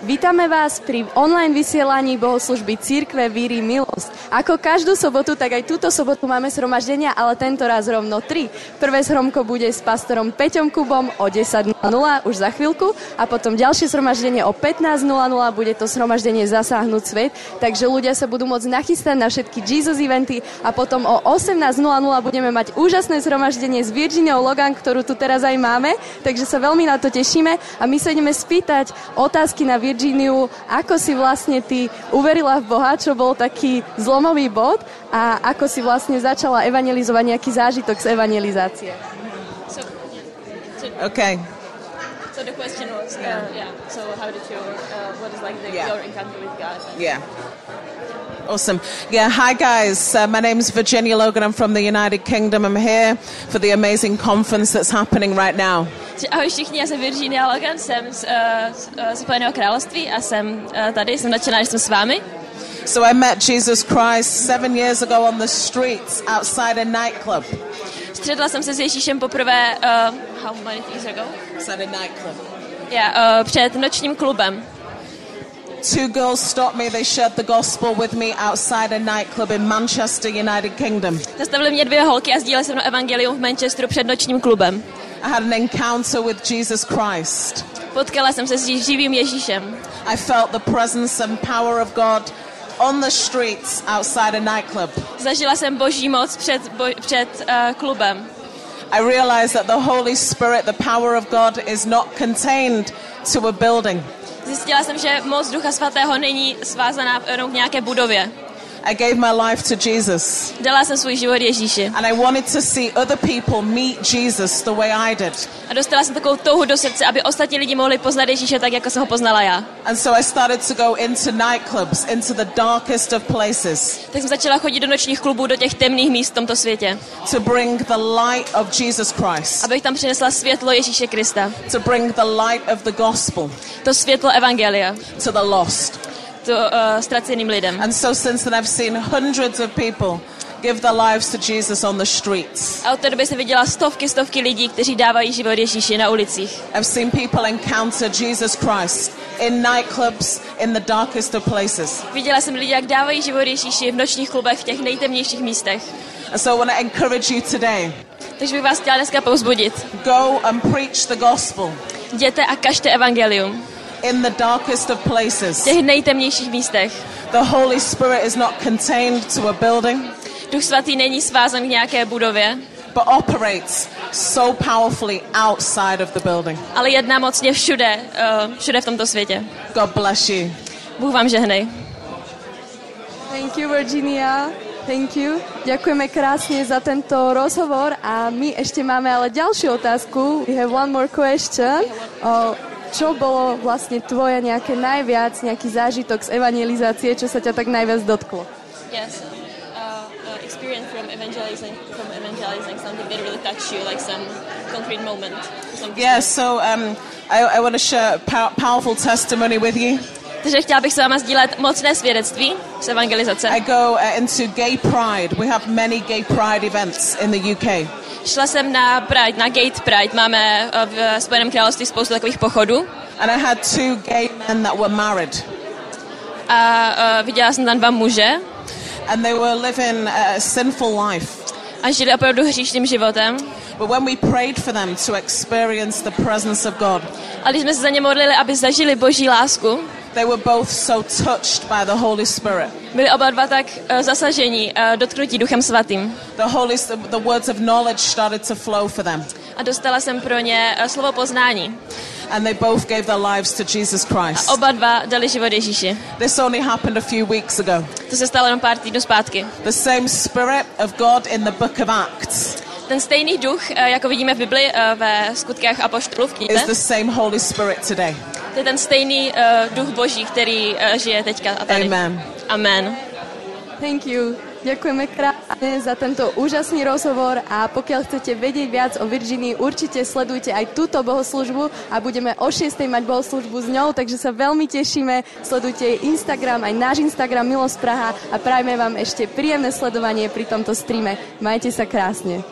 Vítame vás pri online vysielaní bohoslužby Církve Víry Milosť. Ako každú sobotu, tak aj túto sobotu máme zhromaždenia, ale tento raz rovno tri. Prvé zhromko bude s pastorom Peťom Kubom o 10.00 už za chvíľku a potom ďalšie zhromaždenie o 15.00 bude to zhromaždenie Zasáhnuť svet, takže ľudia sa budú môcť nachystať na všetky Jesus eventy a potom o 18.00 budeme mať úžasné zhromaždenie s Virginiou Logan, ktorú tu teraz aj máme, takže sa veľmi na to tešíme a my sa ideme spýtať otázky na Virginiu, ako si vlastne ty uverila v Boha, čo bol taký zlomový bod a ako si vlastne začala evangelizovať nejaký zážitok z evangelizácie. So, so, okay. So the question was, uh, yeah. So how did your, uh, what is like the, yeah. your encounter with God? Yeah. Awesome. Yeah, hi guys. Uh, my name is Virginia Logan. I'm from the United Kingdom. I'm here for the amazing conference that's happening right now. Ahoj všichni, já jsem Virginia Logan, jsem z, uh, z Spojeného království a jsem uh, tady, jsem nadšená, že jsem s vámi. So I met Jesus Christ seven years ago on the streets outside a nightclub. Střetla jsem se s Ježíšem poprvé, uh, how many years ago? Outside a nightclub. Yeah, uh, před nočním klubem. Two girls stopped me. They shared the gospel with me outside a nightclub in Manchester, United Kingdom. Zastavili mě dvě holky a sdíleli se mnou evangelium v Manchesteru před nočním klubem. I had an encounter with Jesus Christ. Potkala jsem se s živým Ježíšem. I felt the presence and power of God on the streets outside a nightclub. Zažila jsem boží moc před, bo, před uh, klubem. I realized that the Holy Spirit, the power of God, is not contained to a building. Zjistila jsem, že moc Ducha Svatého není svázaná jenom k nějaké budově. I gave my life to Jesus. Dala jsem svůj život Ježíši. And I wanted to see other people meet Jesus the way I did. A dostala jsem takovou touhu do srdce, aby ostatní lidi mohli poznat Ježíše tak, jako jsem ho poznala já. And so I started to go into nightclubs, into the darkest of places. Tak jsem začala chodit do nočních klubů, do těch temných míst v tomto světě. To bring the light of Jesus Christ. Abych tam přinesla světlo Ježíše Krista. To bring the light of the gospel. To světlo evangelia. To the lost to uh, ztraceným lidem. And so since then I've seen hundreds of people give their lives to Jesus on the streets. A od té doby jsem viděla stovky, stovky lidí, kteří dávají život Ježíši na ulicích. I've seen people encounter Jesus Christ in nightclubs, in the darkest of places. Viděla jsem lidi, jak dávají život Ježíši v nočních klubech, v těch nejtemnějších místech. And so I want to encourage you today. Takže bych vás chtěla dneska povzbudit. Go and preach the gospel. Jděte a kažte evangelium in the darkest of places. V těch nejtemnějších místech. The Holy Spirit is not contained to a building. Duch svatý není svázan k nějaké budově. But operates so powerfully outside of the building. Ale jedná mocně všude, uh, všude v tomto světě. God bless you. Bůh vám žehnej. Thank you, Virginia. Thank you. Ďakujeme krásne za tento rozhovor a my ešte máme ale ďalšiu otázku. We have one more question. Oh, čo bolo vlastne tvoje nejaké najviac, nejaký zážitok z evangelizácie, čo sa ťa tak najviac dotklo? Yes, uh, uh, experience from evangelizing, from evangelizing something that really touched you, like some concrete moment. Yeah, so um, I, I want to share a pow- powerful testimony with you. Takže chtěla bych s váma sdílet mocné svědectví z evangelizace. I go uh, into Gay Pride. We have many Gay Pride events in the UK. Šla jsem na Pride, na Gate Pride. Máme eh, v Spojeném království spoustu takových pochodů. And I had two gay men that were married. A uh, viděla jsem tam dva muže. And they were living a sinful life. A žili opravdu hříšným životem. But when we prayed for them to experience the presence of God. A když jsme se za ně modlili, aby zažili Boží lásku. They were both so touched by the Holy Spirit. Byli oba dva tak uh, zasažení, uh, dotknutí Duchem Svatým. The Holy, the words of knowledge started to flow for them. A dostala jsem pro ně uh, slovo poznání. And they both gave their lives to Jesus Christ. A oba dva dali život Ježíši. This only happened a few weeks ago. To se stalo jenom pár týdnů zpátky. The same Spirit of God in the book of Acts. Ten stejný duch, jako vidíme v Bibli ve skutkách apoštolů v knize, is the same Holy Spirit today. To je ten stejný uh, duch Boží, který uh, žije teďka a tady. Amen. Amen. Thank you. Ďakujeme krásne za tento úžasný rozhovor a pokiaľ chcete vedieť viac o Virginii, určite sledujte aj túto bohoslužbu a budeme o 6. mať bohoslužbu s ňou, takže sa veľmi tešíme. Sledujte jej Instagram, aj náš Instagram Milos Praha a prajme vám ešte príjemné sledovanie pri tomto streame. Majte sa krásne.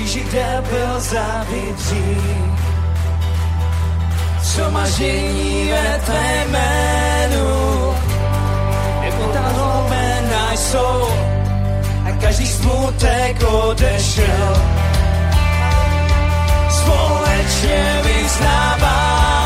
kříži, kde byl závidří. Somažení ve tvé jménu ta mé jsou, a každý smutek odešel. Společně vyznávám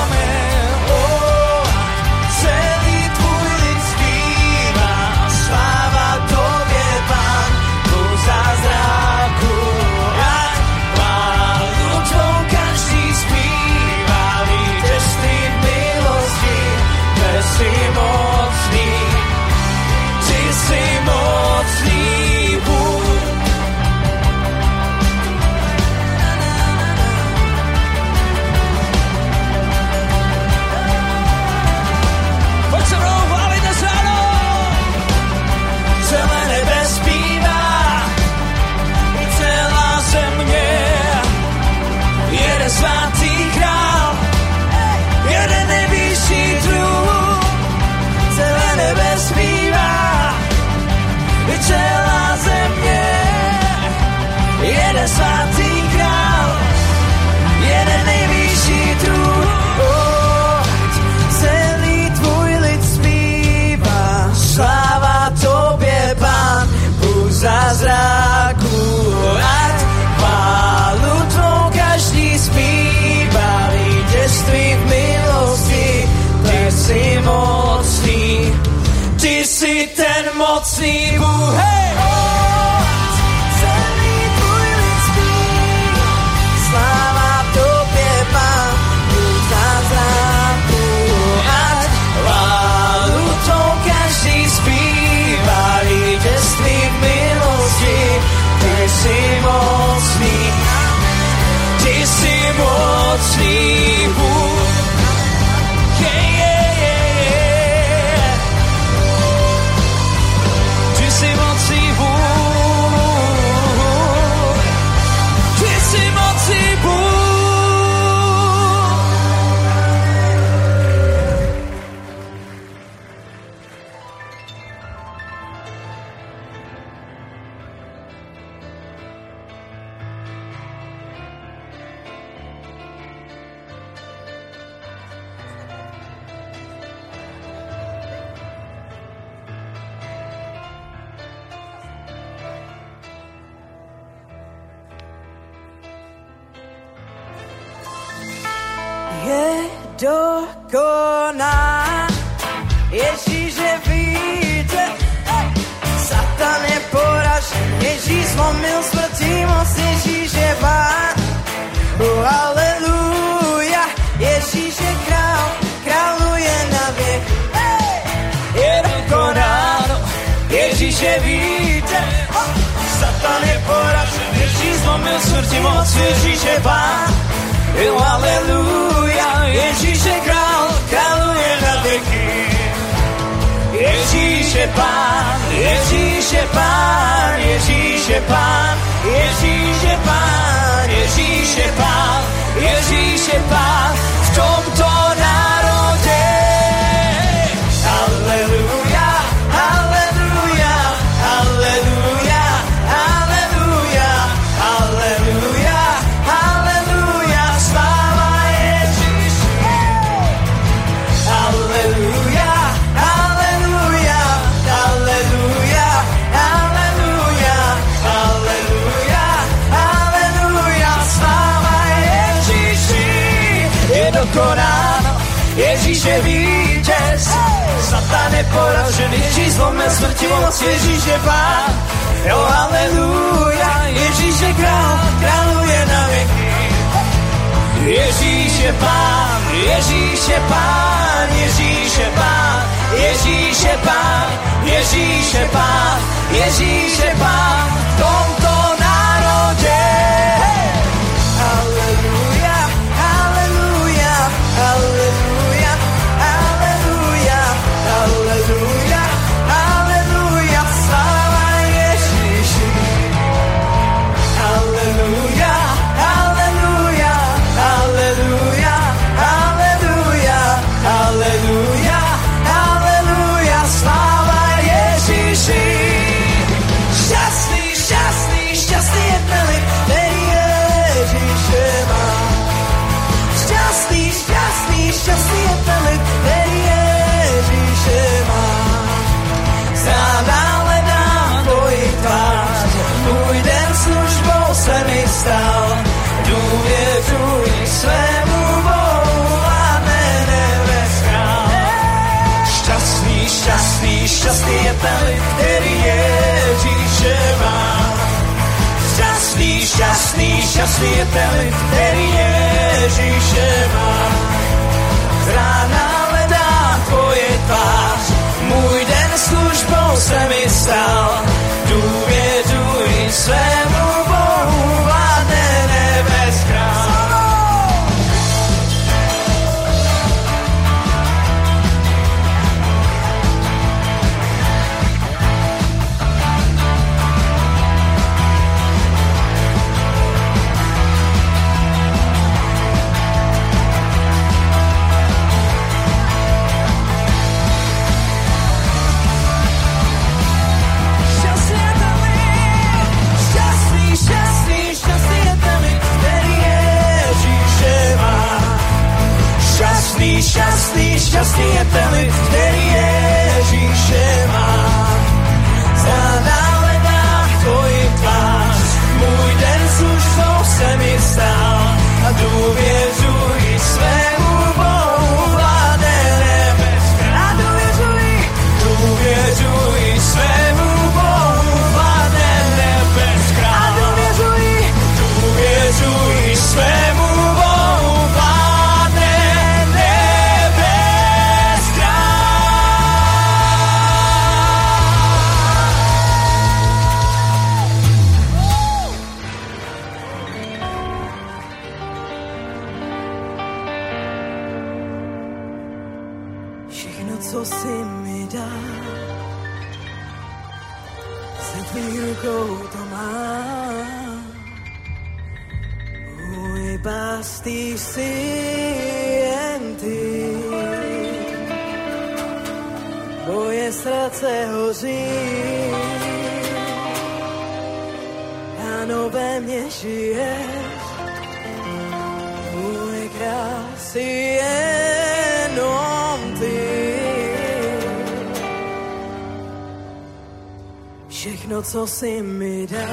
so se me da.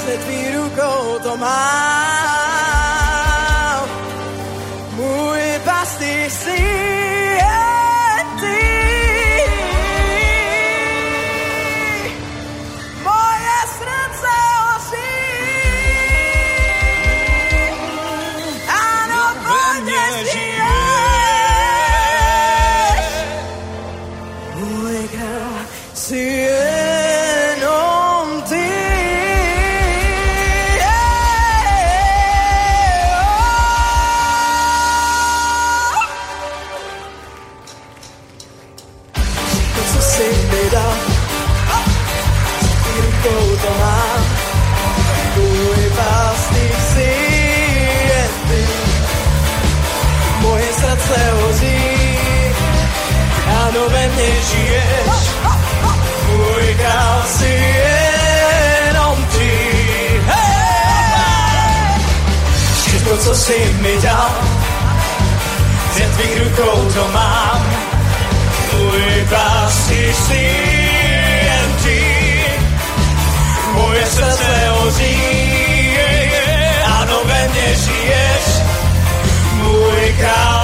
Se tiru ko to my si mi dal Ze tvých rukou to mám. Iba si si jen ty Moje srdce ozí Áno, ve mne žiješ. Môj král.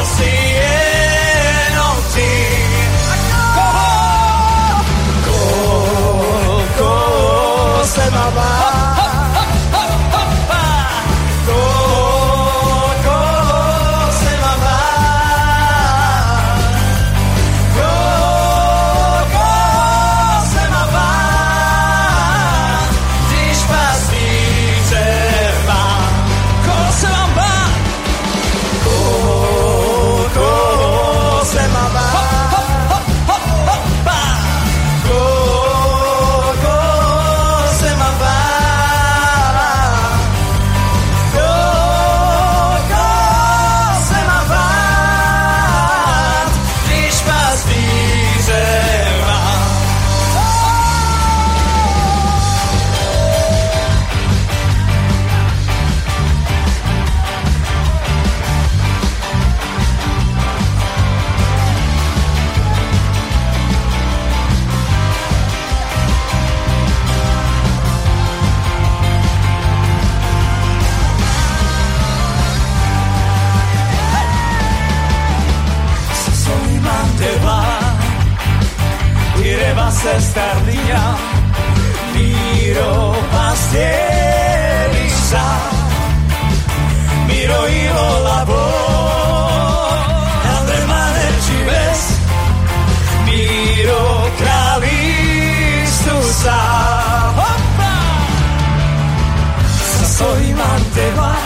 de bar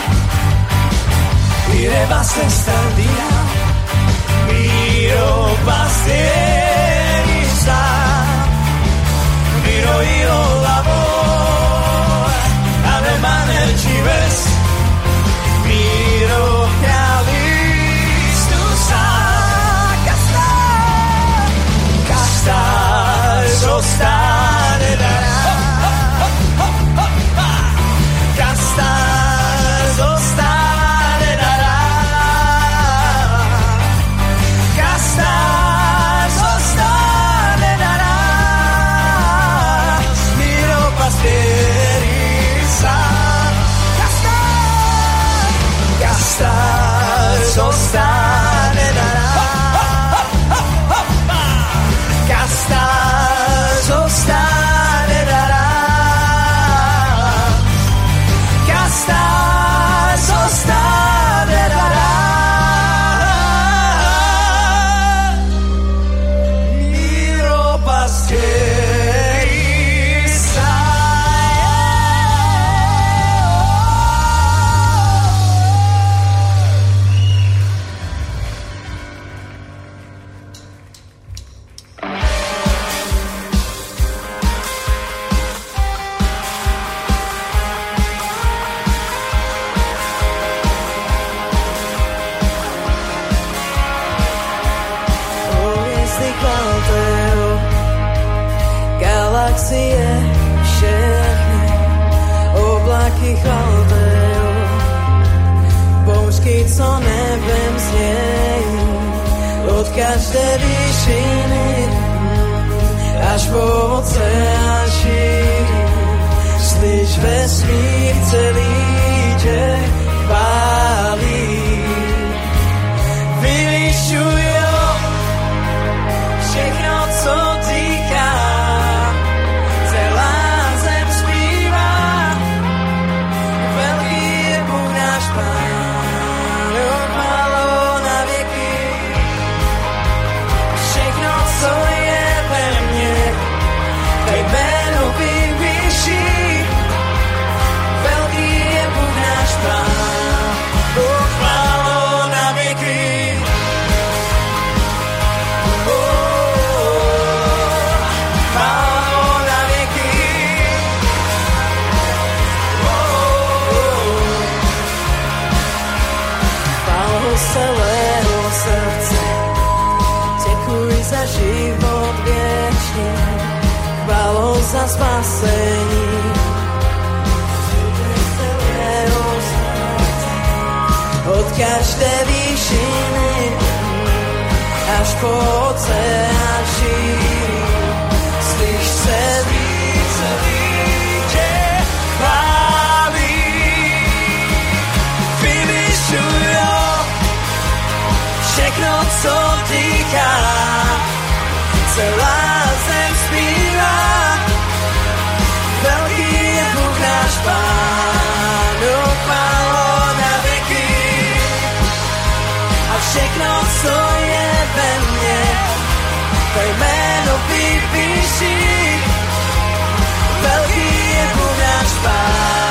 y de basta estar día. v oceán šíri. Slyš celý, celý deň chváli. Vyvyšujú všechno, co dýchá. Celá zem zpívá. Veľký je Bůh náš Pán. Upálo na veky. A všechno, co je καημένο BBC Βελγίε που να σπάει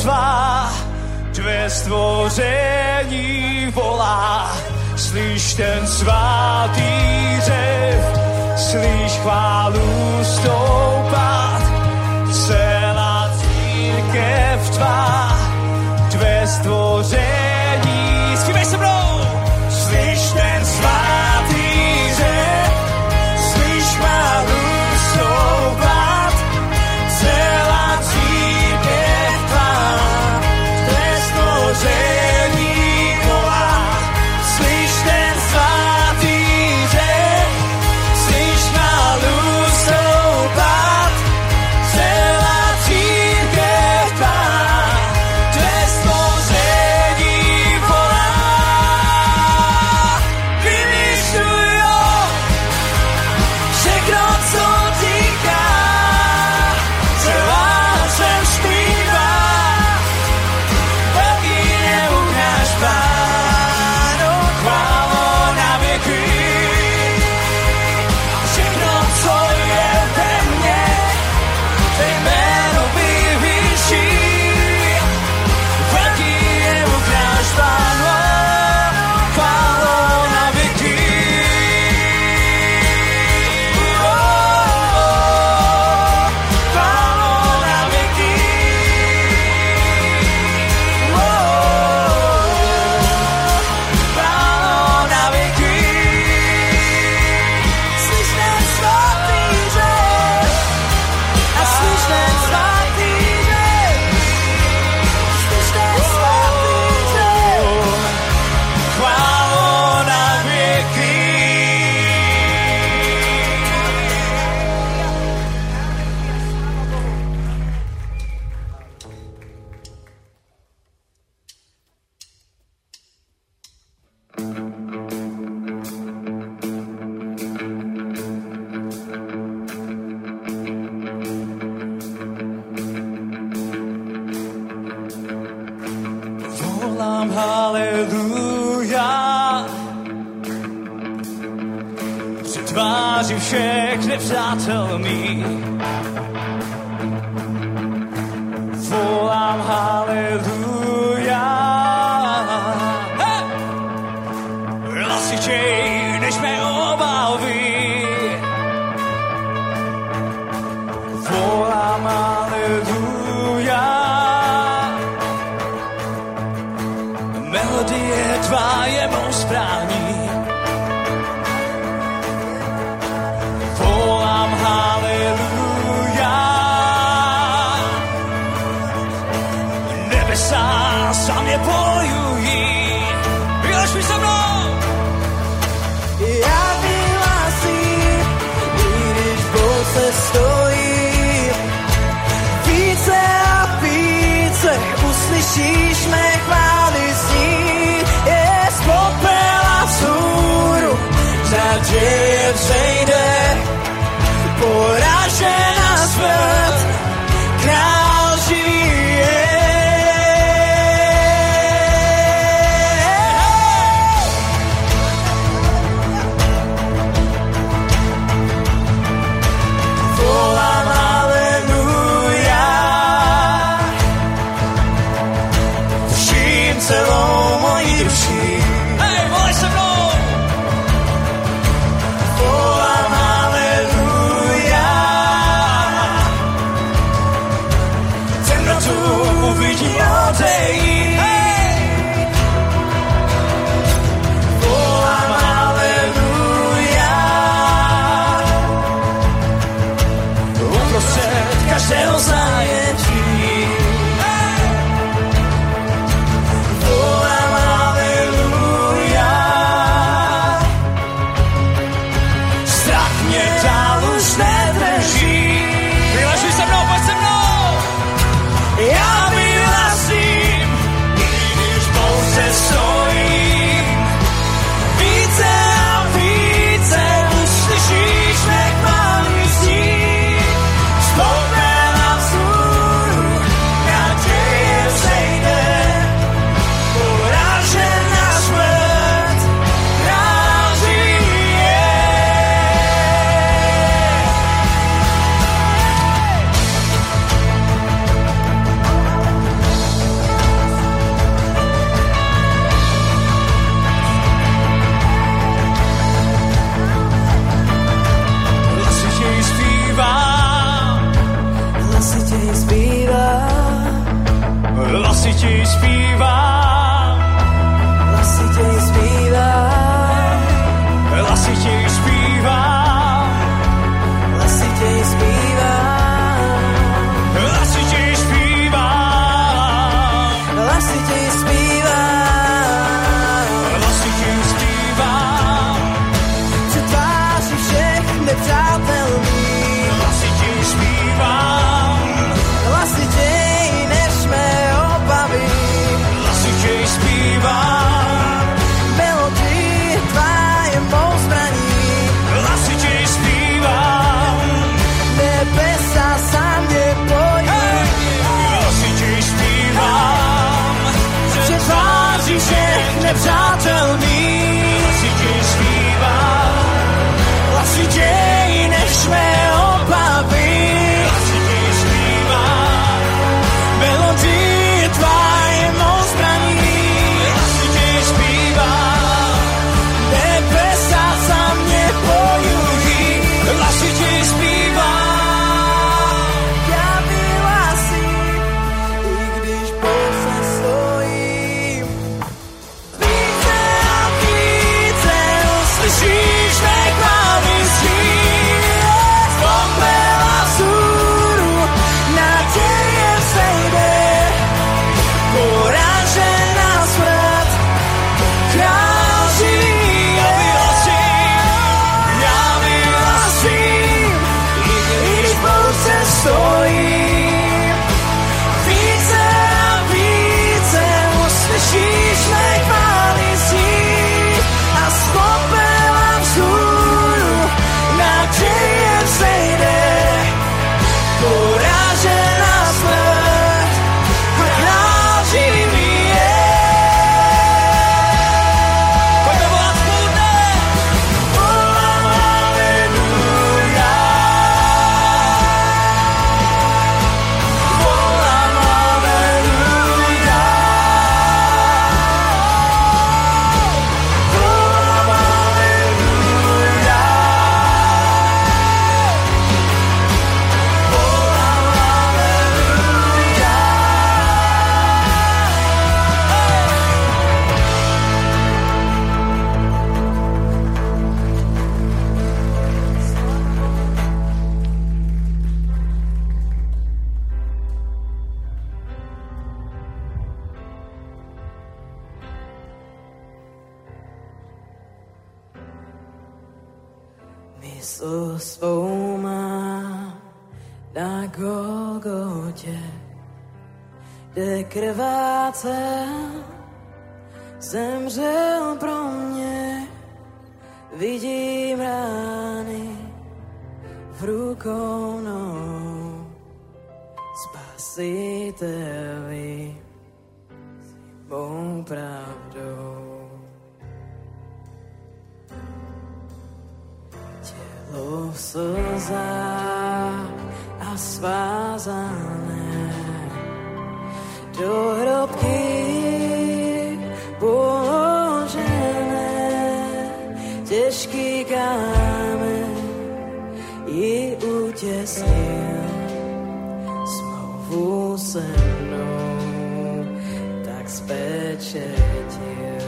tvá, tvé stvoření volá. Slyš ten svatý řev, slyš chválu stoupat, celá církev tvá, tvé stvoření ji utesnil, smlouvu se mnou tak spečetil.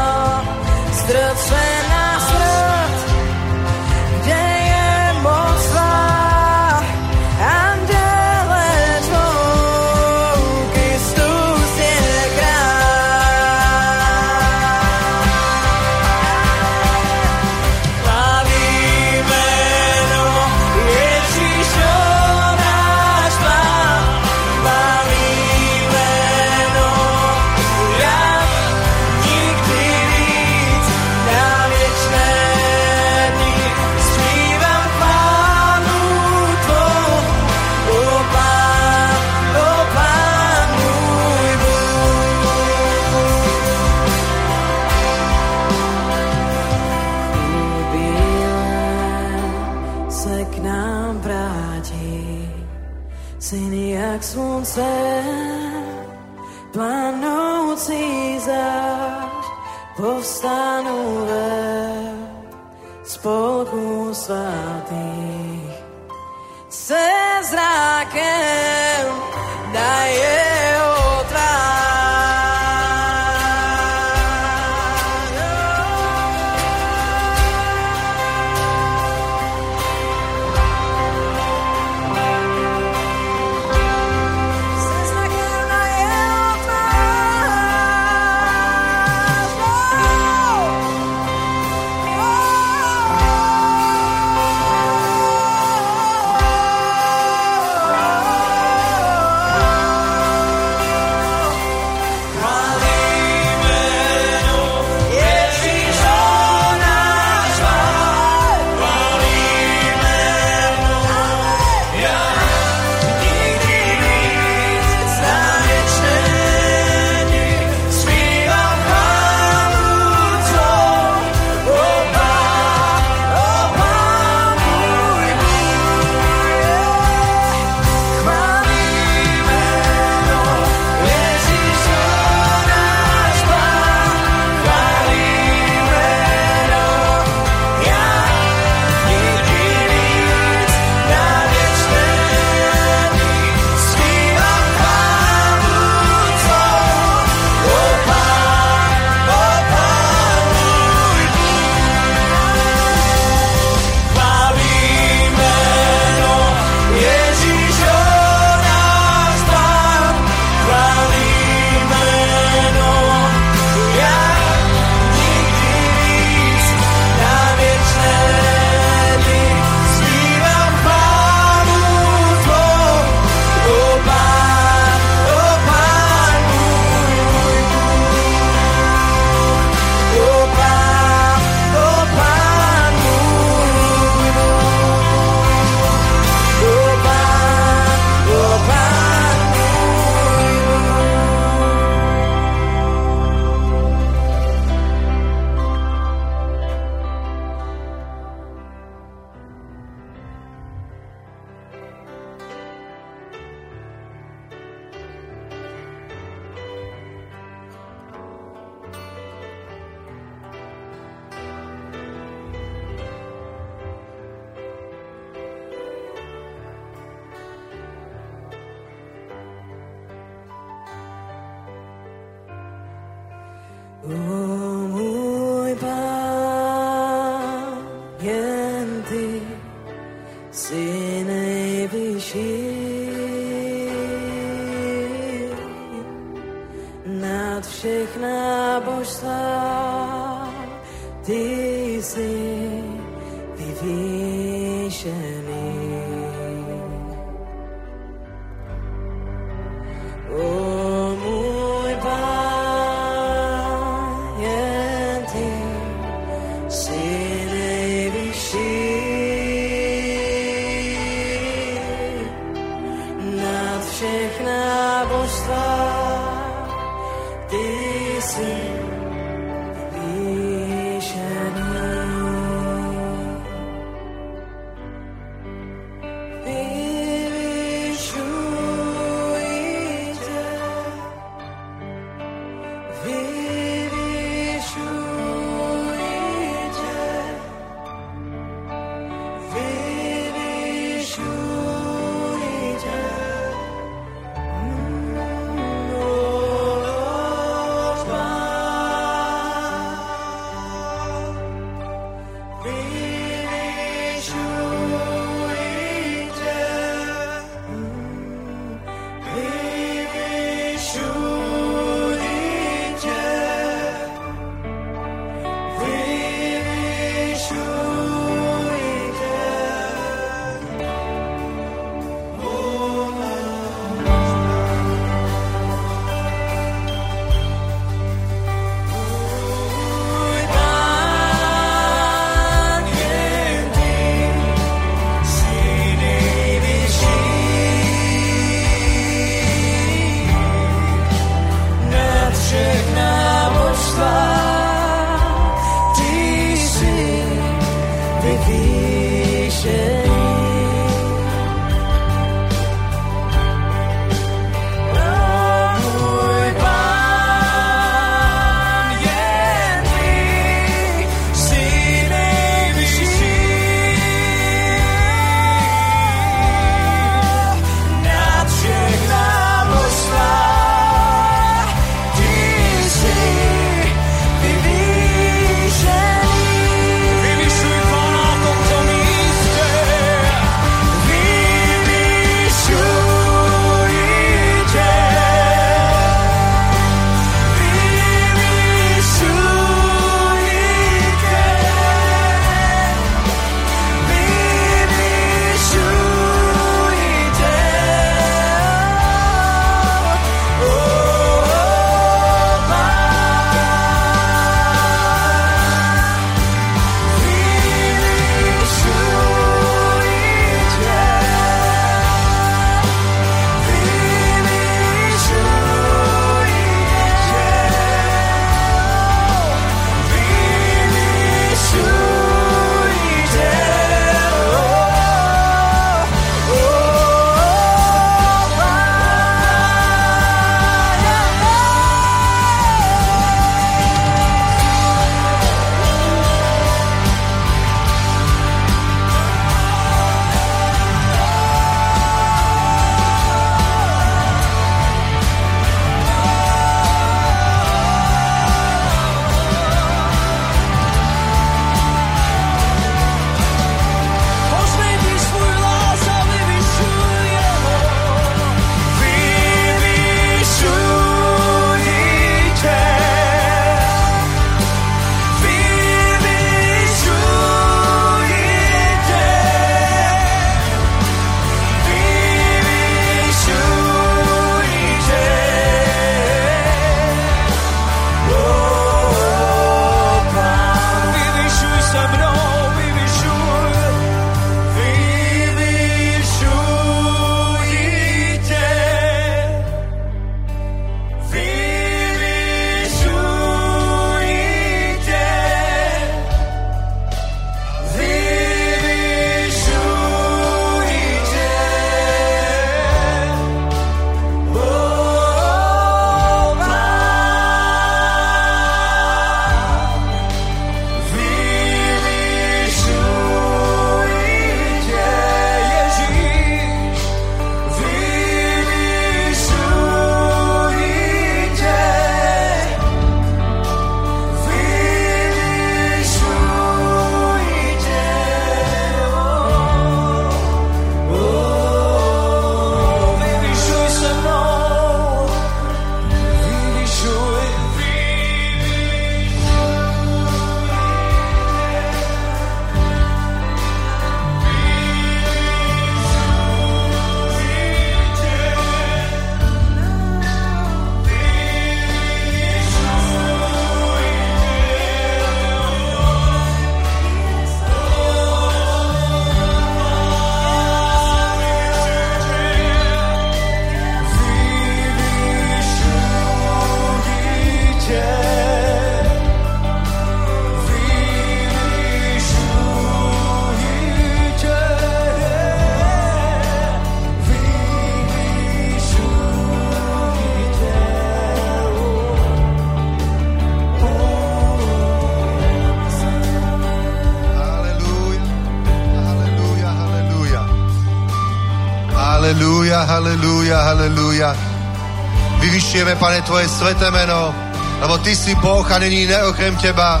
Sveté meno, lebo Ty si Boh a není iné okrem Teba.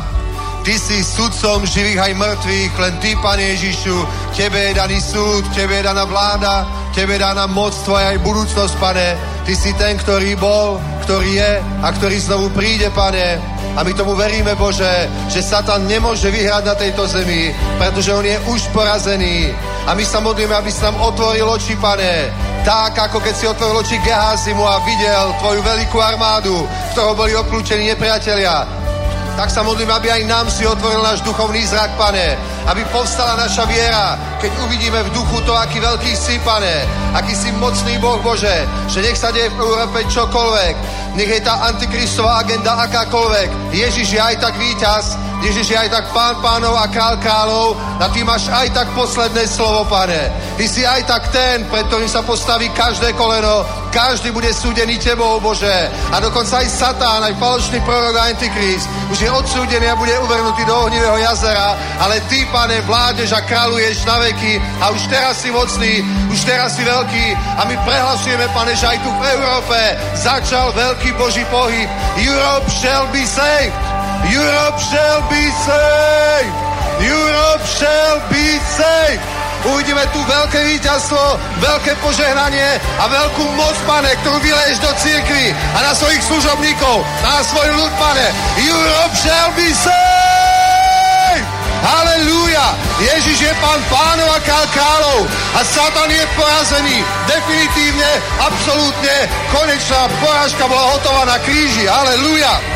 Ty si sudcom živých aj mŕtvych, len Ty, Pane Ježišu, Tebe je daný súd, Tebe je daná vláda, Tebe je daná moc Tvoja aj budúcnosť, Pane. Ty si ten, ktorý bol, ktorý je a ktorý znovu príde, Pane. A my tomu veríme, Bože, že Satan nemôže vyhrať na tejto zemi, pretože on je už porazený. A my sa modlíme, aby si nám otvoril oči, Pane. Tak, ako keď si otvoril oči Gehazimu a videl tvoju veľkú armádu, ktorou boli obklúčení nepriatelia tak sa modlím, aby aj nám si otvoril náš duchovný zrak, pane. Aby povstala naša viera, keď uvidíme v duchu to, aký veľký si, pane. Aký si mocný Boh, Bože. Že nech sa deje v Európe čokoľvek. Nech je tá antikristová agenda akákoľvek. Ježiš je aj tak víťaz, Ježiš je aj tak pán pánov a král kráľov a ty máš aj tak posledné slovo, pane. Ty si aj tak ten, pred ktorým sa postaví každé koleno, každý bude súdený tebou, Bože. A dokonca aj Satán, aj falošný prorok Antikrist už je odsúdený a bude uvrhnutý do ohnivého jazera, ale ty, pane, vládeš a kráľuješ na veky a už teraz si mocný, už teraz si veľký a my prehlasujeme, pane, že aj tu v Európe začal veľký Boží pohyb. Europe shall be saved. Europe shall be saved. Europe shall be saved. Uvidíme tu veľké víťazstvo, veľké požehnanie a veľkú moc, pane, ktorú vyleješ do církvy a na svojich služobníkov na svoj ľud, pane. Europe shall be saved. Halelúja! Ježiš je pán pánov a král kráľov a Satan je porazený. Definitívne, absolútne, konečná porážka bola hotová na kríži. Halelúja!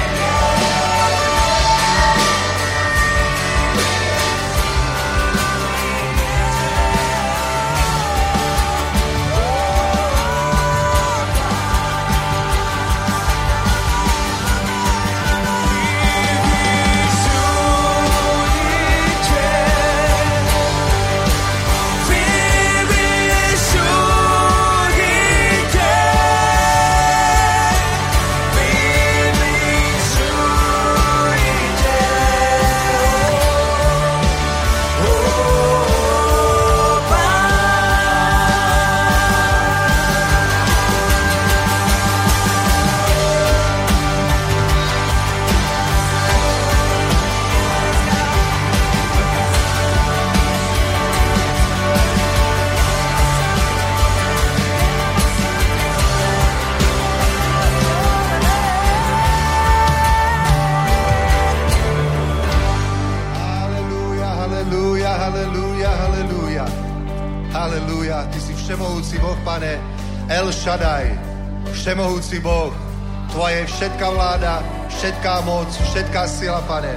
Všetká vláda, všetká moc, všetká sila, Pane.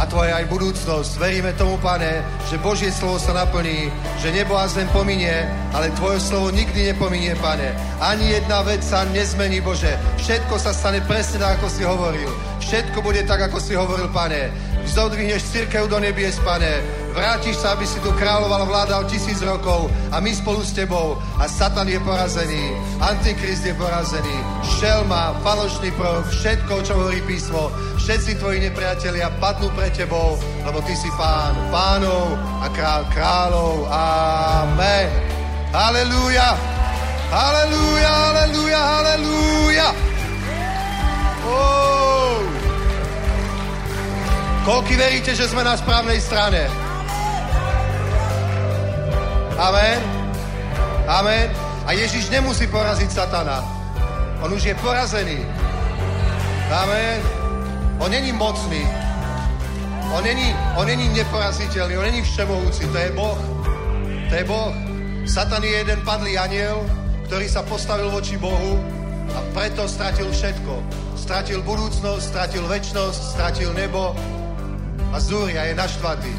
A Tvoja aj budúcnosť. Veríme tomu, Pane, že Božie slovo sa naplní, že nebo a zem pominie, ale Tvoje slovo nikdy nepominie, Pane. Ani jedna vec sa nezmení, Bože. Všetko sa stane presne tak, ako si hovoril. Všetko bude tak, ako si hovoril, Pane. Zodvihneš církev do nebies, Pane Vrátiš sa, aby si tu kráľoval, vládal tisíc rokov a my spolu s tebou. A Satan je porazený, Antikrist je porazený, šelma, falošný prorok, všetko, čo hovorí písmo, všetci tvoji nepriatelia padnú pre tebou, lebo ty si pán pánov a král kráľov. Amen. Halelúja. Halelúja, halelúja, halelúja. Oh. Koľky veríte, že sme na správnej strane? Amen. Amen. A Ježiš nemusí poraziť satana. On už je porazený. Amen. On není mocný. On není, on není neporaziteľný, on není všemohúci. To je Boh. To je Boh. Satan je jeden padlý aniel, ktorý sa postavil voči Bohu a preto stratil všetko. Stratil budúcnosť, stratil väčnosť, stratil nebo a zúria je naštvatý.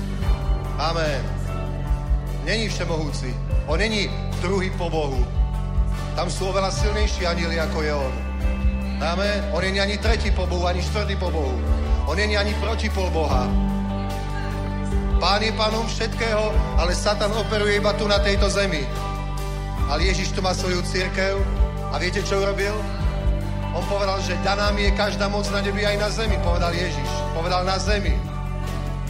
Amen není všemohúci. On není druhý po Bohu. Tam sú oveľa silnejší anieli, ako je on. Amen. On není ani tretí po Bohu, ani štvrtý po Bohu. On není ani protipol Boha. Pán je pánom všetkého, ale Satan operuje iba tu na tejto zemi. Ale Ježiš tu má svoju církev a viete, čo urobil? On povedal, že daná mi je každá moc na nebi aj na zemi, povedal Ježiš. Povedal na zemi.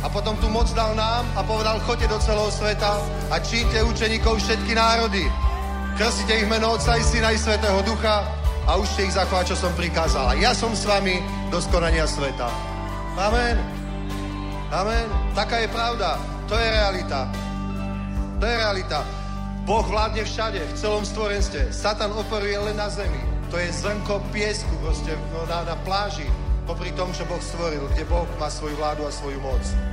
A potom tu moc dal nám a povedal, choďte do celého sveta a čínte učeníkov všetky národy. Krstite ich meno Otca i Syna i Svetého Ducha a učte ich zachovať, čo som prikázal. A ja som s vami do skonania sveta. Amen. Amen. Taká je pravda. To je realita. To je realita. Boh vládne všade, v celom stvorenstve. Satan operuje len na zemi. To je zrnko piesku proste na, na pláži, popri tom, čo Boh stvoril, kde Boh má svoju vládu a svoju moc.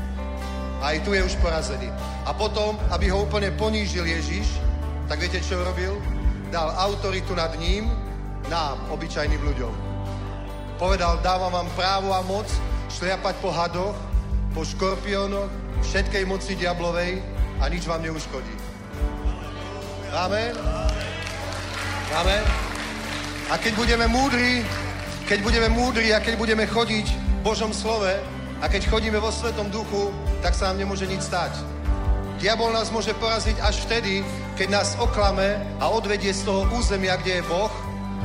A aj tu je už porazený. A potom, aby ho úplne ponížil Ježiš, tak viete, čo robil? Dal autoritu nad ním, nám, obyčajným ľuďom. Povedal, dávam vám právo a moc šliapať po hadoch, po škorpiónoch, všetkej moci diablovej a nič vám neuškodí. Amen. Amen. A keď budeme múdri, keď budeme múdri a keď budeme chodiť v Božom slove a keď chodíme vo Svetom duchu, tak sa nám nemôže nič stať. Diabol nás môže poraziť až vtedy, keď nás oklame a odvedie z toho územia, kde je Boh,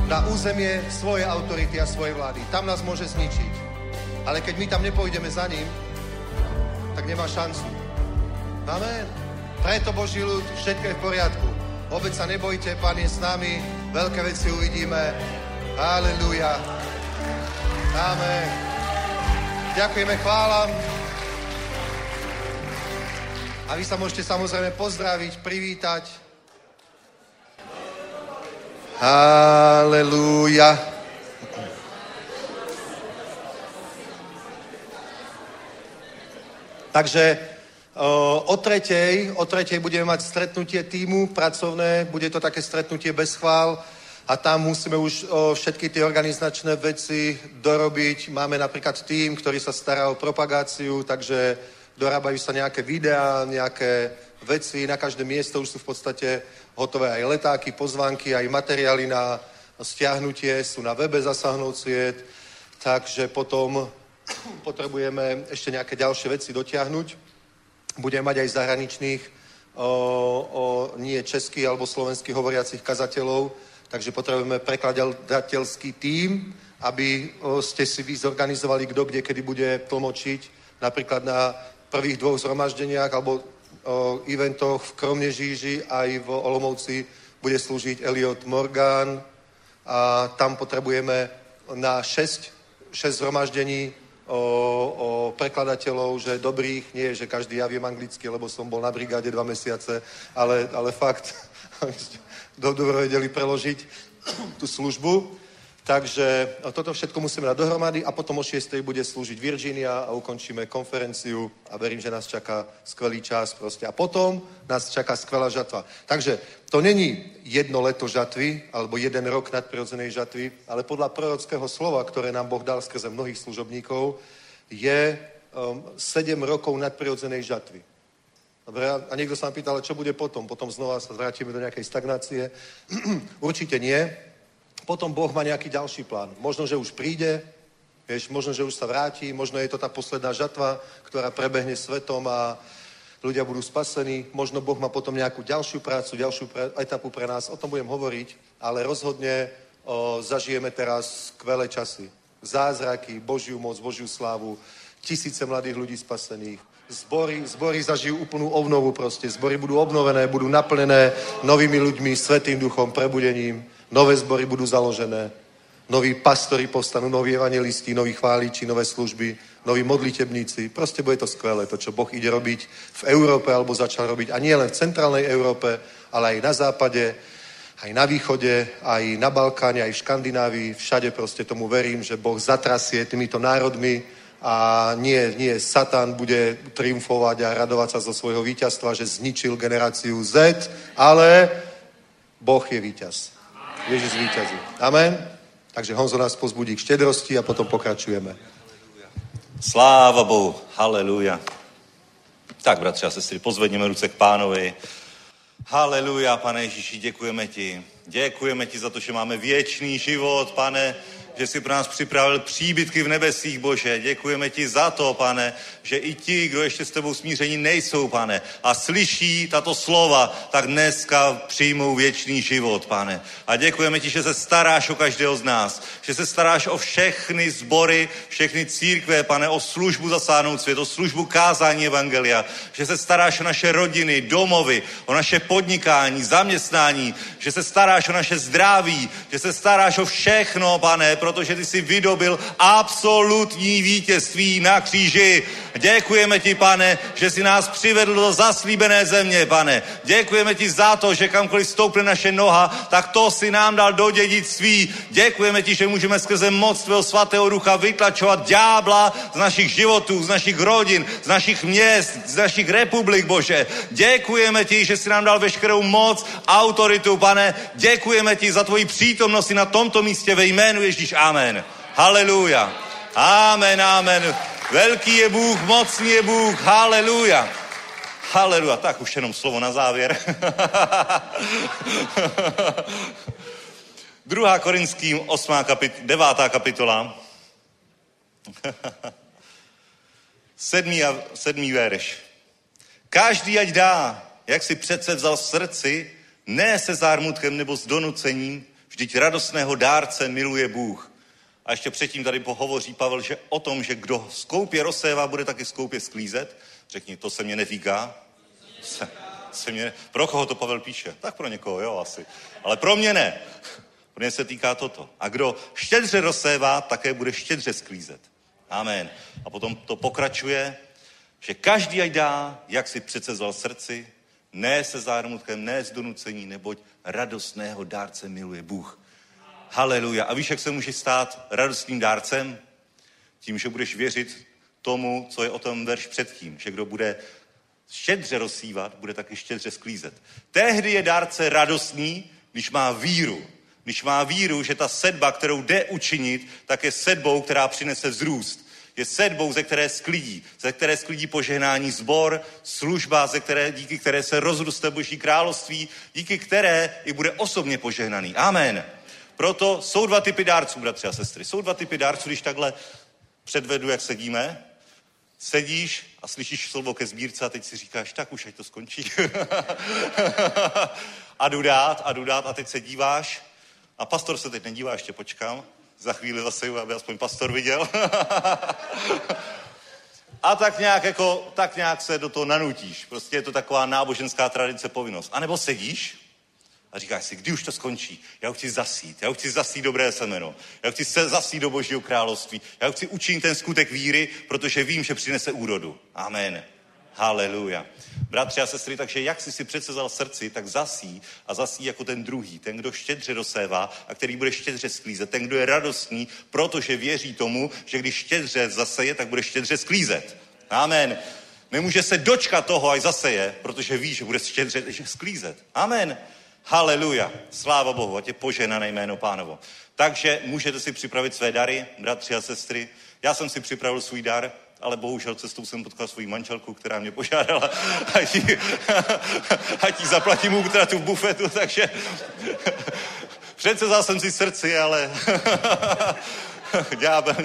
na územie svojej autority a svojej vlády. Tam nás môže zničiť. Ale keď my tam nepôjdeme za ním, tak nemá šancu. Amen. Preto Boží ľud, všetko je v poriadku. Obec sa nebojte, Pán je s nami, veľké veci uvidíme. Halleluja. Amen. Ďakujeme, chválam. A vy sa môžete samozrejme pozdraviť, privítať. Halleluja. Takže o tretej, o tretej budeme mať stretnutie týmu pracovné, bude to také stretnutie bez chvál a tam musíme už o, všetky tie organizačné veci dorobiť. Máme napríklad tým, ktorý sa stará o propagáciu, takže dorábajú sa nejaké videá, nejaké veci, na každé miesto už sú v podstate hotové aj letáky, pozvánky, aj materiály na stiahnutie, sú na webe zasahnúť takže potom potrebujeme ešte nejaké ďalšie veci dotiahnuť. Budeme mať aj zahraničných, o, o, nie českých alebo slovenských hovoriacich kazateľov, takže potrebujeme prekladateľský tím, aby ste si vy zorganizovali, kto kde, kedy bude tlmočiť, napríklad na prvých dvoch zhromaždeniach alebo o, eventoch v Kromnežíži aj v Olomouci bude slúžiť Elliot Morgan. A tam potrebujeme na 6, 6 zhromaždení o, o prekladateľov, že dobrých, nie, že každý ja viem anglicky, lebo som bol na brigáde dva mesiace, ale, ale fakt, dobro vedeli preložiť tú službu. Takže toto všetko musíme dať dohromady a potom o 6. bude slúžiť Virginia a ukončíme konferenciu a verím, že nás čaká skvelý čas proste. A potom nás čaká skvelá žatva. Takže to není jedno leto žatvy alebo jeden rok nadprirodzenej žatvy, ale podľa prorockého slova, ktoré nám Boh dal skrze mnohých služobníkov, je um, 7 rokov nadprirodzenej žatvy. Dobre, a niekto sa nám pýtal, čo bude potom? Potom znova sa vrátime do nejakej stagnácie. Určite nie potom Boh má nejaký ďalší plán. Možno, že už príde, vieš, možno, že už sa vráti, možno je to tá posledná žatva, ktorá prebehne svetom a ľudia budú spasení. Možno Boh má potom nejakú ďalšiu prácu, ďalšiu etapu pre nás. O tom budem hovoriť, ale rozhodne o, zažijeme teraz skvelé časy. Zázraky, Božiu moc, Božiu slávu, tisíce mladých ľudí spasených. Zbory, zbory zažijú úplnú obnovu proste. Zbory budú obnovené, budú naplnené novými ľuďmi, svetým duchom, prebudením. Nové zbory budú založené, noví pastori postanú, noví evangelisti, noví chváliči, nové služby, noví modlitebníci. Proste bude to skvelé, to, čo Boh ide robiť v Európe, alebo začal robiť. A nie len v centrálnej Európe, ale aj na západe, aj na východe, aj na Balkáne, aj v Škandinávii. Všade proste tomu verím, že Boh zatrasie týmito národmi a nie, nie Satan bude triumfovať a radovať sa zo svojho víťazstva, že zničil generáciu Z, ale Boh je víťaz. Ježiš víťazí. Amen. Takže Honzo nás pozbudí k štedrosti a potom pokračujeme. Sláva Bohu. Halelúja. Tak, bratři a sestry, pozvedněme ruce k pánovi. Haleluja, pane Ježíši, děkujeme ti. Děkujeme ti za to, že máme věčný život, pane. Že jsi pro nás připravil příbytky v nebesích, Bože. Děkujeme ti za to, pane, že i ti, kdo ještě s tebou smíření nejsou, pane, a slyší tato slova, tak dneska přijmou věčný život, pane. A děkujeme ti, že se staráš o každého z nás, že se staráš o všechny sbory, všechny církve, pane, o službu zasáhnout svět, o službu kázání Evangelia, že se staráš o naše rodiny, domovy, o naše podnikání, zaměstnání, že se staráš o naše zdraví, že se staráš o všechno, pane, protože ty jsi vydobil absolutní vítězství na kříži. Děkujeme ti, pane, že jsi nás přivedl do zaslíbené země, pane. Děkujeme ti za to, že kamkoliv stoupne naše noha, tak to si nám dal do dědictví. Děkujeme ti, že můžeme skrze moc tvého svatého ducha vytlačovat ďábla z našich životů, z našich rodin, z našich měst, z našich republik, Bože. Děkujeme ti, že jsi nám dal veškerou moc, autoritu, pane. Děkujeme ti za tvoji přítomnost na tomto místě ve jménu Ježíš. Amen. Haleluja. Amen, amen. Velký je Bůh, mocný je Bůh. Haleluja. Haleluja. Tak už jenom slovo na závěr. Druhá Korinským, 8. Kapit, 9. kapitola. sedmý, a, sedmý verš. Každý ať dá, jak si přece vzal v srdci, ne se zármutkem nebo s donucením, vždyť radostného dárce miluje Bůh. A ještě předtím tady pohovoří Pavel, že o tom, že kdo skoupě rozsévá, bude taky skoupě sklízet. Řekni, to se mě netýká. Se, se mě, pro koho to Pavel píše? Tak pro někoho, jo, asi. Ale pro mě ne. Pro mě se týká toto. A kdo štědře rozsévá, také bude štědře sklízet. Amen. A potom to pokračuje, že každý ať dá, jak si přece vzal srdci, ne se zármutkem, ne z donucení, neboť radostného dárce miluje Bůh. Haleluja. A víš, jak se může stát radostným dárcem? Tím, že budeš věřit tomu, co je o tom verš předtím, že kdo bude štědře rozsívat, bude taky štědře sklízet. Tehdy je dárce radostný, když má víru. Když má víru, že ta sedba, kterou jde učinit, tak je sedbou, která přinese vzrůst. Je sedbou, ze které sklidí, ze které sklidí požehnání zbor, služba, ze které, díky které se rozroste Boží království, díky které i bude osobně požehnaný. Amen. Proto jsou dva typy dárců, bratři a sestry. Jsou dva typy dárců, když takhle předvedu, jak sedíme. Sedíš a slyšíš slovo ke sbírce a teď si říkáš, tak už ať to skončí. a jdu dát, a jdu dát a teď se díváš a pastor se teď nedívá, ještě počkám. Za chvíli zase, aby aspoň pastor viděl. a tak nějak, jako, tak nějak se do toho nanutíš. Prostě je to taková náboženská tradice, povinnost. A nebo sedíš a říkáš si, kdy už to skončí? Já chci zasít, já chci zasít dobré semeno, já chci se zasít do Božího království, já chci učinit ten skutek víry, protože vím, že přinese úrodu. Amen. Haleluja. Bratři a sestry, takže jak jsi si přece vzal srdci, tak zasí a zasí jako ten druhý, ten, kdo štědře dosévá a který bude štědře sklízet, ten, kdo je radostný, protože věří tomu, že když štědře zaseje, tak bude štědře sklízet. Amen. Nemůže se dočkat toho, až zaseje, protože ví, že bude štědře sklízet. Amen. Haleluja. Sláva Bohu, ať je poženané jméno pánovo. Takže můžete si připravit své dary, bratři a sestry. Já jsem si připravil svůj dar, ale bohužel cestou jsem potkal svou manželku, která mě požádala, ať jí, zaplatím útratu v bufetu, takže přece vzal jsem si srdci, ale ďábel.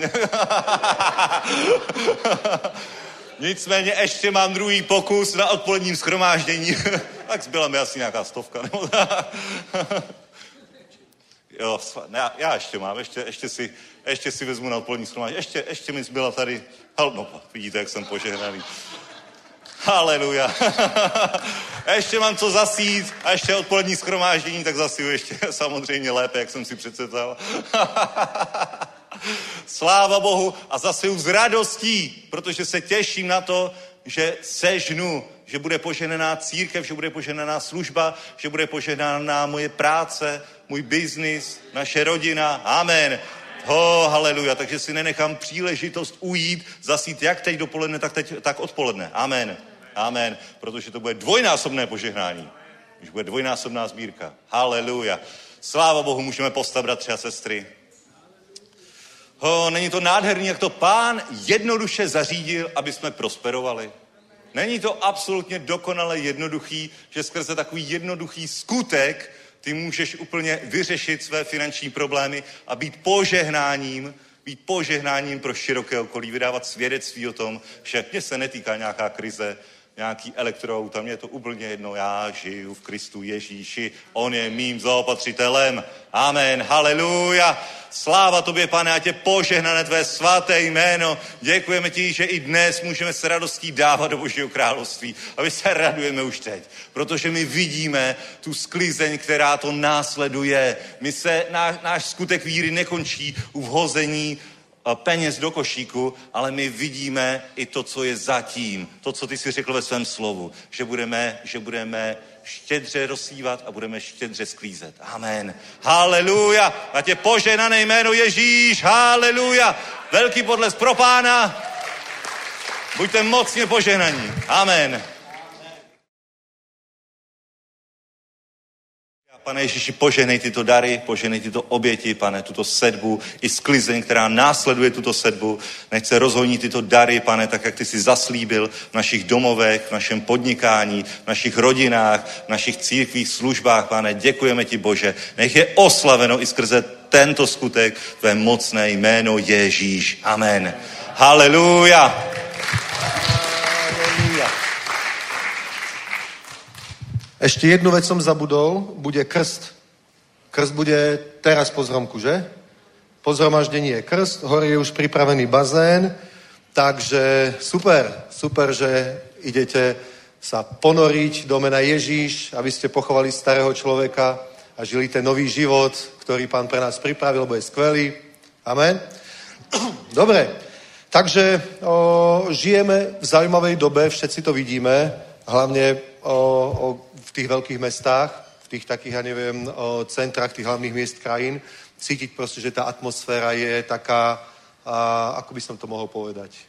Nicméně ještě mám druhý pokus na odpoledním schromáždění. tak zbyla mi asi nějaká stovka. Nebo jo, já, já ještě mám, ještě, ještě, si, ještě si vezmu na odpolední schromáždění. Ještě, ještě mi zbyla tady, no, vidíte, jak jsem požehnaný. Haleluja. ještě mám co zasít a ještě odpolední schromáždění, tak zasiju ještě samozřejmě lépe, jak jsem si představil. Sláva Bohu a zase s radostí, protože se těším na to, že sežnu, že bude poženená církev, že bude poženená služba, že bude poženená moje práce, můj biznis, naše rodina. Amen. Ho, oh, haleluja. Takže si nenechám příležitost ujít, zasít jak teď dopoledne, tak, teď, tak odpoledne. Amen. Amen. Protože to bude dvojnásobné požehnání. Když bude dvojnásobná sbírka. Haleluja. Sláva Bohu, můžeme postavit, bratři a sestry. Ho, není to nádherný, jak to pán jednoduše zařídil, aby jsme prosperovali? Není to absolutně dokonale jednoduchý, že skrze takový jednoduchý skutek ty můžeš úplně vyřešit své finanční problémy a být požehnáním, být požehnáním pro široké okolí, vydávat svědectví o tom, že mě se netýká nějaká krize, nějaký elektroauta, mě je to úplně jedno, já žiju v Kristu Ježíši, on je mým zaopatřitelem. Amen, haleluja. Sláva tobě, pane, a tě požehnané tvé svaté jméno. Děkujeme ti, že i dnes můžeme s radostí dávat do Božího království. A my se radujeme už teď, protože my vidíme tu sklizeň, která to následuje. My se, náš, náš skutek víry nekončí u vhození peněz do košíku, ale my vidíme i to, co je zatím. To, co ty si řekl ve svém slovu. Že budeme, že budeme štědře rozsívat a budeme štědře sklízet. Amen. Haleluja. A tě poženané jméno Ježíš. Haleluja. Velký podles pro pána. Buďte mocně poženaní. Amen. Pane Ježíši, poženej tyto dary, poženej tyto oběti, pane, tuto sedbu i sklizeň, která následuje tuto sedbu. Nech se rozhoní tyto dary, pane, tak jak ty jsi zaslíbil v našich domovech, v našem podnikání, v našich rodinách, v našich církvích, službách, pane. Děkujeme ti, Bože. Nech je oslaveno i skrze tento skutek tvé mocné jméno Ježíš. Amen. Haleluja. Ešte jednu vec som zabudol, bude krst. Krst bude teraz po zromku, že? Po zhromaždení je krst, hore je už pripravený bazén, takže super, super, že idete sa ponoriť do mena Ježíš, aby ste pochovali starého človeka a žili ten nový život, ktorý pán pre nás pripravil, lebo je skvelý. Amen. Dobre, takže o, žijeme v zaujímavej dobe, všetci to vidíme, hlavne o, o v tých veľkých mestách, v tých takých, ja neviem, centrách tých hlavných miest krajín, cítiť proste, že tá atmosféra je taká, a, ako by som to mohol povedať,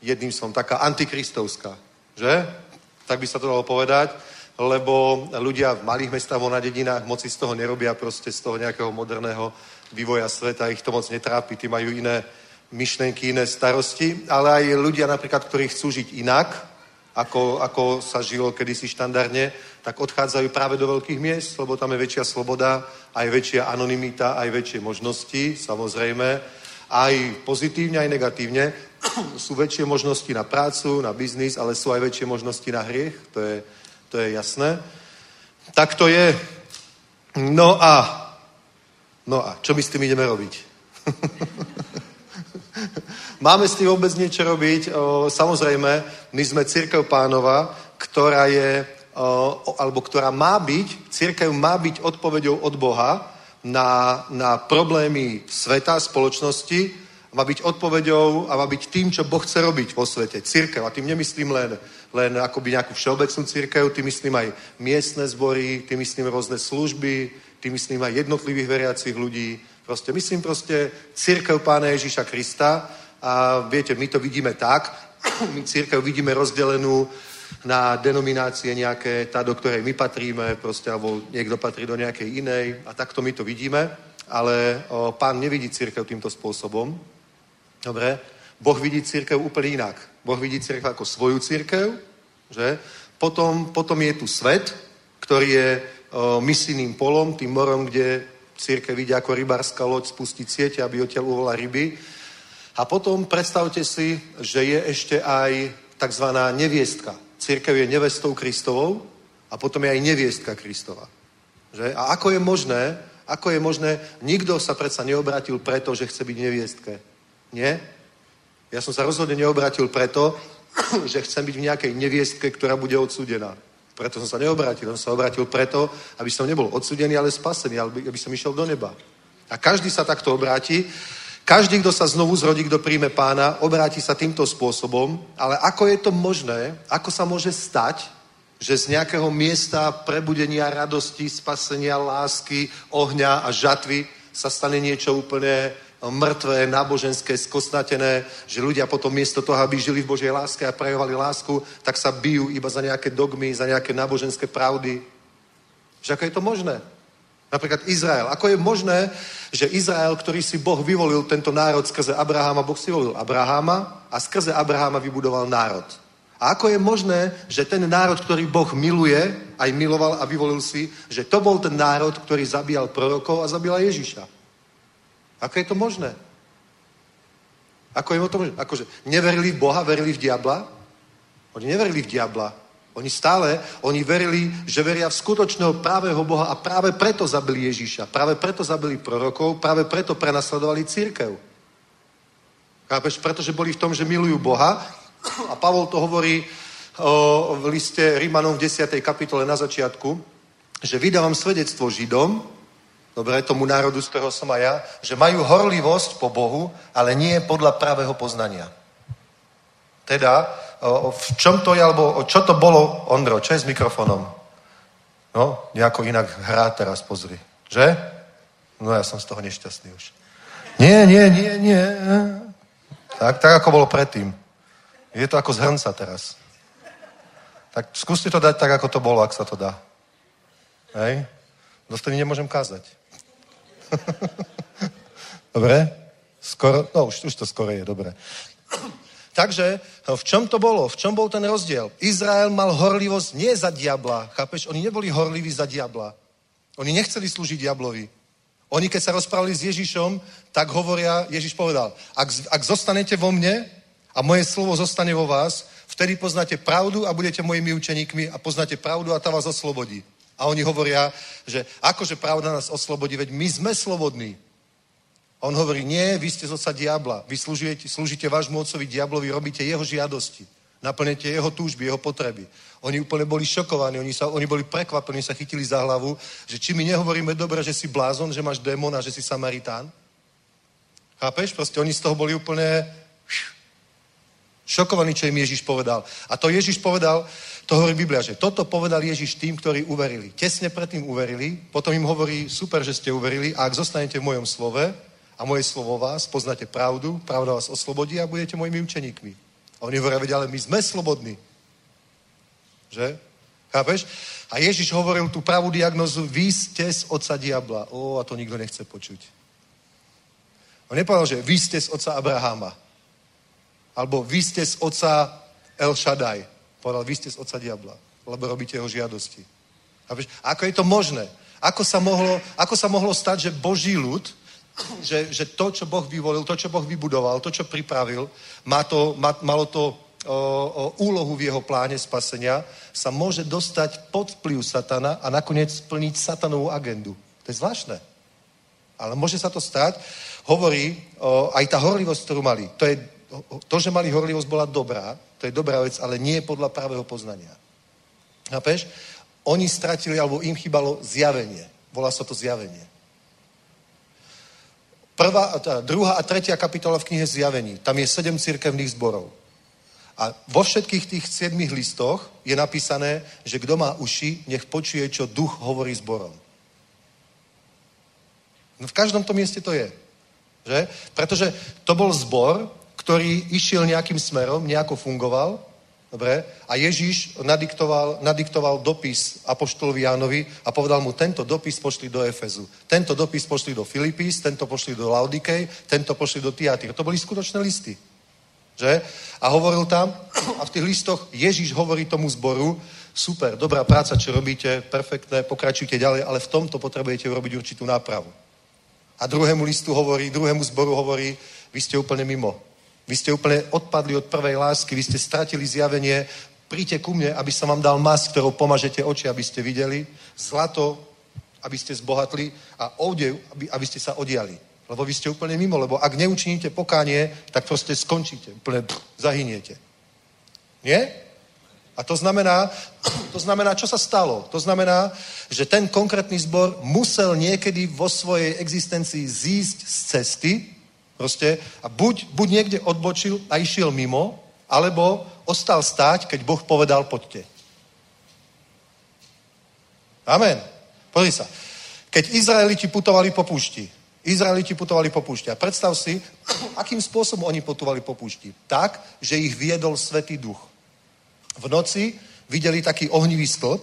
jedným som, taká antikristovská, že? Tak by sa to dalo povedať, lebo ľudia v malých mestách na dedinách moci z toho nerobia proste z toho nejakého moderného vývoja sveta, ich to moc netrápi, tí majú iné myšlenky, iné starosti, ale aj ľudia napríklad, ktorí chcú žiť inak, ako, ako sa žilo kedysi štandardne, tak odchádzajú práve do veľkých miest, lebo tam je väčšia sloboda, aj väčšia anonimita, aj väčšie možnosti, samozrejme, aj pozitívne, aj negatívne. sú väčšie možnosti na prácu, na biznis, ale sú aj väčšie možnosti na hriech, to je, to je jasné. Tak to je. No a, no a, čo my s tým ideme robiť? Máme s tým vôbec niečo robiť? Samozrejme, my sme církev pánova, ktorá je alebo ktorá má byť, církev má byť odpovedou od Boha na, na problémy sveta, spoločnosti, má byť odpovedou a má byť tým, čo Boh chce robiť vo svete. Církev. A tým nemyslím len, len akoby nejakú všeobecnú církev, tým myslím aj miestne zbory, tým myslím rôzne služby, tým myslím aj jednotlivých veriacich ľudí. Proste myslím proste církev Pána Ježíša Krista a viete, my to vidíme tak, my církev vidíme rozdelenú na denominácie nejaké, tá, do ktorej my patríme, proste, alebo niekto patrí do nejakej inej a takto my to vidíme, ale o, pán nevidí církev týmto spôsobom. Dobre? Boh vidí církev úplne inak. Boh vidí církev ako svoju církev, že? Potom, potom je tu svet, ktorý je o, misijným polom, tým morom, kde církev vidí ako rybárska loď spustiť siete, aby odtiaľ uvola ryby. A potom predstavte si, že je ešte aj tzv. neviestka. Církev je nevestou Kristovou a potom je aj neviestka Kristova. Že? A ako je možné, ako je možné, nikto sa predsa neobratil preto, že chce byť neviestke. Nie? Ja som sa rozhodne neobratil preto, že chcem byť v nejakej neviestke, ktorá bude odsudená. Preto som sa neobratil. Som sa obratil preto, aby som nebol odsudený, ale spasený, aby, aby som išiel do neba. A každý sa takto obráti. Každý, kto sa znovu zrodí, kto príjme pána, obráti sa týmto spôsobom, ale ako je to možné, ako sa môže stať, že z nejakého miesta prebudenia, radosti, spasenia, lásky, ohňa a žatvy sa stane niečo úplne mŕtvé, náboženské, skosnatené, že ľudia potom miesto toho, aby žili v Božej láske a prejovali lásku, tak sa bijú iba za nejaké dogmy, za nejaké náboženské pravdy. Že ako je to možné? Napríklad Izrael. Ako je možné, že Izrael, ktorý si Boh vyvolil tento národ skrze Abraháma, Boh si volil Abraháma a skrze Abraháma vybudoval národ. A ako je možné, že ten národ, ktorý Boh miluje, aj miloval a vyvolil si, že to bol ten národ, ktorý zabíjal prorokov a zabíjal Ježiša? Ako je to možné? Ako je o tom, akože neverili v Boha, verili v diabla? Oni neverili v diabla. Oni stále, oni verili, že veria v skutočného právého Boha a práve preto zabili Ježíša. Práve preto zabili prorokov, práve preto prenasledovali církev. Chápeš? Pretože boli v tom, že milujú Boha a Pavol to hovorí o, v liste Rímanom v 10. kapitole na začiatku, že vydávam svedectvo Židom, dobre, tomu národu, z ktorého som aj ja, že majú horlivosť po Bohu, ale nie podľa pravého poznania. Teda, v čom to je, alebo čo to bolo, Ondro, čo je s mikrofonom? No, nejako inak hrá teraz, pozri. Že? No ja som z toho nešťastný už. Nie, nie, nie, nie. Tak, tak ako bolo predtým. Je to ako z hrnca teraz. Tak skúste to dať tak, ako to bolo, ak sa to dá. Hej? Dostane nemôžem kázať. dobre? Skoro, no už, už to skoro je, dobre. Takže v čom to bolo? V čom bol ten rozdiel? Izrael mal horlivosť nie za diabla, chápeš? Oni neboli horliví za diabla. Oni nechceli slúžiť diablovi. Oni, keď sa rozprávali s Ježišom, tak hovoria, Ježiš povedal, ak, ak zostanete vo mne a moje slovo zostane vo vás, vtedy poznáte pravdu a budete mojimi učeníkmi a poznáte pravdu a tá vás oslobodí. A oni hovoria, že akože pravda nás oslobodí, veď my sme slobodní. A on hovorí, nie, vy ste z oca diabla. Vy slúžite, slúžite vášmu otcovi diablovi, robíte jeho žiadosti. Naplnete jeho túžby, jeho potreby. Oni úplne boli šokovaní, oni, sa, oni boli prekvapení, sa chytili za hlavu, že či my nehovoríme dobre, že si blázon, že máš démon a že si Samaritán. Chápeš? Proste oni z toho boli úplne šokovaní, čo im Ježiš povedal. A to Ježiš povedal, to hovorí Biblia, že toto povedal Ježiš tým, ktorí uverili. Tesne predtým uverili, potom im hovorí, super, že ste uverili a ak zostanete v mojom slove a moje slovo vás, poznáte pravdu, pravda vás oslobodí a budete mojimi učeníkmi. A oni hovoria, veď, ale my sme slobodní. Že? Chápeš? A Ježiš hovoril tú pravú diagnozu, vy ste z oca diabla. O, a to nikto nechce počuť. On nepovedal, že vy ste z oca Abraháma. Alebo vy ste z oca El Shaddai. Povedal, vy ste z oca diabla, lebo robíte jeho žiadosti. Chápeš? A ako je to možné? Ako sa mohlo, ako sa mohlo stať, že Boží ľud, že, že to, čo Boh vyvolil, to, čo Boh vybudoval, to, čo pripravil, má to, má, malo to o, o úlohu v jeho pláne spasenia, sa môže dostať pod vplyv satana a nakoniec splniť satanovú agendu. To je zvláštne. Ale môže sa to stať. Hovorí o, aj tá horlivosť, ktorú mali. To, je, to, že mali horlivosť, bola dobrá. To je dobrá vec, ale nie podľa pravého poznania. Chápeš? Oni stratili, alebo im chýbalo zjavenie. Volá sa to zjavenie. Prvá, druhá a tretia kapitola v knihe Zjavení. Tam je sedem cirkevných zborov. A vo všetkých tých siedmých listoch je napísané, že kto má uši, nech počuje, čo duch hovorí zborom. No v každom tom mieste to je. Že? Pretože to bol zbor, ktorý išiel nejakým smerom, nejako fungoval, dobre, a Ježíš nadiktoval, nadiktoval dopis Apoštolovi Jánovi a povedal mu, tento dopis pošli do Efezu, tento dopis pošli do Filipís, tento pošli do Laudikej, tento pošli do Tiatyr. To boli skutočné listy. Že? A hovoril tam, a v tých listoch Ježíš hovorí tomu zboru, super, dobrá práca, čo robíte, perfektné, pokračujte ďalej, ale v tomto potrebujete urobiť určitú nápravu. A druhému listu hovorí, druhému zboru hovorí, vy ste úplne mimo. Vy ste úplne odpadli od prvej lásky, vy ste stratili zjavenie, príďte ku mne, aby som vám dal mas, ktorou pomažete oči, aby ste videli, zlato, aby ste zbohatli a odev, aby, aby ste sa odiali. Lebo vy ste úplne mimo, lebo ak neučiníte pokánie, tak proste skončíte, úplne pff, zahyniete. Nie? A to znamená, to znamená, čo sa stalo? To znamená, že ten konkrétny zbor musel niekedy vo svojej existencii zísť z cesty, proste, a buď, buď niekde odbočil a išiel mimo, alebo ostal stáť, keď Boh povedal, poďte. Amen. Pozri sa. Keď Izraeliti putovali po púšti, Izraeliti putovali po púšti. A predstav si, akým spôsobom oni putovali po púšti. Tak, že ich viedol Svetý duch. V noci videli taký ohnivý stĺp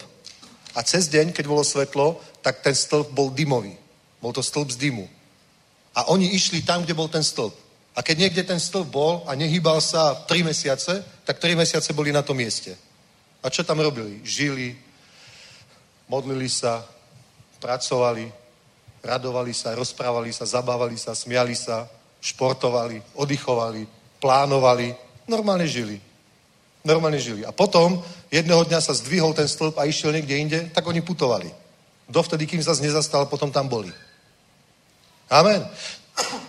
a cez deň, keď bolo svetlo, tak ten stĺp bol dymový. Bol to stĺp z dymu. A oni išli tam, kde bol ten stĺp. A keď niekde ten stĺp bol a nehýbal sa 3 mesiace, tak 3 mesiace boli na tom mieste. A čo tam robili? Žili, modlili sa, pracovali, radovali sa, rozprávali sa, zabávali sa, smiali sa, športovali, oddychovali, plánovali, normálne žili. Normálne žili. A potom jedného dňa sa zdvihol ten stĺp a išiel niekde inde, tak oni putovali. Dovtedy, kým sa nezastal, potom tam boli. Amen.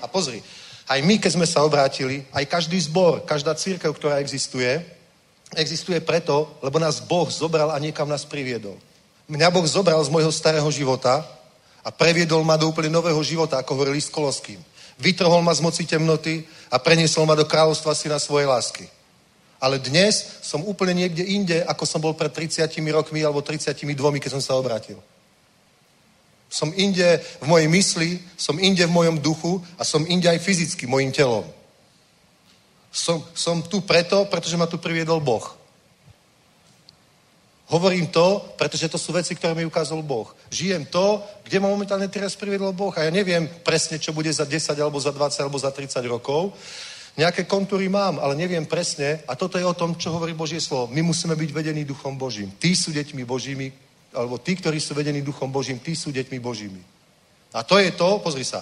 A pozri, aj my, keď sme sa obrátili, aj každý zbor, každá církev, ktorá existuje, existuje preto, lebo nás Boh zobral a niekam nás priviedol. Mňa Boh zobral z môjho starého života a previedol ma do úplne nového života, ako hovorili s Koloským. Vytrhol ma z moci temnoty a preniesol ma do kráľovstva syna svojej lásky. Ale dnes som úplne niekde inde, ako som bol pred 30 rokmi alebo 32, keď som sa obrátil. Som inde v mojej mysli, som inde v mojom duchu a som inde aj fyzicky, mojim telom. Som, som tu preto, pretože ma tu priviedol Boh. Hovorím to, pretože to sú veci, ktoré mi ukázal Boh. Žijem to, kde ma momentálne teraz priviedol Boh a ja neviem presne, čo bude za 10 alebo za 20 alebo za 30 rokov. Nejaké kontúry mám, ale neviem presne. A toto je o tom, čo hovorí Božie slovo. My musíme byť vedení duchom Božím. Tí sú deťmi Božími, alebo tí, ktorí sú vedení duchom Božím, tí sú deťmi Božími. A to je to, pozri sa,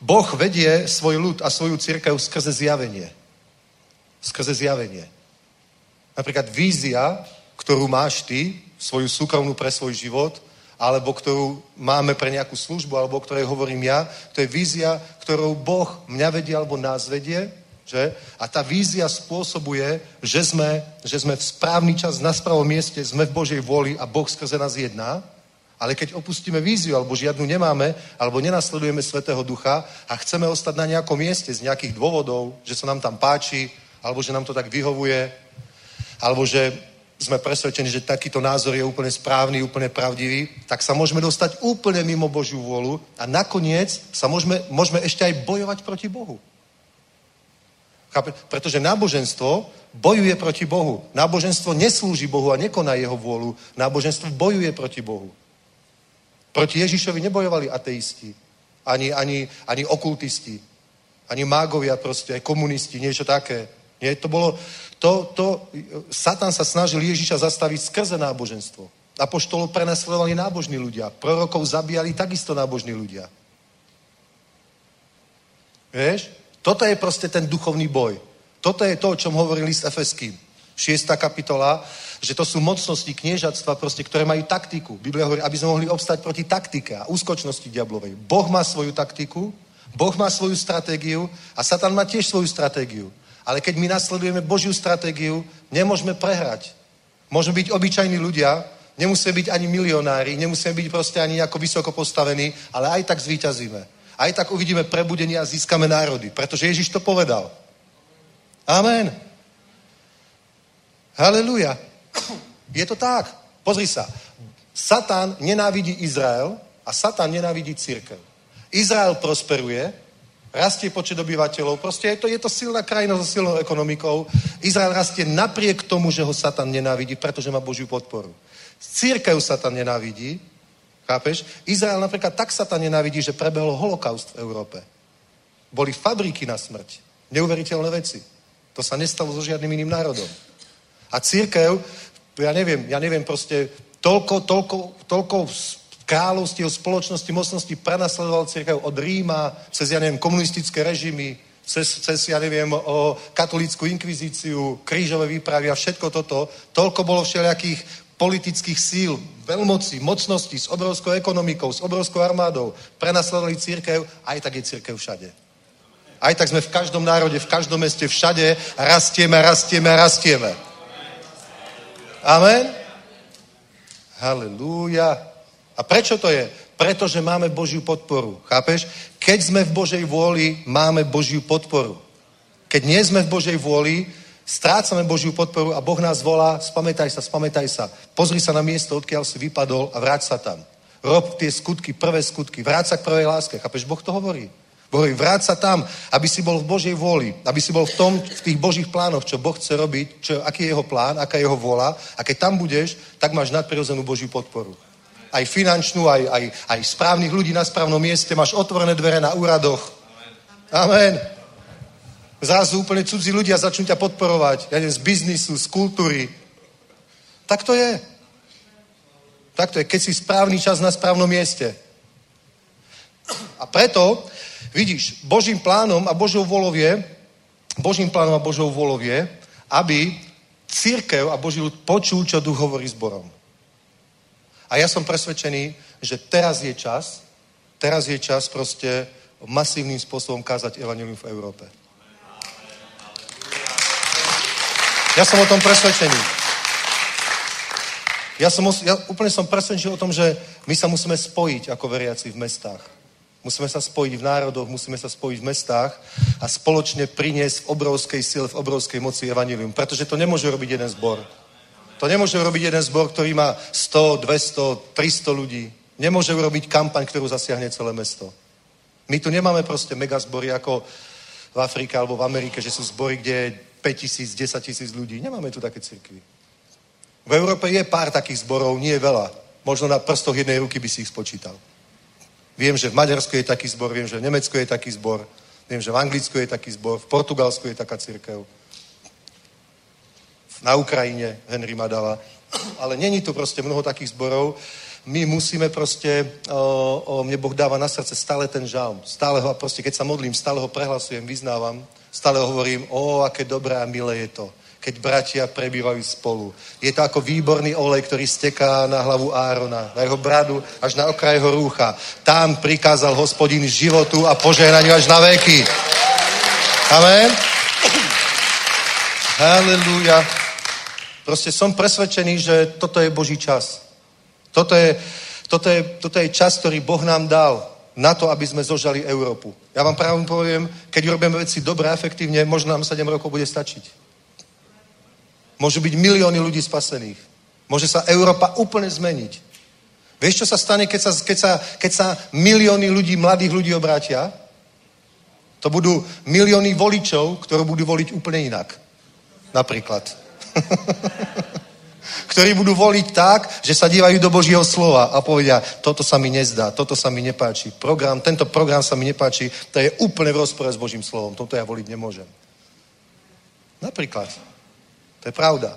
Boh vedie svoj ľud a svoju církev skrze zjavenie. Skrze zjavenie. Napríklad vízia, ktorú máš ty, svoju súkromnú pre svoj život, alebo ktorú máme pre nejakú službu, alebo o ktorej hovorím ja, to je vízia, ktorou Boh mňa vedie alebo nás vedie že? A tá vízia spôsobuje, že sme, že sme v správny čas na spravom mieste, sme v Božej vôli a Boh skrze nás jedná. Ale keď opustíme víziu, alebo žiadnu nemáme, alebo nenasledujeme Svetého Ducha a chceme ostať na nejakom mieste z nejakých dôvodov, že sa nám tam páči, alebo že nám to tak vyhovuje, alebo že sme presvedčení, že takýto názor je úplne správny, úplne pravdivý, tak sa môžeme dostať úplne mimo Božiu vôľu a nakoniec sa môžeme, môžeme ešte aj bojovať proti Bohu. Pretože náboženstvo bojuje proti Bohu. Náboženstvo neslúži Bohu a nekoná jeho vôľu. Náboženstvo bojuje proti Bohu. Proti Ježišovi nebojovali ateisti, ani, ani, ani okultisti, ani mágovia proste, aj komunisti, niečo také. Nie, to bolo, to, to, Satan sa snažil Ježiša zastaviť skrze náboženstvo. Apoštolov prenasledovali nábožní ľudia. Prorokov zabíjali takisto nábožní ľudia. Vieš? Toto je proste ten duchovný boj. Toto je to, o čom hovorí list Efeským. 6. kapitola, že to sú mocnosti kniežatstva, proste, ktoré majú taktiku. Biblia hovorí, aby sme mohli obstať proti taktike a úskočnosti diablovej. Boh má svoju taktiku, Boh má svoju stratégiu a Satan má tiež svoju stratégiu. Ale keď my nasledujeme Božiu stratégiu, nemôžeme prehrať. Môžeme byť obyčajní ľudia, nemusíme byť ani milionári, nemusíme byť proste ani ako vysoko postavení, ale aj tak zvíťazíme aj tak uvidíme prebudenie a získame národy. Pretože Ježiš to povedal. Amen. Haleluja. Je to tak. Pozri sa. Satan nenávidí Izrael a Satan nenávidí církev. Izrael prosperuje, rastie počet obyvateľov, proste je to, je to silná krajina so silnou ekonomikou. Izrael rastie napriek tomu, že ho Satan nenávidí, pretože má Božiu podporu. Církev Satan nenávidí, Chápeš? Izrael napríklad tak sa tam nenávidí, že prebehol holokaust v Európe. Boli fabriky na smrť. Neuveriteľné veci. To sa nestalo so žiadnym iným národom. A církev, ja neviem, ja neviem proste, toľko, toľko, toľko kráľovstiev, spoločnosti, mocnosti prenasledoval církev od Ríma cez, ja neviem, komunistické režimy, cez, cez, ja neviem, o katolícku inkvizíciu, krížové výpravy a všetko toto. Toľko bolo všelijakých politických síl, veľmocí, mocností, s obrovskou ekonomikou, s obrovskou armádou prenasledovali církev, aj tak je církev všade. Aj tak sme v každom národe, v každom meste, všade rastieme, rastieme, rastieme. Amen? Halelúja. A prečo to je? Pretože máme Božiu podporu. Chápeš? Keď sme v Božej vôli, máme Božiu podporu. Keď nie sme v Božej vôli, Strácame Božiu podporu a Boh nás volá, spamätaj sa, spamätaj sa. Pozri sa na miesto, odkiaľ si vypadol a vráť sa tam. Rob tie skutky, prvé skutky, vráť sa k prvej láske. Chápeš, Boh to hovorí. Hovorí, vráť sa tam, aby si bol v Božej vôli, aby si bol v tom, v tých Božích plánoch, čo Boh chce robiť, čo, aký je jeho plán, aká je jeho vôľa. A keď tam budeš, tak máš nadprirodzenú Božiu podporu. Aj finančnú, aj, aj, aj správnych ľudí na správnom mieste, máš otvorené dvere na úradoch. Amen. Zrazu úplne cudzí ľudia začnú ťa podporovať, ja neviem, z biznisu, z kultúry. Tak to je. Tak to je, keď si správny čas na správnom mieste. A preto, vidíš, Božím plánom a Božou volou je, Božím plánom a Božou volou aby církev a Boží ľud počul, čo duch hovorí zborom. A ja som presvedčený, že teraz je čas, teraz je čas proste masívnym spôsobom kázať evanilium v Európe. Ja som o tom presvedčený. Ja, som, ja úplne som presvedčený o tom, že my sa musíme spojiť ako veriaci v mestách. Musíme sa spojiť v národoch, musíme sa spojiť v mestách a spoločne priniesť v obrovskej sile, v obrovskej moci evanilium. Pretože to nemôže robiť jeden zbor. To nemôže robiť jeden zbor, ktorý má 100, 200, 300 ľudí. Nemôže urobiť kampaň, ktorú zasiahne celé mesto. My tu nemáme proste megazbory ako v Afrike alebo v Amerike, že sú zbory, kde je 5 tisíc, 10 tisíc ľudí. Nemáme tu také cirkvy. V Európe je pár takých zborov, nie veľa. Možno na prstoch jednej ruky by si ich spočítal. Viem, že v Maďarsku je taký zbor, viem, že v Nemecku je taký zbor, viem, že v Anglicku je taký zbor, v Portugalsku je taká církev, na Ukrajine Henry Madala. Ale není tu proste mnoho takých zborov. My musíme proste, o, o, mne Boh dáva na srdce stále ten žalm. Stále ho, proste keď sa modlím, stále ho prehlasujem, vyznávam. Stále hovorím, o, aké dobré a milé je to keď bratia prebývajú spolu. Je to ako výborný olej, ktorý steká na hlavu Árona, na jeho bradu, až na okraj jeho rúcha. Tam prikázal hospodin životu a požehnaniu až na veky. Amen. Halelúja. Proste som presvedčený, že toto je Boží čas. Toto je, toto, je, toto je čas, ktorý Boh nám dal na to, aby sme zožali Európu. Ja vám práve poviem, keď urobíme veci dobre, efektívne, možno nám 7 rokov bude stačiť. Môžu byť milióny ľudí spasených. Môže sa Európa úplne zmeniť. Vieš, čo sa stane, keď sa, keď sa, keď sa milióny ľudí, mladých ľudí obrátia? To budú milióny voličov, ktorí budú voliť úplne inak. Napríklad. ktorí budú voliť tak, že sa dívajú do Božího slova a povedia, toto sa mi nezdá, toto sa mi nepáči. Program, tento program sa mi nepáči, to je úplne v rozpore s Božím slovom. Toto ja voliť nemôžem. Napríklad. To je pravda.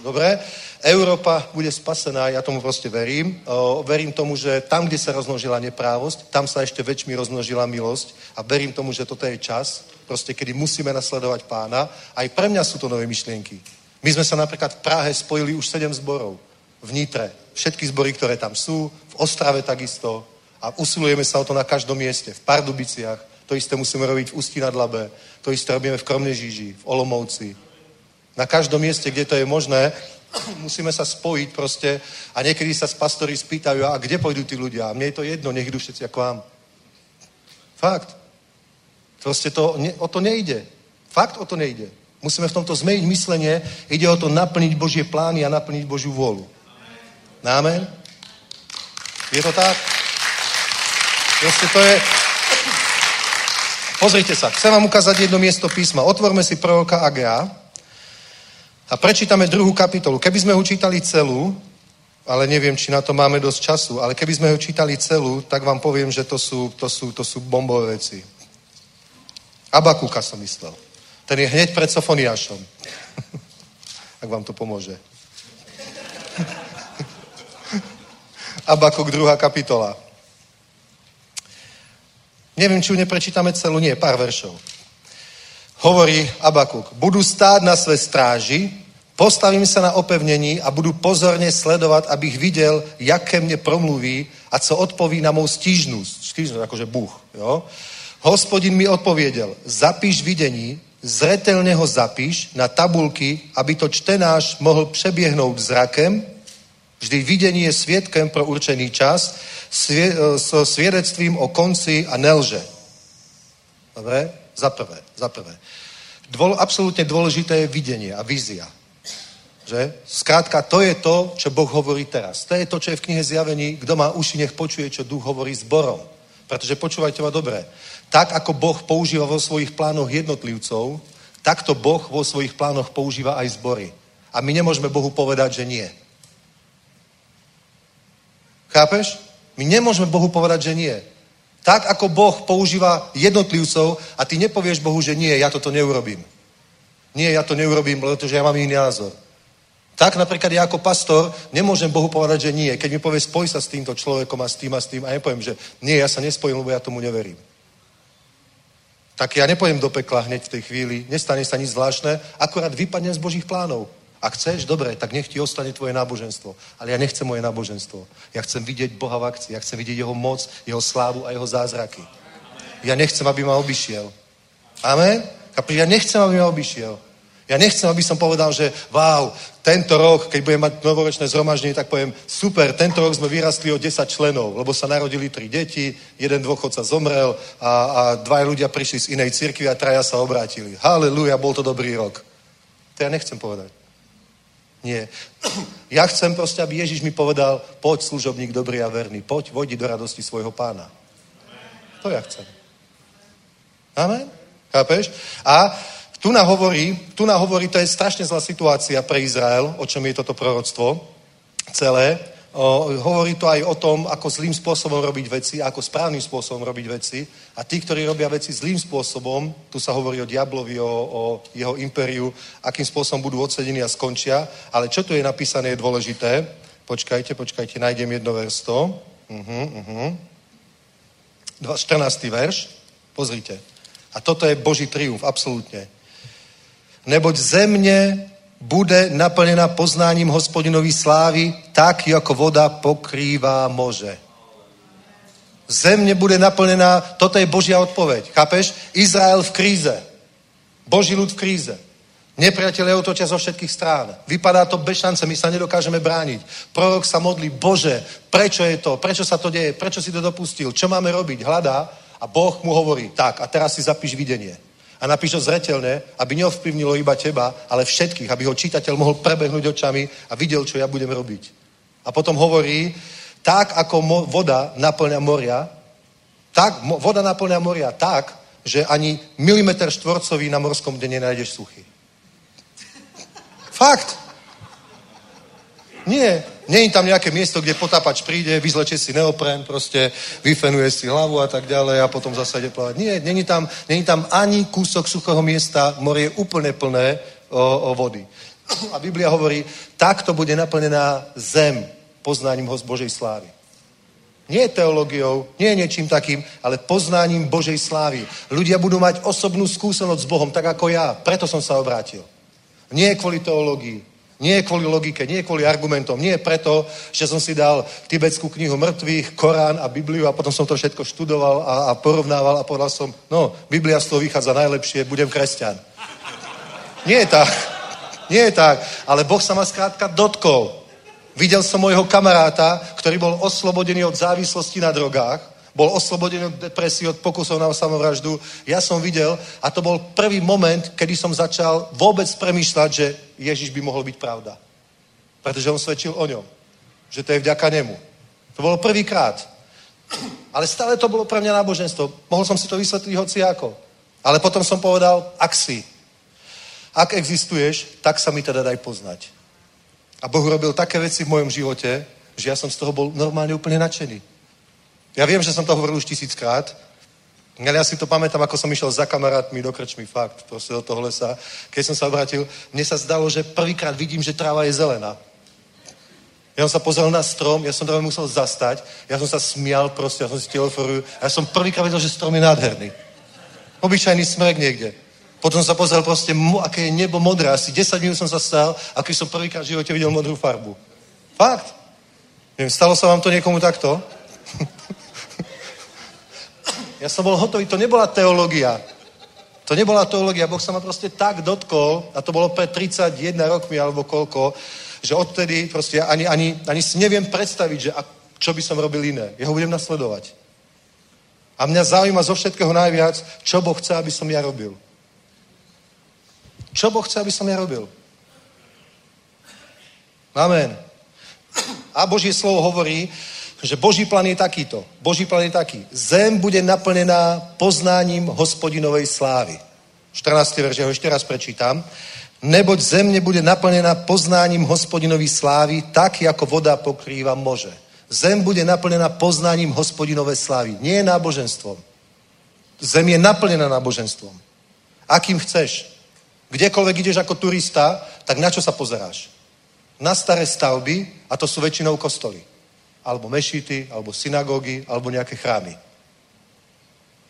Dobre? Európa bude spasená, ja tomu proste verím. Verím tomu, že tam, kde sa rozmnožila neprávosť, tam sa ešte väčšmi rozmnožila milosť a verím tomu, že toto je čas, proste, kedy musíme nasledovať pána. Aj pre mňa sú to nové myšlienky. My sme sa napríklad v Prahe spojili už sedem zborov. V Nitre. Všetky zbory, ktoré tam sú. V Ostrave takisto. A usilujeme sa o to na každom mieste. V Pardubiciach. To isté musíme robiť v Ústí nad Labe. To isté robíme v Kromnežíži, v Olomouci, na každom mieste, kde to je možné, musíme sa spojiť proste a niekedy sa s pastori spýtajú, a kde pôjdu tí ľudia? A mne je to jedno, nech idú všetci ako vám. Fakt. Proste to, o to nejde. Fakt o to nejde. Musíme v tomto zmeniť myslenie. Ide o to naplniť Božie plány a naplniť Božiu vôľu. Amen? Je to tak? Proste to je... Pozrite sa, chcem vám ukázať jedno miesto písma. Otvorme si proroka Agea. A prečítame druhú kapitolu. Keby sme ho čítali celú, ale neviem, či na to máme dosť času, ale keby sme ho čítali celú, tak vám poviem, že to sú, to sú, to sú bombové veci. Abakuka som myslel. Ten je hneď pred Sofoniášom. Ak vám to pomôže. Abakuk, druhá kapitola. Neviem, či ju neprečítame celú, nie, pár veršov hovorí Abakuk, budu stát na své stráži, postavím sa na opevnení a budu pozorne sledovať, abych videl, jaké mne promluví a co odpoví na mou stížnosť. Stížnosť, akože Bůh. Jo? Hospodin mi odpověděl, zapíš videní, zretelne ho zapíš na tabulky, aby to čtenáš mohl přeběhnout zrakem, vždy videní je svědkem pro určený čas, svě, s svědectvím o konci a nelže. Dobre? Za prvé, za prvé. Dôl, absolútne dôležité je videnie a vízia. Že? Skrátka, to je to, čo Boh hovorí teraz. To je to, čo je v knihe Zjavení. Kto má uši, nech počuje, čo duch hovorí zborom. Pretože počúvajte ma dobre. Tak, ako Boh používa vo svojich plánoch jednotlivcov, takto Boh vo svojich plánoch používa aj zbory. A my nemôžeme Bohu povedať, že nie. Chápeš? My nemôžeme Bohu povedať, že nie. Tak ako Boh používa jednotlivcov a ty nepovieš Bohu, že nie, ja toto neurobím. Nie, ja to neurobím, pretože ja mám iný názor. Tak napríklad ja ako pastor nemôžem Bohu povedať, že nie. Keď mi povie, spoj sa s týmto človekom a s tým a s tým a nepoviem, že nie, ja sa nespojím, lebo ja tomu neverím. Tak ja nepojem do pekla hneď v tej chvíli, nestane sa nič zvláštne, akorát vypadnem z Božích plánov. A chceš, dobre, tak nech ti ostane tvoje náboženstvo. Ale ja nechcem moje náboženstvo. Ja chcem vidieť Boha v akcii, ja chcem vidieť jeho moc, jeho slávu a jeho zázraky. Ja nechcem, aby ma obišiel. Amen? Ja nechcem, aby ma obišiel. Ja nechcem, aby som povedal, že wow, tento rok, keď budem mať novoročné zhromaždenie, tak poviem, super, tento rok sme vyrastli o 10 členov, lebo sa narodili tri deti, jeden dôchodca zomrel a, a dva ľudia prišli z inej cirkvi a traja sa obrátili. Halleluja, bol to dobrý rok. To ja nechcem povedať. Nie. Ja chcem proste, aby Ježiš mi povedal, poď služobník dobrý a verný, poď, vojdi do radosti svojho pána. To ja chcem. Amen? Chápeš? A tu na hovorí, tu na hovorí, to je strašne zlá situácia pre Izrael, o čom je toto proroctvo celé. O, hovorí to aj o tom, ako zlým spôsobom robiť veci, ako správnym spôsobom robiť veci. A tí, ktorí robia veci zlým spôsobom, tu sa hovorí o diablovi, o, o jeho impériu, akým spôsobom budú odsedení a skončia. Ale čo tu je napísané, je dôležité. Počkajte, počkajte, nájdem jedno versto. Uh-huh, uh-huh. 14. verš. Pozrite. A toto je Boží triumf, absolútne neboť země bude naplnená poznáním hospodinový slávy, tak jako voda pokrývá moře. Země bude naplnená, toto je Božia odpoveď, chápeš? Izrael v kríze. Boží ľud v kríze. Nepriatelia otočia zo všetkých strán. Vypadá to bez šance, my sa nedokážeme brániť. Prorok sa modlí, Bože, prečo je to? Prečo sa to deje? Prečo si to dopustil? Čo máme robiť? Hľadá a Boh mu hovorí, tak a teraz si zapíš videnie a napíš ho zretelne, aby neovplyvnilo iba teba, ale všetkých, aby ho čitateľ mohol prebehnúť očami a videl, čo ja budem robiť. A potom hovorí, tak ako voda naplňa moria, tak voda naplňa moria tak, že ani milimeter štvorcový na morskom dne nenájdeš suchý. Fakt. Nie, je tam nejaké miesto, kde potápač príde, vyzleče si neopren, proste vyfenuje si hlavu a tak ďalej a potom zase ide plávať. Nie, není tam, není tam ani kúsok suchého miesta, more je úplne plné o, o vody. A Biblia hovorí, takto bude naplnená zem poznáním ho Božej slávy. Nie teológiou, nie niečím takým, ale poznáním Božej slávy. Ľudia budú mať osobnú skúsenosť s Bohom, tak ako ja. Preto som sa obrátil. Nie kvôli teológii, nie kvôli logike, nie kvôli argumentom, nie preto, že som si dal tibetskú knihu mŕtvych, Korán a Bibliu a potom som to všetko študoval a, a porovnával a povedal som, no, Biblia z toho vychádza najlepšie, budem kresťan. Nie je tak. Nie je tak. Ale Boh sa ma skrátka dotkol. Videl som môjho kamaráta, ktorý bol oslobodený od závislosti na drogách, bol oslobodený od depresie, od pokusov na samovraždu. Ja som videl a to bol prvý moment, kedy som začal vôbec premýšľať, že Ježiš by mohol byť pravda. Pretože on svedčil o ňom. Že to je vďaka nemu. To bolo prvýkrát. Ale stále to bolo pre mňa náboženstvo. Mohol som si to vysvetliť hoci ako. Ale potom som povedal, ak si, ak existuješ, tak sa mi teda daj poznať. A Boh robil také veci v mojom živote, že ja som z toho bol normálne úplne nadšený. Ja viem, že som to hovoril už tisíckrát, ale ja si to pamätám, ako som išiel za kamarátmi do krčmy, fakt, proste do toho lesa. Keď som sa obrátil, mne sa zdalo, že prvýkrát vidím, že tráva je zelená. Ja som sa pozrel na strom, ja som tam musel zastať, ja som sa smial proste, ja som si teleforujú, ja som prvýkrát videl, že strom je nádherný. Obyčajný smrek niekde. Potom som sa pozrel proste, aké je nebo modré. Asi 10 minút som sa stál, a keď som prvýkrát v živote videl modrú farbu. Fakt. Neviem, stalo sa vám to niekomu takto? Ja som bol hotový, to nebola teológia. To nebola teológia, Boh sa ma proste tak dotkol, a to bolo pred 31 rokmi alebo koľko, že odtedy proste ani, ani, ani si neviem predstaviť, že a čo by som robil iné. Ja ho budem nasledovať. A mňa zaujíma zo všetkého najviac, čo Boh chce, aby som ja robil. Čo Boh chce, aby som ja robil. Amen. A Božie slovo hovorí, že Boží plán je takýto. Boží plán je taký. Zem bude naplnená poznáním hospodinovej slávy. 14. verš, ho ešte raz prečítam. Neboť země bude naplnená poznáním hospodinovej slávy, tak, ako voda pokrýva može. Zem bude naplnená poznaním hospodinovej slávy. Nie náboženstvom. Zem je naplnená náboženstvom. Akým chceš. Kdekoľvek ideš ako turista, tak na čo sa pozeráš? Na staré stavby, a to sú väčšinou kostoly. Alebo mešity, alebo synagógy, alebo nejaké chrámy.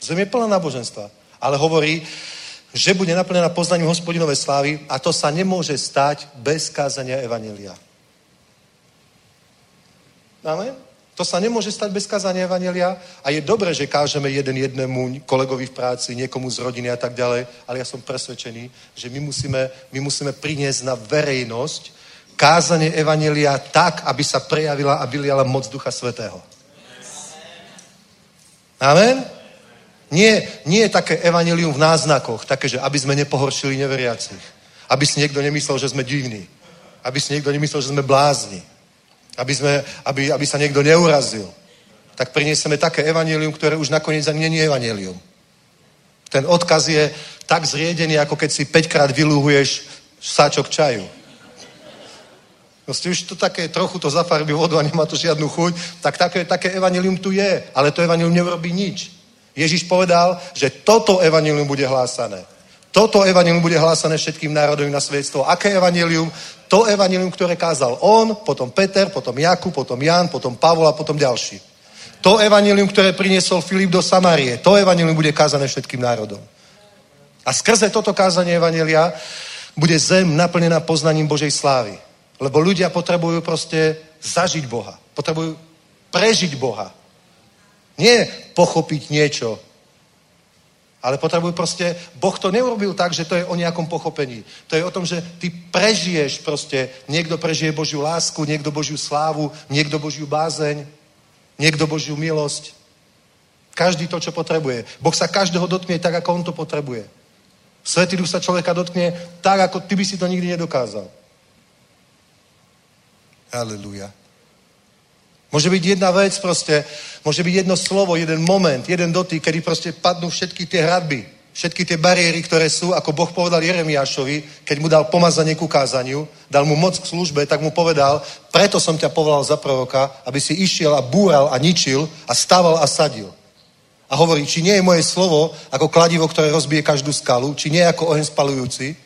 Zem je plná náboženstva. Ale hovorí, že bude naplnená poznaním hospodinovej slávy a to sa nemôže stať bez kázania Evanelia. Amen? To sa nemôže stať bez kázania Evanelia a je dobré, že kážeme jeden jednému kolegovi v práci, niekomu z rodiny a tak ďalej, ale ja som presvedčený, že my musíme, my musíme priniesť na verejnosť kázanie Evanelia tak, aby sa prejavila a vyliala moc Ducha Svetého. Amen? Nie, nie je také evanelium v náznakoch, také, že aby sme nepohoršili neveriacich. Aby si niekto nemyslel, že sme divní. Aby si niekto nemyslel, že sme blázni. Aby, sme, aby, aby sa niekto neurazil. Tak priniesieme také evanelium, ktoré už nakoniec ani je evanelium. Ten odkaz je tak zriedený, ako keď si 5 krát vylúhuješ sáčok čaju. Proste už to také, trochu to zafarbí vodu a nemá to žiadnu chuť, tak také, také evanelium tu je, ale to evanelium neurobí nič. Ježiš povedal, že toto evanilium bude hlásané. Toto evanilium bude hlásané všetkým národom na svedstvo. Aké evanilium? To evanilium, ktoré kázal on, potom Peter, potom Jakub, potom Jan, potom Pavol a potom ďalší. To evanilium, ktoré priniesol Filip do Samárie, to evanilium bude kázané všetkým národom. A skrze toto kázanie evanelia bude zem naplnená poznaním Božej slávy. Lebo ľudia potrebujú proste zažiť Boha. Potrebujú prežiť Boha. Nie pochopiť niečo, ale potrebujú proste, Boh to neurobil tak, že to je o nejakom pochopení. To je o tom, že ty prežiješ proste, niekto prežije Božiu lásku, niekto Božiu slávu, niekto Božiu bázeň, niekto Božiu milosť. Každý to, čo potrebuje. Boh sa každého dotkne tak, ako on to potrebuje. Svetý duch sa človeka dotkne tak, ako ty by si to nikdy nedokázal. Aleluja. Môže byť jedna vec proste, môže byť jedno slovo, jeden moment, jeden dotyk, kedy proste padnú všetky tie hradby, všetky tie bariéry, ktoré sú, ako Boh povedal Jeremiášovi, keď mu dal pomazanie ku kázaniu, dal mu moc k službe, tak mu povedal, preto som ťa povolal za proroka, aby si išiel a búral a ničil a stával a sadil. A hovorí, či nie je moje slovo ako kladivo, ktoré rozbije každú skalu, či nie ako oheň spalujúci.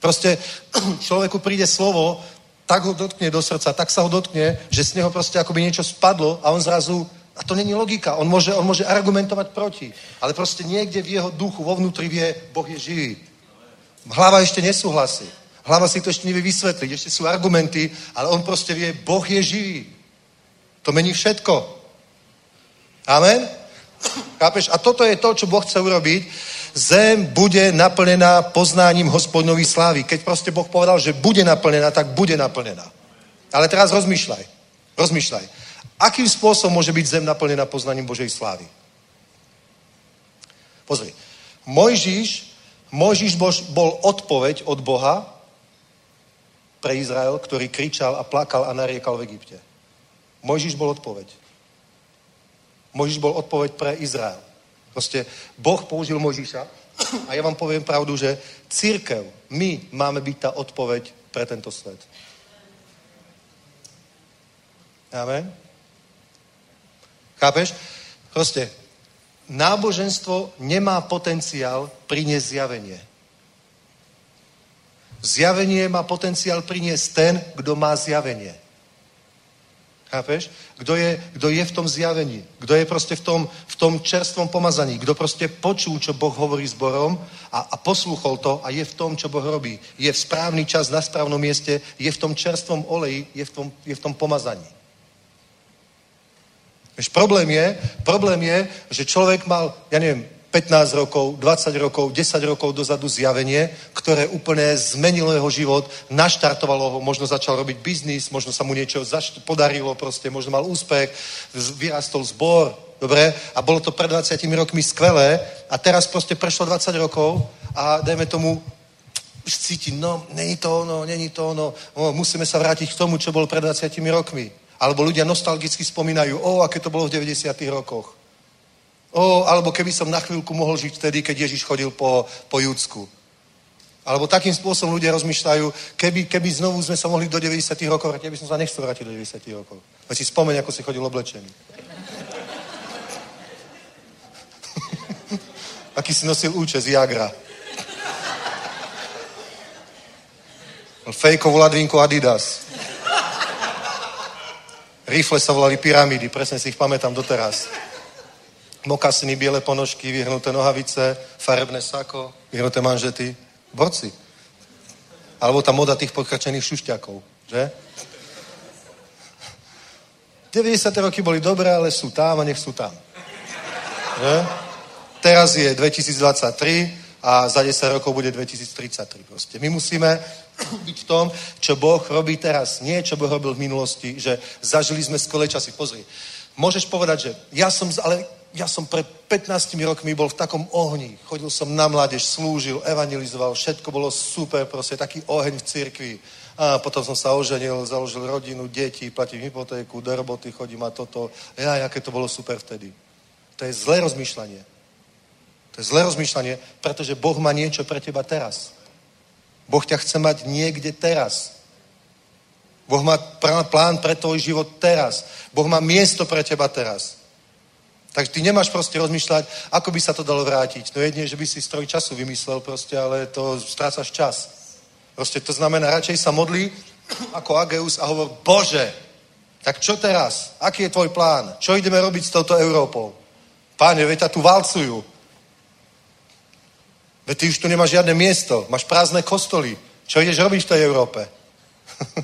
Proste človeku príde slovo, tak ho dotkne do srdca, tak sa ho dotkne, že z neho proste akoby niečo spadlo a on zrazu, a to není logika, on môže, on môže argumentovať proti, ale proste niekde v jeho duchu, vo vnútri vie, Boh je živý. Hlava ešte nesúhlasí. Hlava si to ešte nevie vysvetliť, ešte sú argumenty, ale on proste vie, Boh je živý. To mení všetko. Amen? Chápeš? A toto je to, čo Boh chce urobiť zem bude naplnená poznáním hospodnovej slávy. Keď proste Boh povedal, že bude naplnená, tak bude naplnená. Ale teraz rozmýšľaj. Rozmýšľaj. Akým spôsobom môže byť zem naplnená poznaním Božej slávy? Pozri. Mojžiš, Mojžiš bol odpoveď od Boha pre Izrael, ktorý kričal a plakal a nariekal v Egypte. Mojžiš bol odpoveď. Mojžiš bol odpoveď pre Izrael. Proste Boh použil Mojžiša a ja vám poviem pravdu, že církev, my máme byť tá odpoveď pre tento svet. Amen? Chápeš? Proste, náboženstvo nemá potenciál priniesť zjavenie. Zjavenie má potenciál priniesť ten, kto má zjavenie. Chápeš? Kto je, kto je v tom zjavení, kto je proste v tom, v tom čerstvom pomazaní, kto proste počul, čo Boh hovorí zborom a, a posluchol to a je v tom, čo Boh robí. Je v správny čas, na správnom mieste, je v tom čerstvom oleji, je v tom, je v tom pomazaní. Víš, problém je, problém je, že človek mal, ja neviem, 15 rokov, 20 rokov, 10 rokov dozadu zjavenie, ktoré úplne zmenilo jeho život, naštartovalo ho, možno začal robiť biznis, možno sa mu niečo podarilo, proste, možno mal úspech, vyrastol zbor, dobre, a bolo to pred 20 rokmi skvelé a teraz proste prešlo 20 rokov a dajme tomu, už cítim, no, není to ono, není to ono, no, musíme sa vrátiť k tomu, čo bolo pred 20 rokmi. Alebo ľudia nostalgicky spomínajú, o, aké to bolo v 90 rokoch. O, alebo keby som na chvíľku mohol žiť vtedy, keď Ježiš chodil po, po Júdsku. Alebo takým spôsobom ľudia rozmýšľajú, keby, keby znovu sme sa mohli do 90 rokov vrátiť, ja by som sa nechcel vrátiť do 90 rokov. Veď si spomeň, ako si chodil oblečený. Aký si nosil účes, Jagra. Fejkovú ladvinku Adidas. Rifle sa volali pyramídy, presne si ich pamätám doteraz. Mokasiny, biele ponožky, vyhnuté nohavice, farebné sako, vyhnuté manžety. Borci. Alebo tá moda tých podkrčených šušťakov, že? 90. roky boli dobré, ale sú tam a nech sú tam. Že? Teraz je 2023 a za 10 rokov bude 2033 proste. My musíme byť v tom, čo Boh robí teraz. Nie, čo Boh robil v minulosti, že zažili sme skvelé časy. Pozri, môžeš povedať, že ja som, ale ja som pred 15 rokmi bol v takom ohni. Chodil som na mládež, slúžil, evangelizoval, všetko bolo super, proste taký oheň v cirkvi. A potom som sa oženil, založil rodinu, deti, platím hypotéku, do roboty chodím a toto. Ja, aké to bolo super vtedy. To je zlé rozmýšľanie. To je zlé rozmýšľanie, pretože Boh má niečo pre teba teraz. Boh ťa chce mať niekde teraz. Boh má plán pre tvoj život teraz. Boh má miesto pre teba teraz. Takže ty nemáš proste rozmýšľať, ako by sa to dalo vrátiť. No jedine, že by si stroj času vymyslel proste, ale to strácaš čas. Proste to znamená, radšej sa modlí ako Ageus a hovor, Bože, tak čo teraz? Aký je tvoj plán? Čo ideme robiť s touto Európou? Páne, veď tu valcujú. Veď ty už tu nemáš žiadne miesto. Máš prázdne kostoly. Čo ideš robiť v tej Európe?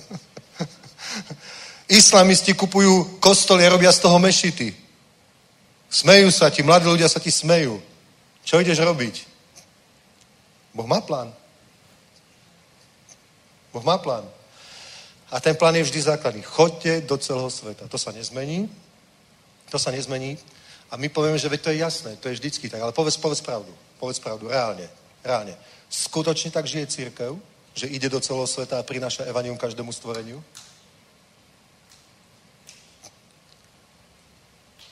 Islamisti kupujú kostoly a robia z toho mešity. Smejú sa ti, mladí ľudia sa ti smejú. Čo ideš robiť? Boh má plán. Boh má plán. A ten plán je vždy základný. Choďte do celého sveta. To sa nezmení. To sa nezmení. A my povieme, že veď to je jasné, to je vždycky tak. Ale povedz, povedz pravdu. Povedz pravdu, reálne. Reálne. Skutočne tak žije církev, že ide do celého sveta a prináša evanium každému stvoreniu?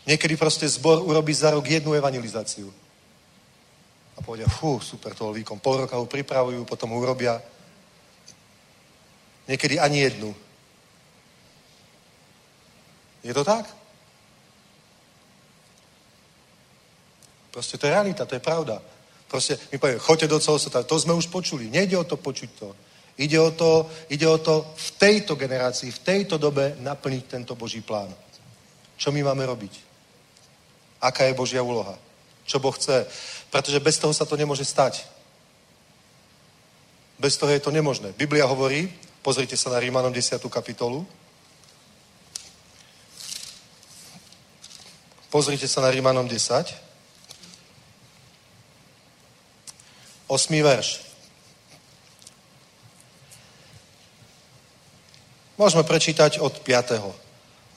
Niekedy proste zbor urobí za rok jednu evangelizáciu. A povedia, fú, super, toho výkon. Pol roka ho pripravujú, potom ho urobia. Niekedy ani jednu. Je to tak? Proste to je realita, to je pravda. Proste my povieme, choďte do celého sveta. To sme už počuli. Nejde o to počuť to. Ide o to, ide o to v tejto generácii, v tejto dobe naplniť tento Boží plán. Čo my máme robiť? Aká je Božia úloha? Čo Boh chce? Pretože bez toho sa to nemôže stať. Bez toho je to nemožné. Biblia hovorí, pozrite sa na Rímanom 10. kapitolu. Pozrite sa na Rímanom 10. 8. verš. Môžeme prečítať od 5.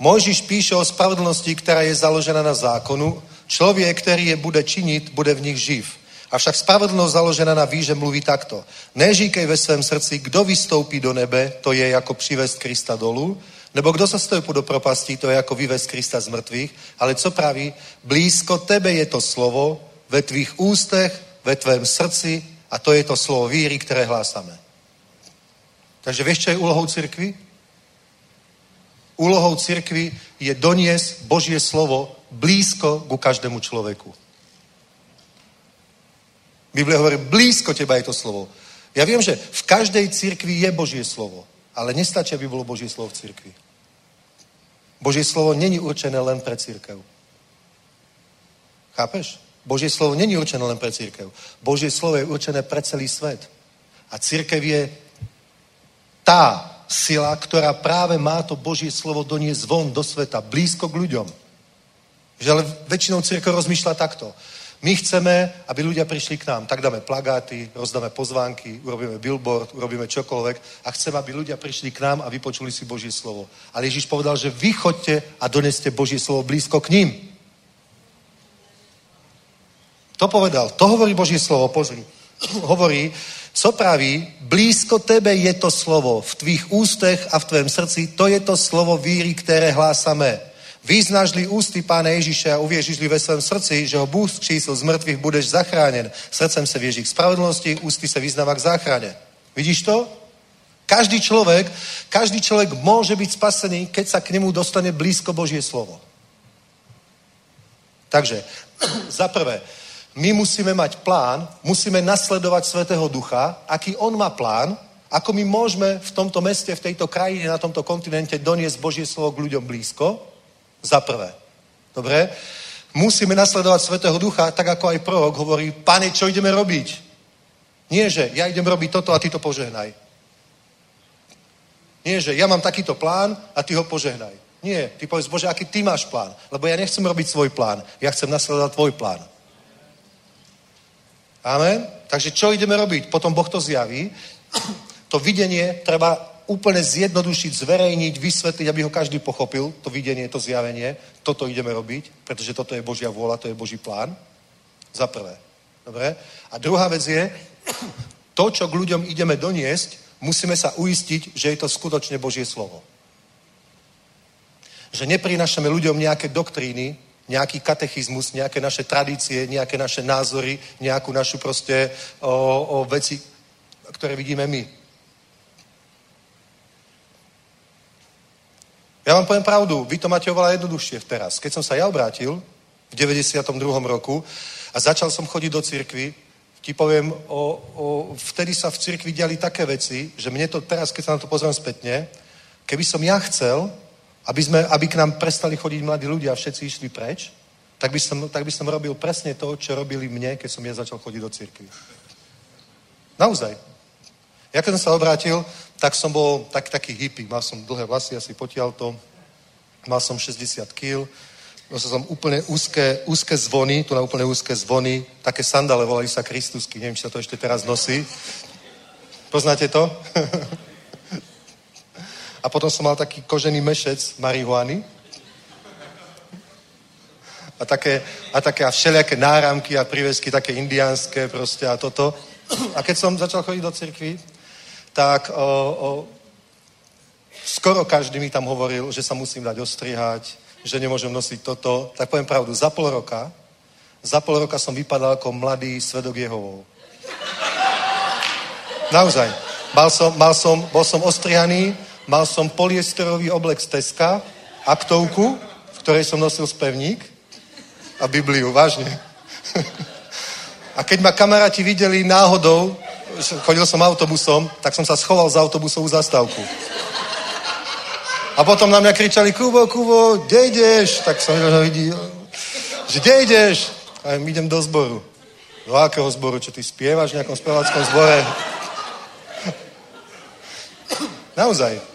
Mojžiš píše o spravedlnosti, která je založena na zákonu. Člověk, který je bude činit, bude v nich živ. Avšak spravedlnost založená na výže mluví takto. Neříkej ve svém srdci, kdo vystoupí do nebe, to je jako přivést Krista dolu, nebo kdo se stoupí do propasti, to je jako vyvést Krista z mrtvých, ale co praví? Blízko tebe je to slovo, ve tvých ústech, ve tvém srdci a to je to slovo víry, které hlásáme. Takže vieš, čo je úlohou cirkvi? Úlohou cirkvi je doniesť Božie slovo blízko ku každému človeku. Biblia hovorí, blízko teba je to slovo. Ja viem, že v každej cirkvi je Božie slovo, ale nestačí, aby bolo Božie slovo v cirkvi. Božie slovo není určené len pre církev. Chápeš? Božie slovo není určené len pre církev. Božie slovo je určené pre celý svet. A církev je tá sila, ktorá práve má to Božie slovo doniesť von do sveta, blízko k ľuďom. Že ale väčšinou církev rozmýšľa takto. My chceme, aby ľudia prišli k nám. Tak dáme plagáty, rozdáme pozvánky, urobíme billboard, urobíme čokoľvek a chceme, aby ľudia prišli k nám a vypočuli si Božie slovo. Ale Ježiš povedal, že vy chodte a doneste Božie slovo blízko k ním. To povedal. To hovorí Božie slovo, pozri. hovorí, co praví, blízko tebe je to slovo, v tvých ústech a v tvém srdci, to je to slovo víry, které hlásame. Význažli ústy Pána Ježíše a uvěříš ve svém srdci, že ho Bůh skřísil z mrtvých, budeš zachráněn. Srdcem se věří k spravedlnosti, ústy se vyznáva k záchraně. Vidíš to? Každý človek, každý človek môže byť spasený, keď sa k nemu dostane blízko Božie slovo. Takže, za prvé, my musíme mať plán, musíme nasledovať Svetého Ducha, aký on má plán, ako my môžeme v tomto meste, v tejto krajine, na tomto kontinente doniesť Božie slovo k ľuďom blízko. Za prvé. Dobre? Musíme nasledovať Svetého Ducha, tak ako aj prorok hovorí, pane, čo ideme robiť? Nie, že ja idem robiť toto a ty to požehnaj. Nie, že ja mám takýto plán a ty ho požehnaj. Nie, ty povieš, Bože, aký ty máš plán? Lebo ja nechcem robiť svoj plán, ja chcem nasledovať tvoj plán. Amen? Takže čo ideme robiť? Potom Boh to zjaví. To videnie treba úplne zjednodušiť, zverejniť, vysvetliť, aby ho každý pochopil, to videnie, to zjavenie. Toto ideme robiť, pretože toto je Božia vôľa, to je Boží plán. Za prvé. Dobre? A druhá vec je, to, čo k ľuďom ideme doniesť, musíme sa uistiť, že je to skutočne Božie slovo. Že neprinašame ľuďom nejaké doktríny, nejaký katechizmus, nejaké naše tradície, nejaké naše názory, nejakú našu proste o, o veci, ktoré vidíme my. Ja vám poviem pravdu, vy to máte oveľa jednoduchšie teraz. Keď som sa ja obrátil v 92. roku a začal som chodiť do cirkvy, ti poviem, o, o, vtedy sa v cirkvi diali také veci, že mne to teraz, keď sa na to pozriem spätne, keby som ja chcel, aby, sme, aby k nám prestali chodiť mladí ľudia a všetci išli preč, tak by, som, tak by som robil presne to, čo robili mne, keď som ja začal chodiť do cirkvi. Naozaj. Ja keď som sa obrátil, tak som bol tak, taký hippie. Mal som dlhé vlasy, asi potiaľ to. Mal som 60 kg. Nosil som úplne úzke, úzke zvony, tu na úplne úzke zvony. Také sandále volali sa kristusky. Neviem, či sa to ešte teraz nosí. Poznáte to? A potom som mal taký kožený mešec marihuany. A také, a také a všelijaké náramky a prívesky, také indiánske proste a toto. A keď som začal chodiť do cirkvi, tak o, o, skoro každý mi tam hovoril, že sa musím dať ostrihať, že nemôžem nosiť toto. Tak poviem pravdu, za pol roka, za pol roka som vypadal ako mladý svedok Jehovou. Naozaj. Mal som, mal som, bol som ostrihaný, mal som poliesterový oblek z Teska, aktovku, v ktorej som nosil spevník a Bibliu, vážne. A keď ma kamaráti videli náhodou, chodil som autobusom, tak som sa schoval za autobusovú zastávku. A potom na mňa kričali, Kubo, Kubo, kde ideš? Tak som videl, že kde ideš? A ja idem do zboru. Do akého zboru? Čo ty spievaš v nejakom spevackom zbore? Naozaj.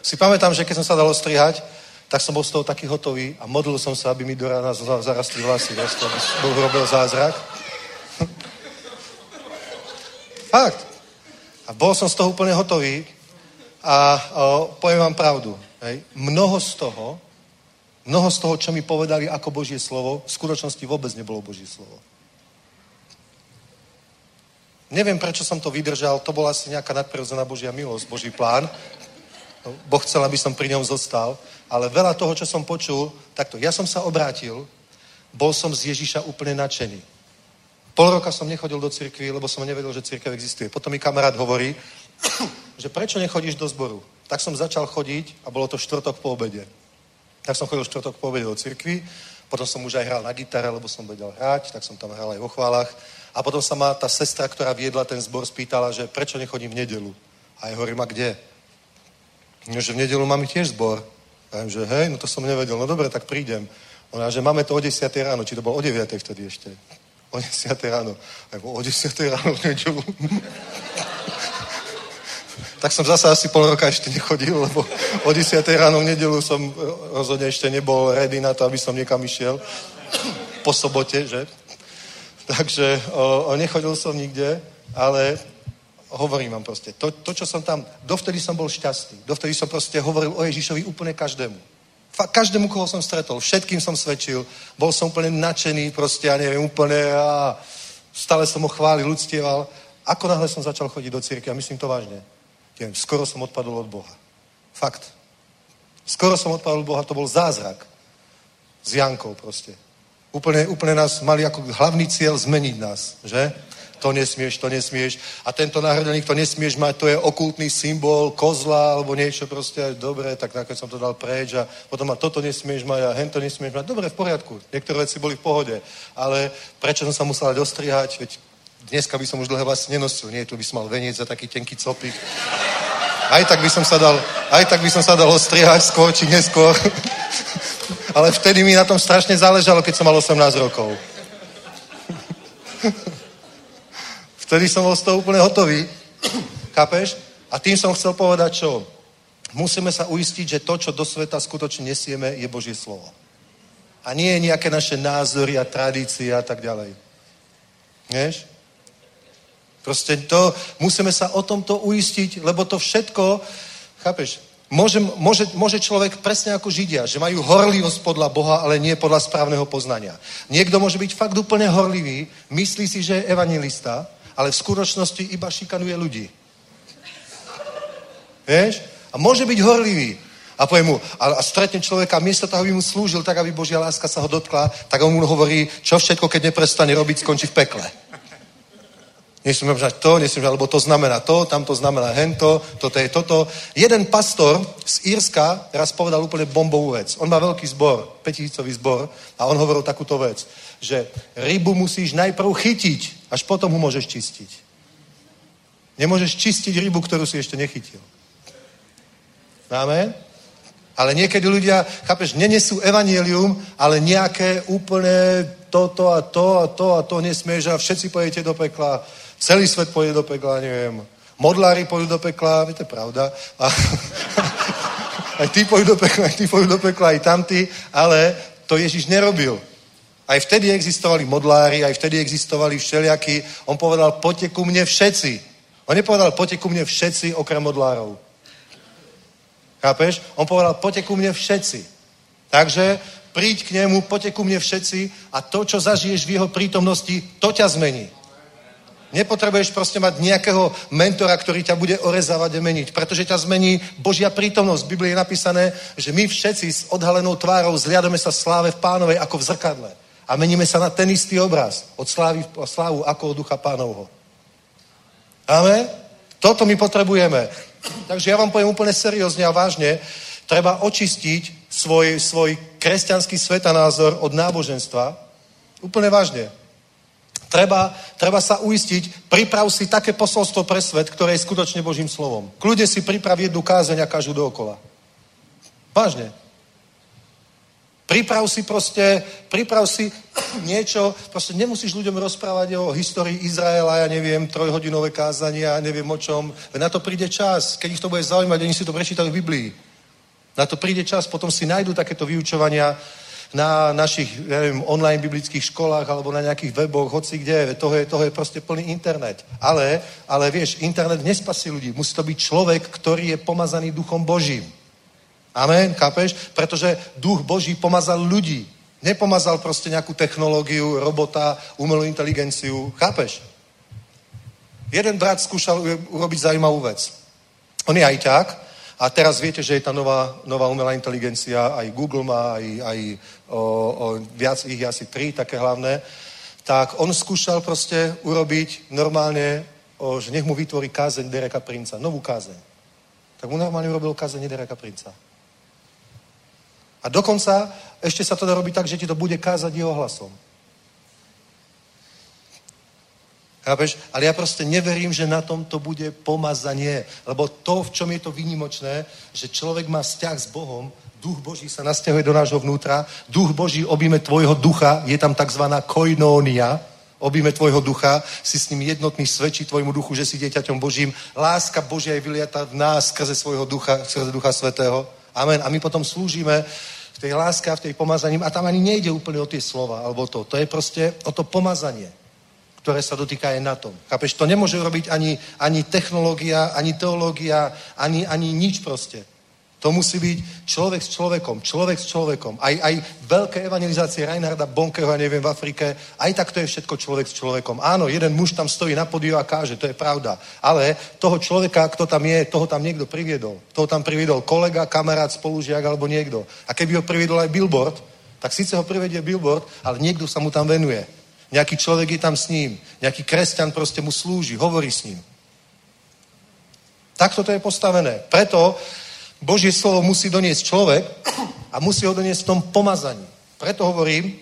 Si pamätám, že keď som sa dal ostrihať, tak som bol z toho taký hotový a modlil som sa, aby mi do rána zarastli vlasy, vlastne, aby Boh robil zázrak. Fakt. A bol som z toho úplne hotový a o, poviem vám pravdu. Hej. Mnoho z toho, mnoho z toho, čo mi povedali ako Božie slovo, v skutočnosti vôbec nebolo Božie slovo. Neviem, prečo som to vydržal, to bola asi nejaká nadprirodzená Božia milosť, Boží plán. Boh chcel, aby som pri ňom zostal, ale veľa toho, čo som počul, takto, ja som sa obrátil, bol som z Ježiša úplne nadšený. Pol roka som nechodil do cirkvi, lebo som nevedel, že cirkev existuje. Potom mi kamarát hovorí, že prečo nechodíš do zboru? Tak som začal chodiť a bolo to štvrtok po obede. Tak som chodil štvrtok po obede do cirkvi, potom som už aj hral na gitare, lebo som vedel hrať, tak som tam hral aj vo chválach. A potom sa ma tá sestra, ktorá viedla ten zbor, spýtala, že prečo nechodím v nedelu. A ja hovorím, a kde? No, že v nedelu máme tiež zbor. A ja že hej, no to som nevedel. No dobre, tak prídem. Ona, že máme to o 10 ráno, či to bolo o 9 vtedy ešte. O 10 ráno. A ja, o 10 ráno v nedelu. tak som zase asi pol roka ešte nechodil, lebo o 10 ráno v nedelu som rozhodne ešte nebol ready na to, aby som niekam išiel po sobote, že? Takže o, o, nechodil som nikde, ale hovorím vám proste, to, to, čo som tam, dovtedy som bol šťastný, dovtedy som proste hovoril o Ježišovi úplne každému. Každému, koho som stretol, všetkým som svedčil, bol som úplne nadšený, proste, ja neviem, úplne a stále som ho chválil, uctieval. Ako náhle som začal chodiť do cirkvi, a myslím to vážne, neviem, skoro som odpadol od Boha. Fakt. Skoro som odpadol Boha, to bol zázrak. S Jankou proste. Úplne, úplne nás mali ako hlavný cieľ zmeniť nás, že? To nesmieš, to nesmieš. A tento náhradelník to nesmieš mať, to je okultný symbol kozla alebo niečo proste. Dobre, tak nakoniec som to dal preč a potom a toto nesmieš mať a hento nesmieš mať. Dobre, v poriadku. Niektoré veci boli v pohode. Ale prečo som sa musel dostrihať? Veď dneska by som už dlhé vlasy nenosil. Nie, tu by som mal veniec za taký tenký copik. Aj tak by som sa dal, aj tak by som sa dal ostrihať skôr či neskôr. Ale vtedy mi na tom strašne záležalo, keď som mal 18 rokov. Vtedy som bol z toho úplne hotový. Chápeš? A tým som chcel povedať, čo? Musíme sa uistiť, že to, čo do sveta skutočne nesieme, je Božie slovo. A nie nejaké naše názory a tradície a tak ďalej. Vieš? Proste to, musíme sa o tomto uistiť, lebo to všetko, chápeš, môže, môže, môže človek presne ako Židia, že majú horlivosť podľa Boha, ale nie podľa správneho poznania. Niekto môže byť fakt úplne horlivý, myslí si, že je evangelista, ale v skutočnosti iba šikanuje ľudí. Vieš? A môže byť horlivý. A povie mu, a, a stretne človeka, miesto toho, aby mu slúžil tak, aby Božia láska sa ho dotkla, tak on mu hovorí, čo všetko, keď neprestane robiť, skončí v pekle. Nesmiem povedať to, nesmiem lebo to znamená to, tam to znamená hento, toto je toto. Jeden pastor z Írska raz povedal úplne bombovú vec. On má veľký zbor, petisícový zbor a on hovoril takúto vec, že rybu musíš najprv chytiť, až potom ho môžeš čistiť. Nemôžeš čistiť rybu, ktorú si ešte nechytil. Amen? Ale niekedy ľudia, chápeš, nenesú evanielium, ale nejaké úplne toto a to a to a to nesmieš a všetci pojete do pekla Celý svet pôjde do pekla, neviem. Modlári pôjdu do pekla, viete, pravda. A, aj ty pôjdu do pekla, aj ty pôjdu do pekla, aj tamty, ale to Ježiš nerobil. Aj vtedy existovali modlári, aj vtedy existovali všelijakí. On povedal, poďte ku mne všetci. On nepovedal, poďte ku mne všetci, okrem modlárov. Chápeš? On povedal, poďte ku mne všetci. Takže príď k nemu, poďte ku mne všetci a to, čo zažiješ v jeho prítomnosti, to ťa zmení. Nepotrebuješ proste mať nejakého mentora, ktorý ťa bude orezávať a meniť, pretože ťa zmení Božia prítomnosť. V Biblii je napísané, že my všetci s odhalenou tvárou zliadame sa sláve v pánovej ako v zrkadle. A meníme sa na ten istý obraz. Od slávy slávu ako od ducha pánovho. Amen? Toto my potrebujeme. Takže ja vám poviem úplne seriózne a vážne, treba očistiť svoj, svoj kresťanský svetanázor od náboženstva. Úplne vážne. Treba, treba sa uistiť, priprav si také posolstvo pre svet, ktoré je skutočne Božím slovom. Kľudne si priprav jednu kázeň a každú dookola. Vážne. Priprav si proste, priprav si niečo, proste nemusíš ľuďom rozprávať o histórii Izraela, ja neviem, trojhodinové kázania, ja neviem o čom. Na to príde čas, keď ich to bude zaujímať, oni si to prečítajú v Biblii. Na to príde čas, potom si nájdú takéto vyučovania, na našich neviem, online biblických školách alebo na nejakých weboch, hoci kde, toho je, toho je proste plný internet. Ale, ale vieš, internet nespasí ľudí. Musí to byť človek, ktorý je pomazaný duchom Božím. Amen, chápeš? Pretože duch Boží pomazal ľudí. Nepomazal proste nejakú technológiu, robota, umelú inteligenciu. Chápeš? Jeden brat skúšal urobiť zaujímavú vec. On je ajťák a teraz viete, že je tá nová, nová umelá inteligencia, aj Google má, aj, aj o, o, viac ich asi tri, také hlavné. Tak on skúšal proste urobiť normálne, o, že nech mu vytvorí kázeň Dereka Princa, novú kázeň. Tak mu normálne urobil kázeň Dereka Princa. A dokonca ešte sa to dá robiť tak, že ti to bude kázať jeho hlasom. Chápeš? Ale ja proste neverím, že na tom to bude pomazanie. Lebo to, v čom je to výnimočné, že človek má vzťah s Bohom, duch Boží sa nasťahuje do nášho vnútra, duch Boží objíme tvojho ducha, je tam tzv. koinónia, objíme tvojho ducha, si s ním jednotný, svedčí tvojmu duchu, že si dieťaťom Božím. Láska Božia je vyliata v nás skrze svojho ducha, skrze ducha svetého. Amen. A my potom slúžime v tej láske a v tej pomazaní. A tam ani nejde úplne o tie slova, alebo to. To je proste o to pomazanie ktoré sa dotýka aj na tom. Chápeš, to nemôže robiť ani, ani technológia, ani teológia, ani, ani nič proste. To musí byť človek s človekom, človek s človekom. Aj, aj veľké evangelizácie Reinharda Bonkeho, ja neviem, v Afrike, aj tak to je všetko človek s človekom. Áno, jeden muž tam stojí na podiu a káže, to je pravda. Ale toho človeka, kto tam je, toho tam niekto priviedol. Toho tam priviedol kolega, kamarát, spolužiak alebo niekto. A keby ho priviedol aj billboard, tak síce ho privedie billboard, ale niekto sa mu tam venuje. Nejaký človek je tam s ním. Nejaký kresťan proste mu slúži, hovorí s ním. Takto to je postavené. Preto Božie slovo musí doniesť človek a musí ho doniesť v tom pomazaní. Preto hovorím,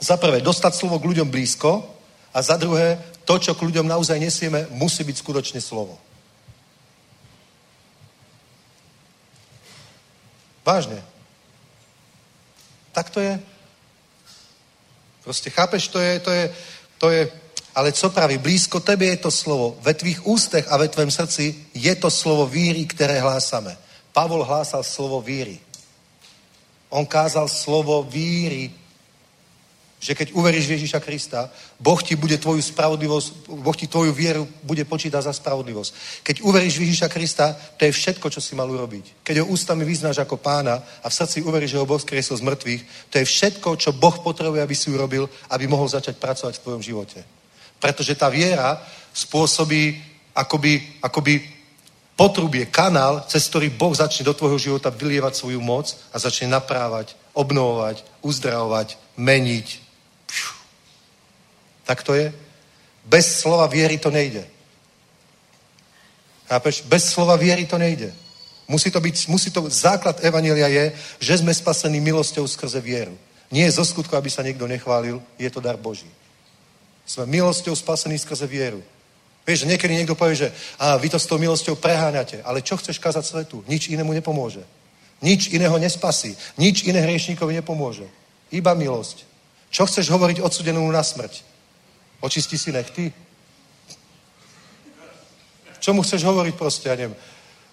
za prvé, dostať slovo k ľuďom blízko a za druhé, to, čo k ľuďom naozaj nesieme, musí byť skutočne slovo. Vážne. Tak to je. Proste chápeš, to je, to je, to je, ale co praví, blízko tebe je to slovo, ve tvých ústech a ve tvém srdci je to slovo víry, které hlásame. Pavol hlásal slovo víry. On kázal slovo víry, že keď uveríš v Ježíša Krista, Boh ti bude tvoju spravodlivosť, Boh ti tvoju vieru bude počítať za spravodlivosť. Keď uveríš v Ježíša Krista, to je všetko, čo si mal urobiť. Keď ho ústami vyznáš ako pána a v srdci uveríš, že ho Boh skriesil z mŕtvych, to je všetko, čo Boh potrebuje, aby si urobil, aby mohol začať pracovať v tvojom živote. Pretože tá viera spôsobí akoby, akoby potrubie, kanál, cez ktorý Boh začne do tvojho života vylievať svoju moc a začne naprávať, obnovovať, uzdravovať, meniť. Tak to je. Bez slova viery to nejde. Chápeš? Bez slova viery to nejde. Musí to byť, musí to, základ Evanília je, že sme spasení milosťou skrze vieru. Nie je zo skutku, aby sa niekto nechválil, je to dar Boží. Sme milosťou spasení skrze vieru. Vieš, že niekedy niekto povie, že a vy to s tou milosťou preháňate, ale čo chceš kázať svetu? Nič inému nepomôže. Nič iného nespasí. Nič iné hriešníkovi nepomôže. Iba milosť. Čo chceš hovoriť odsudenému na smrť? Očisti si nechty? Čo mu chceš hovoriť proste, ja neviem.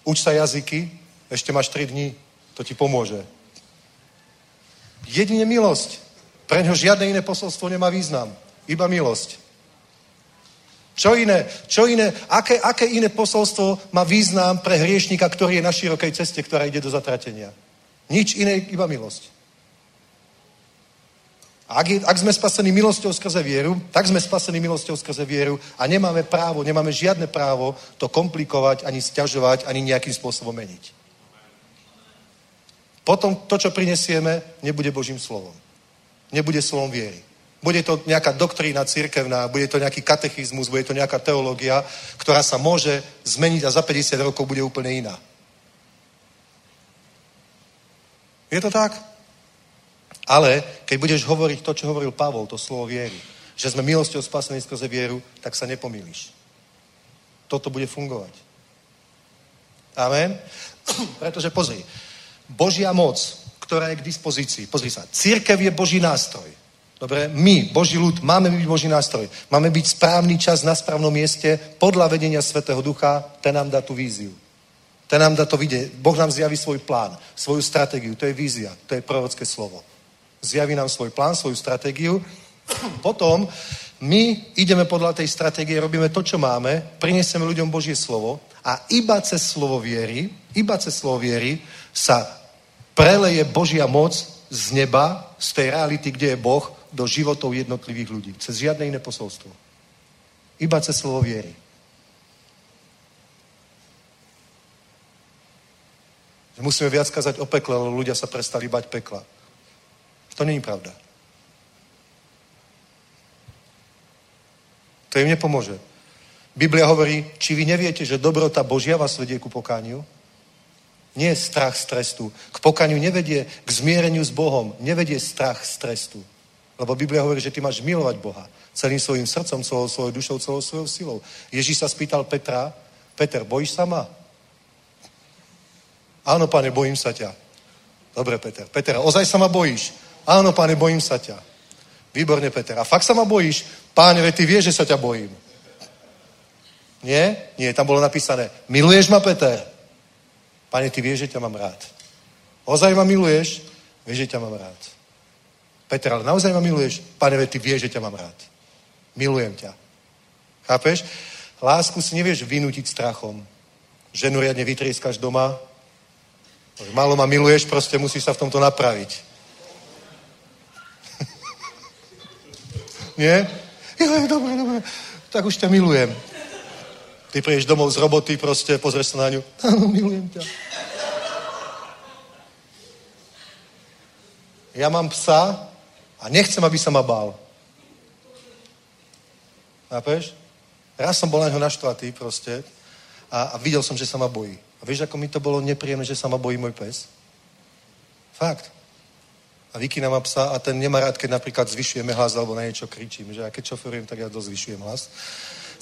Uč sa jazyky, ešte máš 3 dní, to ti pomôže. Jedine milosť. Pre ňo žiadne iné posolstvo nemá význam. Iba milosť. Čo iné? Čo iné? Aké, aké iné posolstvo má význam pre hriešnika, ktorý je na širokej ceste, ktorá ide do zatratenia? Nič iné, iba milosť. Ak, je, ak sme spasení milosťou skrze vieru, tak sme spasení milosťou skrze vieru a nemáme právo, nemáme žiadne právo to komplikovať, ani stiažovať, ani nejakým spôsobom meniť. Potom to, čo prinesieme, nebude Božím slovom. Nebude slovom viery. Bude to nejaká doktrína církevná, bude to nejaký katechizmus, bude to nejaká teológia, ktorá sa môže zmeniť a za 50 rokov bude úplne iná. Je to tak? Ale keď budeš hovoriť to, čo hovoril Pavol, to slovo viery, že sme milosťou spasení skrze vieru, tak sa nepomíliš. Toto bude fungovať. Amen? Pretože pozri, Božia moc, ktorá je k dispozícii, pozri sa, církev je Boží nástroj. Dobre, my, Boží ľud, máme byť Boží nástroj. Máme byť správny čas na správnom mieste podľa vedenia Svetého Ducha, ten nám dá tú víziu. Ten nám dá to vidieť. Boh nám zjaví svoj plán, svoju stratégiu. To je vízia, to je prorocké slovo. Zjaví nám svoj plán, svoju stratégiu. Potom my ideme podľa tej stratégie, robíme to, čo máme, prinesieme ľuďom Božie slovo a iba cez slovo viery, iba cez slovo viery sa preleje Božia moc z neba, z tej reality, kde je Boh, do životov jednotlivých ľudí. Cez žiadne iné posolstvo. Iba cez slovo viery. Musíme viac kazať o pekle, lebo ľudia sa prestali bať pekla. To není pravda. To im nepomôže. Biblia hovorí, či vy neviete, že dobrota Božia vás vedie ku pokániu? Nie strach z trestu. K pokaniu nevedie, k zmiereniu s Bohom, nevedie strach z trestu. Lebo Biblia hovorí, že ty máš milovať Boha celým svojim srdcom, celou svojou dušou, celou svojou silou. Ježíš sa spýtal Petra, Peter, bojíš sa ma? Áno, pane, bojím sa ťa. Dobre, Peter. Peter, ozaj sa ma bojíš? Áno, pane, bojím sa ťa. Výborne, Peter. A fakt sa ma bojíš? Páne, veď ty vieš, že sa ťa bojím. Nie? Nie, tam bolo napísané, miluješ ma, Peter? Pane, ty vieš, že ťa mám rád. Ozaj ma miluješ? Vieš, že ťa mám rád. Peter, ale naozaj ma miluješ? Pane, ty vieš, že ťa mám rád. Milujem ťa. Chápeš? Lásku si nevieš vynútiť strachom. Ženu riadne vytrieskaš doma, Málo ma miluješ, proste musíš sa v tomto napraviť. Nie? Jo, dobre, dobre. Tak už ťa milujem. Ty prídeš domov z roboty, proste pozrieš sa na ňu. Áno, milujem ťa. Ja mám psa a nechcem, aby sa ma bál. Chápeš? Raz som bol na ňo naštvatý proste a, a videl som, že sa ma bojí. A vieš, ako mi to bolo nepríjemné, že sa ma bojí môj pes? Fakt. A Vikina má psa a ten nemá rád, keď napríklad zvyšujeme hlas alebo na niečo kričím. Že ja keď šoferujem, tak ja dosť zvyšujem hlas.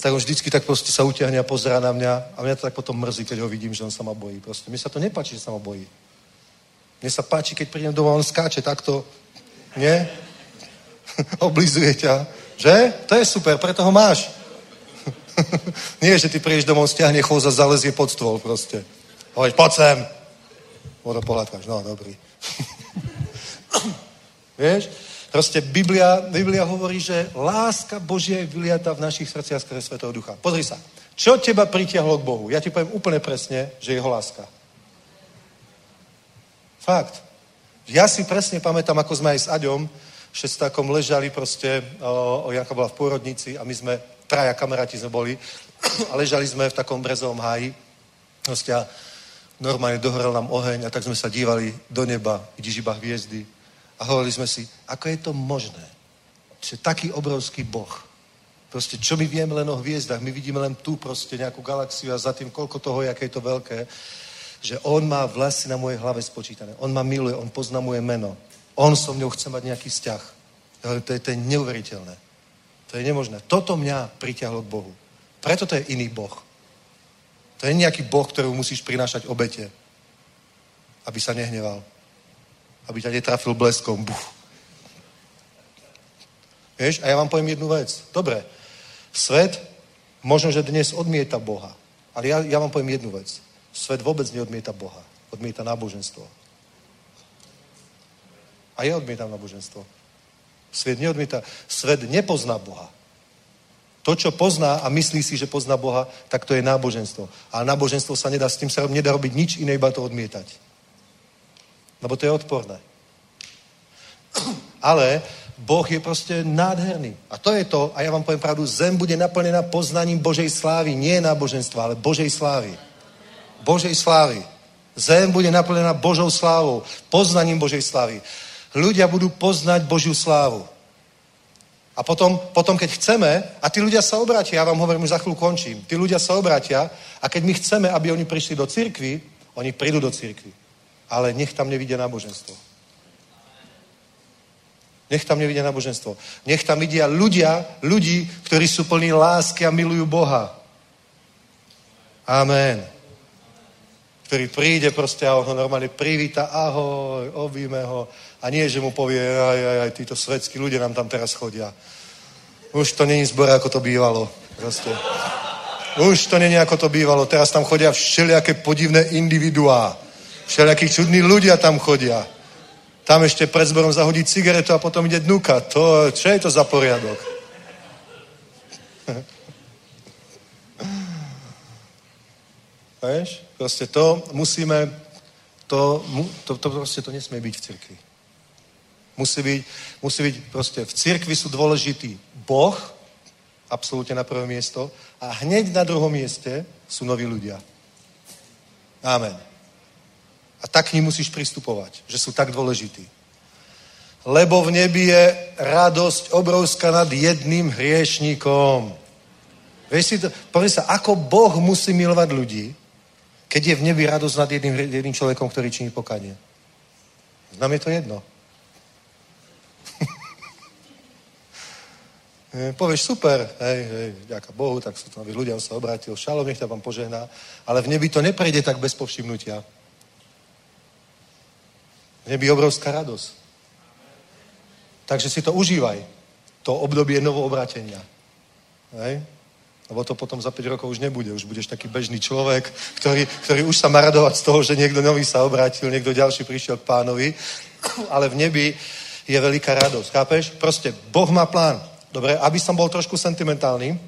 Tak on vždycky tak proste sa utiahne a pozera na mňa a mňa to tak potom mrzí, keď ho vidím, že on sa ma bojí. Proste. Mne sa to nepáči, že sa ma bojí. Mne sa páči, keď prídem domov, on skáče takto. Nie? Oblizuje ťa. Že? To je super, preto ho máš. Nie, že ty prídeš domov, stiahne chôz a zalezie pod stôl proste. Hovoríš, poď sem. Vodo pohľadkáš, no dobrý. Vieš? Proste Biblia, Biblia hovorí, že láska Božia je vyliata v našich srdciach skrze Svetého Ducha. Pozri sa. Čo teba pritiahlo k Bohu? Ja ti poviem úplne presne, že jeho láska. Fakt. Ja si presne pamätám, ako sme aj s Aďom šestákom ležali proste, o, Janka bola v pôrodnici a my sme, traja kamaráti sme boli a ležali sme v takom brezovom háji. Proste normálne dohorel nám oheň a tak sme sa dívali do neba, vidíš iba hviezdy. A hovorili sme si, ako je to možné, že taký obrovský Boh, proste čo my vieme len o hviezdach, my vidíme len tu proste nejakú galaxiu a za tým koľko toho, aké je to veľké, že on má vlasy na mojej hlave spočítané. On ma miluje, on pozná moje meno. On so mnou chce mať nejaký vzťah. To je, to je neuveriteľné. To je nemožné. Toto mňa pritiahlo k Bohu. Preto to je iný Boh. To je nejaký Boh, ktorého musíš prinášať obete. Aby sa nehneval. Aby ťa netrafil bleskom. Buch. Vieš? A ja vám poviem jednu vec. Dobre. Svet možno, že dnes odmieta Boha. Ale ja, ja vám poviem jednu vec. Svet vôbec neodmieta Boha. Odmieta náboženstvo. A ja odmietam náboženstvo. Svet neodmieta. Svet nepozná Boha. To, čo pozná a myslí si, že pozná Boha, tak to je náboženstvo. A náboženstvo sa nedá, s tým sa nedá robiť nič iné, iba to odmietať. Lebo to je odporné. Ale Boh je proste nádherný. A to je to, a ja vám poviem pravdu, zem bude naplnená poznaním Božej slávy. Nie náboženstva, ale Božej slávy. Božej slávy. Zem bude naplnená Božou slávou, poznaním Božej slávy. Ľudia budú poznať Božiu slávu. A potom, potom, keď chceme, a tí ľudia sa obrátia, ja vám hovorím, už za chvíľu končím, tí ľudia sa obrátia a keď my chceme, aby oni prišli do cirkvy, oni prídu do cirkvy. Ale nech tam nevidia náboženstvo. Nech tam nevidia náboženstvo. Nech tam vidia ľudia, ľudí, ktorí sú plní lásky a milujú Boha. Amen ktorý príde proste a on ho normálne privíta, ahoj, obíme ho. A nie, že mu povie, aj, aj, aj, títo svetskí ľudia nám tam teraz chodia. Už to není zbor, ako to bývalo. Proste. Už to není, ako to bývalo. Teraz tam chodia všelijaké podivné individuá. Všelijakí čudní ľudia tam chodia. Tam ešte pred zborom zahodí cigaretu a potom ide dnuka. To, čo je to za poriadok? Vieš? Proste to musíme, to, to, to proste to nesmie byť v cirkvi. Musí byť, musí byť proste, v cirkvi sú dôležitý Boh, absolútne na prvé miesto, a hneď na druhom mieste sú noví ľudia. Amen. A tak k ním musíš pristupovať, že sú tak dôležití. Lebo v nebi je radosť obrovská nad jedným hriešníkom. Vieš si to, povedz sa, ako Boh musí milovať ľudí, keď je v nebi radosť nad jedným, jedným človekom, ktorý činí pokanie. Nám je to jedno. Povieš, super, hej, hej, ďaká Bohu, tak sú noví ľudia, sa obrátil, šalom, nech ťa vám požehná, ale v nebi to neprejde tak bez povšimnutia. Nebi je obrovská radosť. Takže si to užívaj, to obdobie novoobratenia. Hej? Lebo to potom za 5 rokov už nebude. Už budeš taký bežný človek, ktorý, ktorý už sa má radovať z toho, že niekto nový sa obrátil, niekto ďalší prišiel k pánovi. Ale v nebi je veľká radosť. Chápeš? Proste Boh má plán. Dobre, aby som bol trošku sentimentálny.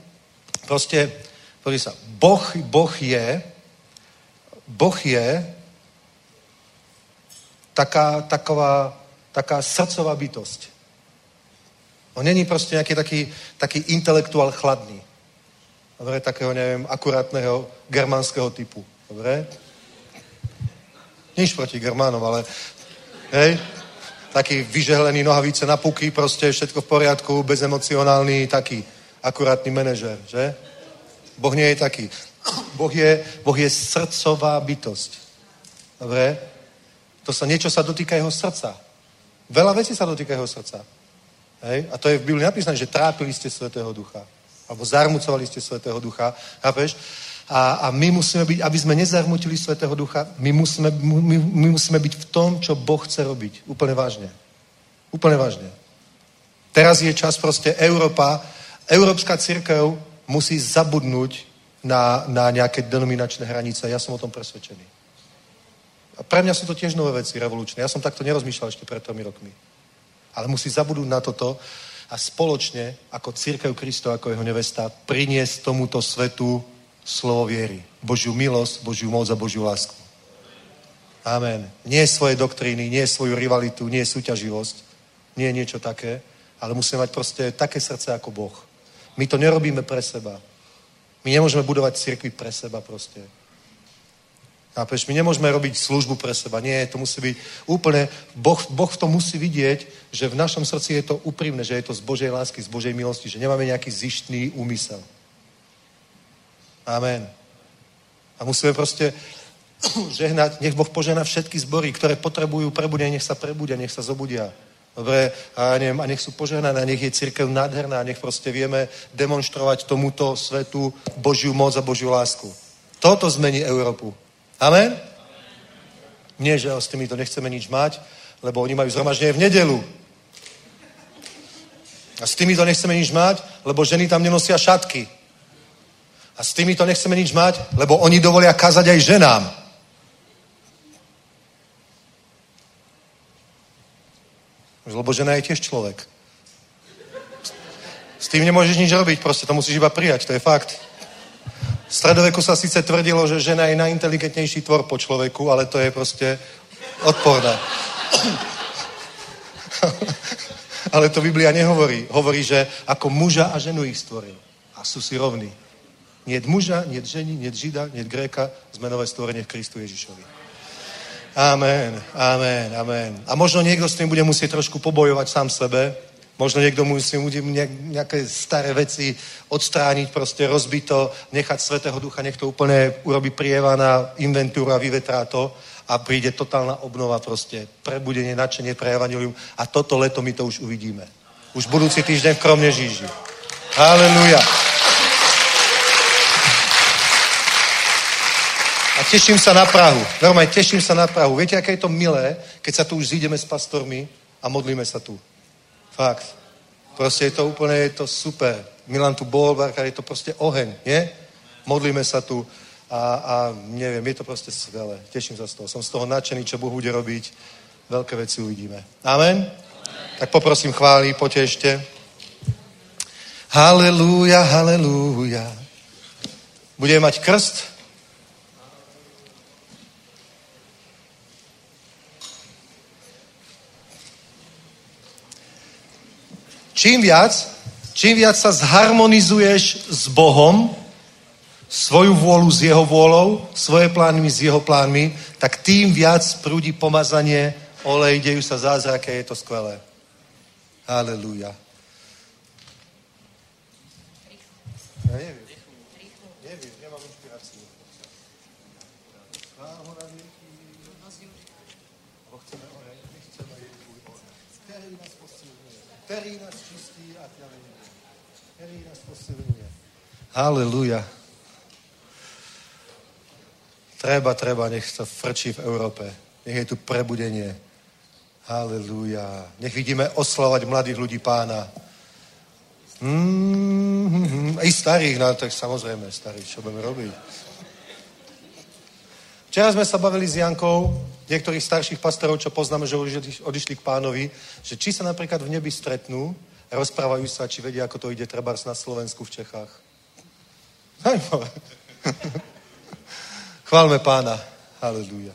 Proste, pozri sa, Boh, boh je, Boh je taká, taková, taká srdcová bytosť. On není proste nejaký taký, taký intelektuál chladný. Dobre, takého, neviem, akurátneho germánskeho typu. Dobre? Nič proti Germánom, ale hej, taký vyžehlený nohavice na puky, proste všetko v poriadku, bezemocionálny, taký akurátny manažer, že? Boh nie je taký. Boh je, boh je srdcová bytosť. Dobre? To sa, niečo sa dotýka jeho srdca. Veľa vecí sa dotýka jeho srdca. Hej? A to je v Biblii napísané, že trápili ste Svetého Ducha. Alebo zarmucovali ste Svetého Ducha. Chápeš? A, a my musíme byť, aby sme nezarmutili Svetého Ducha, my musíme, my, my musíme byť v tom, čo Boh chce robiť. Úplne vážne. Úplne vážne. Teraz je čas proste Európa, Európska církev musí zabudnúť na, na nejaké denominačné hranice. Ja som o tom presvedčený. A pre mňa sú to tiež nové veci, revolučné. Ja som takto nerozmýšľal ešte pred tromi rokmi. Ale musí zabudnúť na toto a spoločne, ako církev Kristo, ako jeho nevesta, priniesť tomuto svetu slovo viery. Božiu milosť, Božiu moc a Božiu lásku. Amen. Nie svoje doktríny, nie svoju rivalitu, nie súťaživosť, nie niečo také, ale musíme mať proste také srdce ako Boh. My to nerobíme pre seba. My nemôžeme budovať cirkvi pre seba proste. Chápeš? My nemôžeme robiť službu pre seba. Nie, to musí byť úplne... Boh, boh v musí vidieť, že v našom srdci je to úprimné, že je to z Božej lásky, z Božej milosti, že nemáme nejaký zištný úmysel. Amen. A musíme proste žehnať, nech Boh požehná všetky zbory, ktoré potrebujú prebudenie, nech sa prebudia, nech sa zobudia. Dobre, a, neviem, a nech sú požehnané, a nech je církev nádherná, a nech proste vieme demonstrovať tomuto svetu Božiu moc a Božiu lásku. Toto zmení Európu. Amen? Nie, že s týmito nechceme nič mať, lebo oni majú zhromaždenie v nedelu. A s týmito nechceme nič mať, lebo ženy tam nenosia šatky. A s týmito nechceme nič mať, lebo oni dovolia kazať aj ženám. Lebo žena je tiež človek. S tým nemôžeš nič robiť, proste to musíš iba prijať, to je fakt. V stredoveku sa síce tvrdilo, že žena je najinteligentnejší tvor po človeku, ale to je proste odporné. ale to Biblia nehovorí. Hovorí, že ako muža a ženu ich stvoril. A sú si rovní. Nie muža, nie ženy, nie žida, nie gréka, sme nové stvorenie v Kristu Ježišovi. Amen, amen, amen. A možno niekto s tým bude musieť trošku pobojovať sám sebe, Možno niekto musí nejaké staré veci odstrániť, proste rozbiť to, nechať Svetého Ducha, nech to úplne urobí prieva na inventúru a vyvetrá to a príde totálna obnova proste, prebudenie, nadšenie pre Evangelium a toto leto my to už uvidíme. Už budúci týždeň v Kromne Žíži. Halleluja. A teším sa na Prahu. Normálne, teším sa na Prahu. Viete, aké je to milé, keď sa tu už zídeme s pastormi a modlíme sa tu. Fakt. Proste je to úplne, je to super. Milan tu bol, je to proste oheň, nie? Modlíme sa tu a, a neviem, je to proste skvelé. Teším sa z toho. Som z toho nadšený, čo Boh bude robiť. Veľké veci uvidíme. Amen? Amen. Tak poprosím chváli, poďte ešte. Halelúja, halelúja. Budeme mať krst. Čím viac, čím viac sa zharmonizuješ s Bohom, svoju vôľu s jeho vôľou, svoje plány s jeho plánmi, tak tým viac prúdi pomazanie, olej, dejú sa zázraky, je to skvelé. Halelúja. Ja neviem. Ktorý nás čistí a Ktorý nás posilňuje. Halleluja. Treba, treba, nech sa frčí v Európe. Nech je tu prebudenie. Halleluja. Nech vidíme oslavať mladých ľudí pána. Mm-hmm. I starých, no tak samozrejme, starých, čo budeme robiť. Včera sme sa bavili s Jankou, niektorých starších pastorov, čo poznáme, že už odišli k pánovi, že či sa napríklad v nebi stretnú, rozprávajú sa, či vedia, ako to ide trebárs na Slovensku, v Čechách. Chválme pána. Halleluja.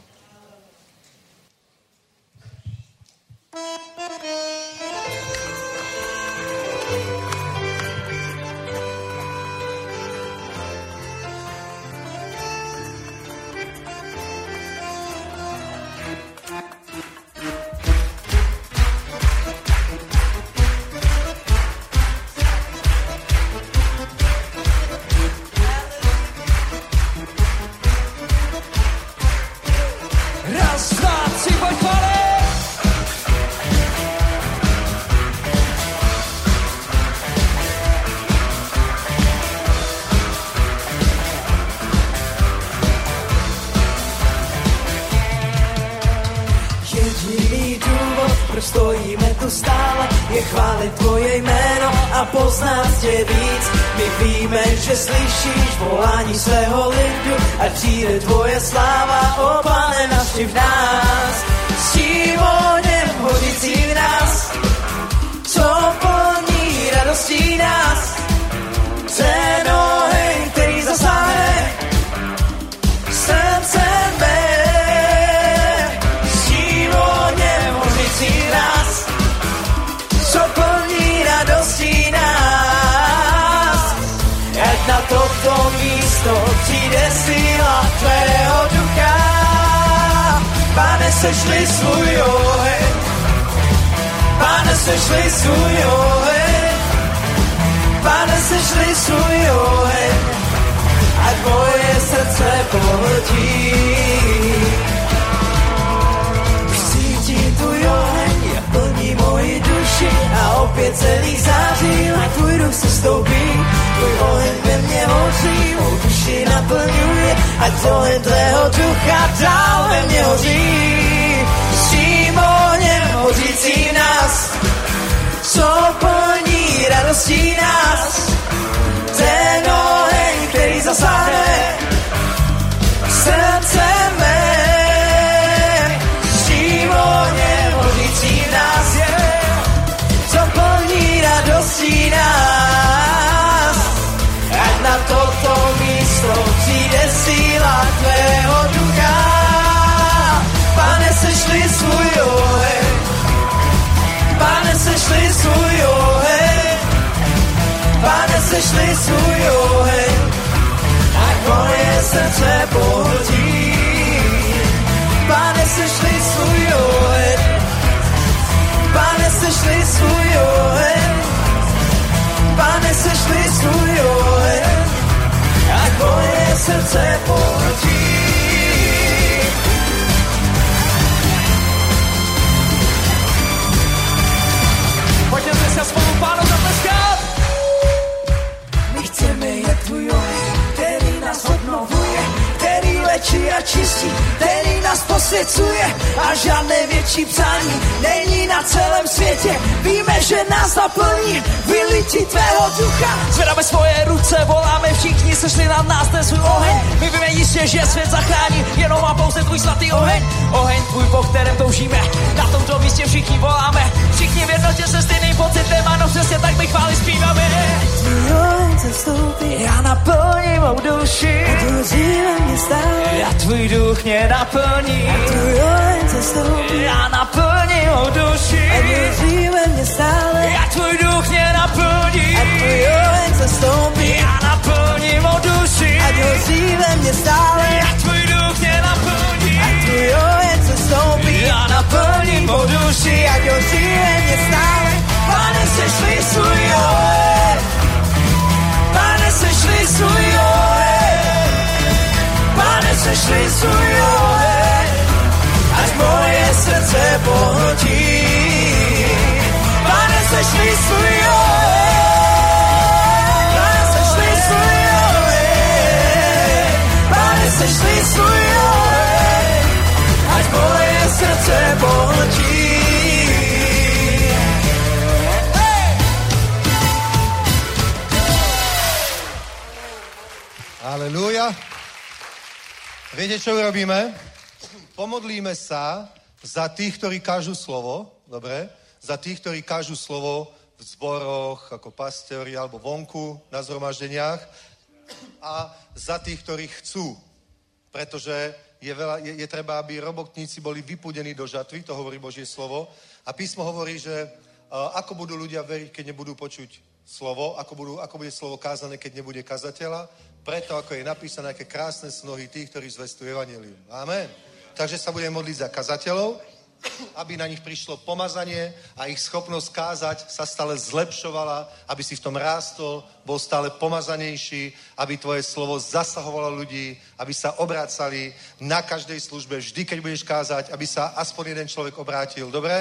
Sešli svůj oheň, Pane, sešli svůj oheň, Pane, sešli svůj oheň, ať moje srdce pohltí. Duši a opět celý září, ať tvůj duch se stoupí. Tvůj oheň ve mně hoří, mou duši naplňuje, ať oheň tvého ducha dál ve mně hoří. S tím ohněm hořící nás, co plní radostí nás. Ten oheň, který zasáhne srdce mé. S tím ohněm hořící nás Sešli svůj oheň, ať moje srdce pohltí. Pane, sešli svůj oheň, Pane, sešli svůj oheň, Pane, sešli svůj oheň, ať moje srdce pohltí. Léčí a čistí, který nás posvěcuje a žádné větší přání není na celém světě. Víme, že nás naplní vylití tvého ducha. Zvedáme svoje ruce, voláme všichni, sešli na nás ten svůj oheň. My víme jistě, že svět zachrání, jenom má pouze tvůj svatý oheň. Oheň tvůj, po kterém toužíme, na tomto místě všichni voláme. Všichni v jednotě se stejným pocitem, ano přesně tak my chváli zpíváme. Tvůj oheň se stoupí, Já naplním mou duši, hoří ve mě stále. a tvůj duch mě naplní. Tvůj oheň se stoupí, Já naplním mou duši, hoří ve mě stále. a tvůj duch mě naplní. A tvůj oheň se stoupí, Já naplním mou duši, ať hoří ve mě stále. a tvůj duch mě naplní. Tvůj oheň se stoupí, Já naplním mou duši, ať hoří ve mě stále. Pane, sešli svůj oheň, Pane, sešli svůj oheň, Pane, sešli svůj oheň, ať moje srdce pohltí. Pane, sešli svůj oheň, Pane, sešli svůj oheň, Pane, sešli svůj oheň, ať moje srdce pohltí. Aleluja. Viete, čo urobíme? Pomodlíme sa za tých, ktorí kážu slovo, dobre? Za tých, ktorí kážu slovo v zboroch, ako pastori, alebo vonku na zhromaždeniach. A za tých, ktorí chcú. Pretože je, veľa, je, je treba, aby robotníci boli vypudení do žatvy, to hovorí Božie slovo. A písmo hovorí, že uh, ako budú ľudia veriť, keď nebudú počuť slovo, ako, budú, ako bude slovo kázané, keď nebude kazateľa, preto, ako je napísané, aké krásne sú nohy tých, ktorí zvestujú evanelium. Amen. Takže sa budeme modliť za kazateľov, aby na nich prišlo pomazanie a ich schopnosť kázať sa stále zlepšovala, aby si v tom rástol, bol stále pomazanejší, aby tvoje slovo zasahovalo ľudí, aby sa obrácali na každej službe, vždy, keď budeš kázať, aby sa aspoň jeden človek obrátil. Dobre?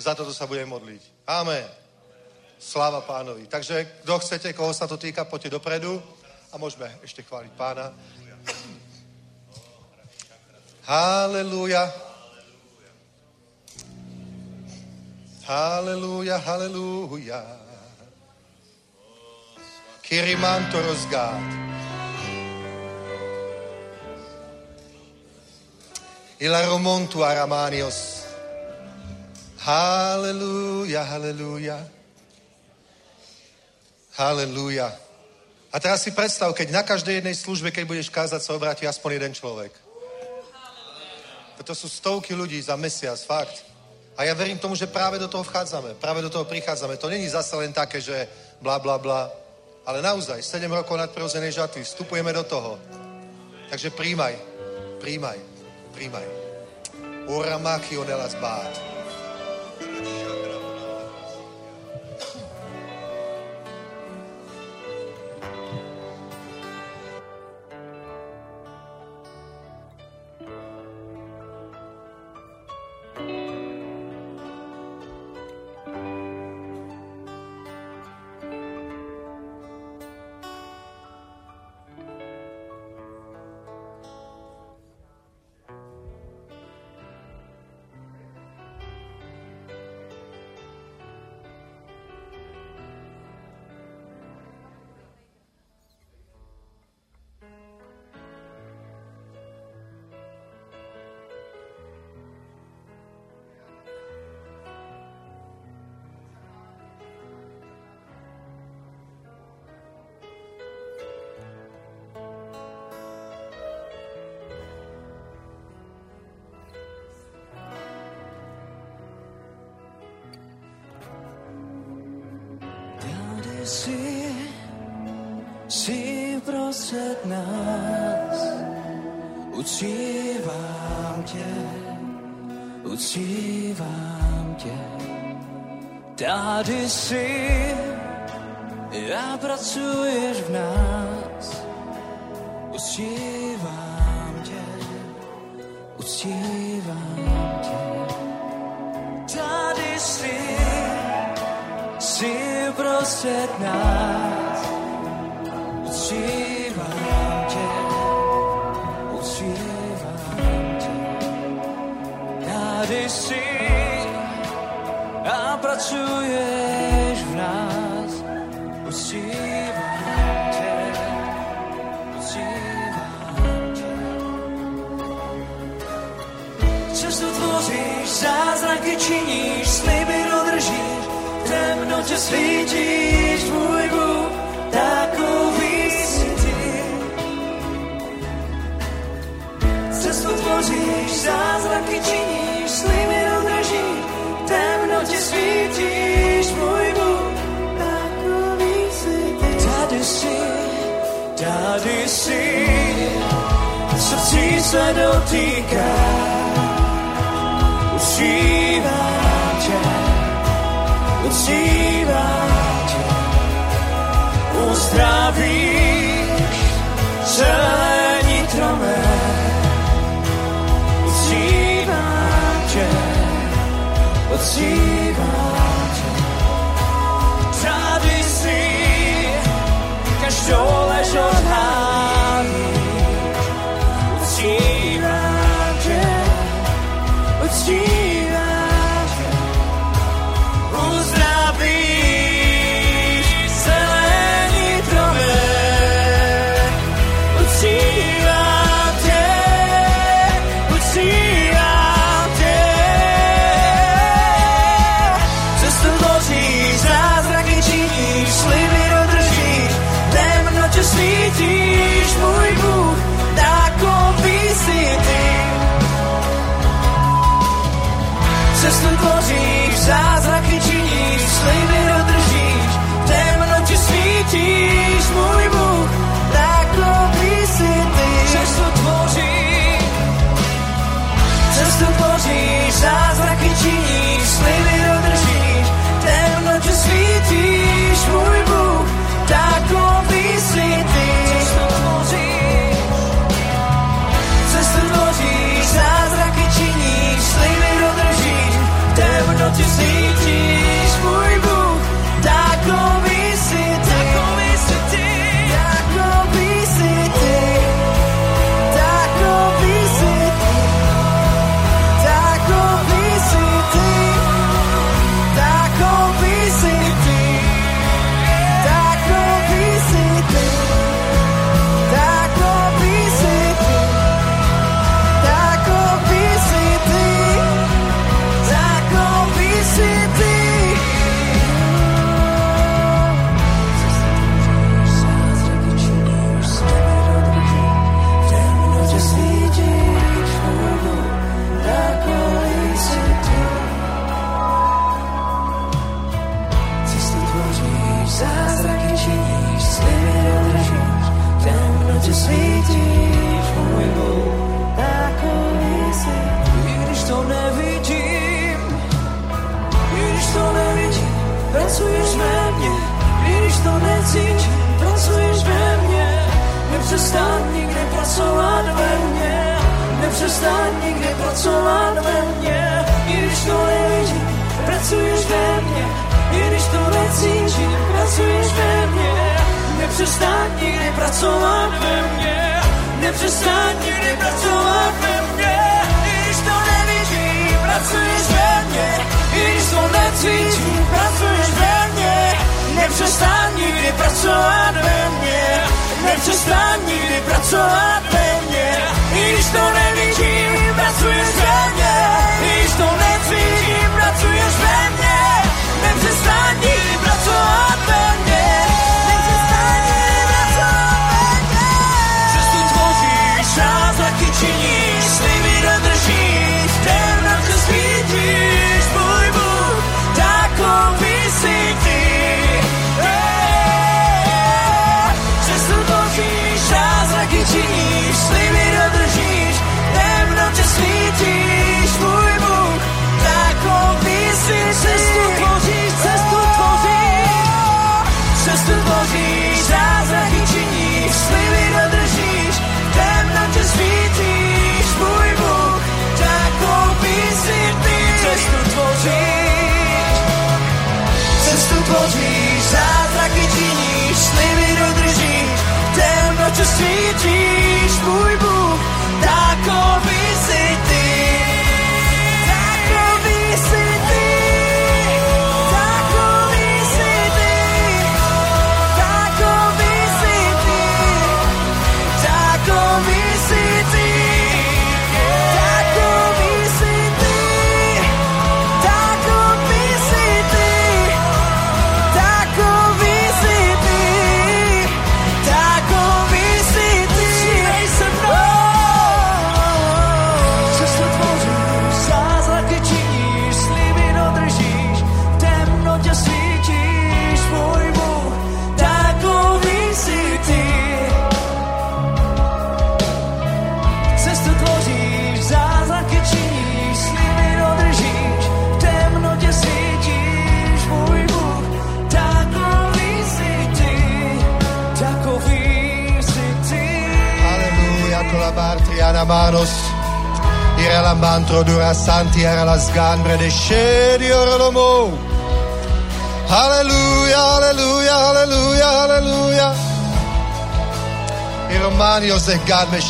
Za toto sa budeme modliť. Amen. Sláva pánovi. Takže, kto chcete, koho sa to týka, poďte dopredu a môžeme ešte chváliť pána. Halelúja. Halleluja, halleluja. Kirimanto rozgát. Ila romontu aramanios. Halleluja, halleluja. Halleluja. A teraz si predstav, keď na každej jednej službe, keď budeš kázať, sa obráti aspoň jeden človek. To sú stovky ľudí za mesiac, fakt. A ja verím tomu, že práve do toho vchádzame, práve do toho prichádzame. To není zase len také, že bla bla bla, ale naozaj 7 rokov nadprirodzenej žatvy, vstupujeme do toho. Takže príjmaj, príjmaj, príjmaj. Ora machio nella sbata. Si, si prostřed nás, uctívám tě, uctívám tě. Tady si, a pracuješ v nás,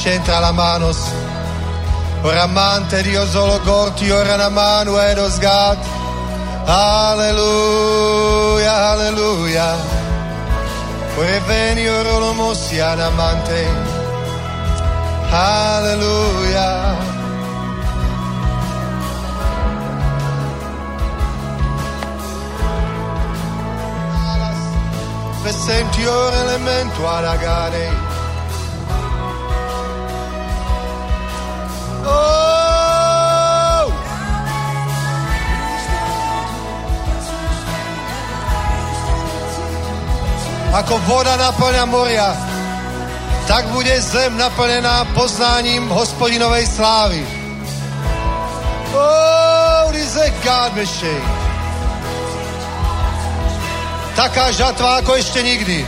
c'entra la manos. Oramante Dio solo corti, ora la mano ed dos. Alleluia, alleluia. Ora veni ora lo mossia l'amante. Alleluia. Senti ora elemento agare. gare. ako voda naplňa moria, tak bude zem naplnená poznáním hospodinovej slávy. Oh, this is God machine. Taká žatva ako ešte nikdy.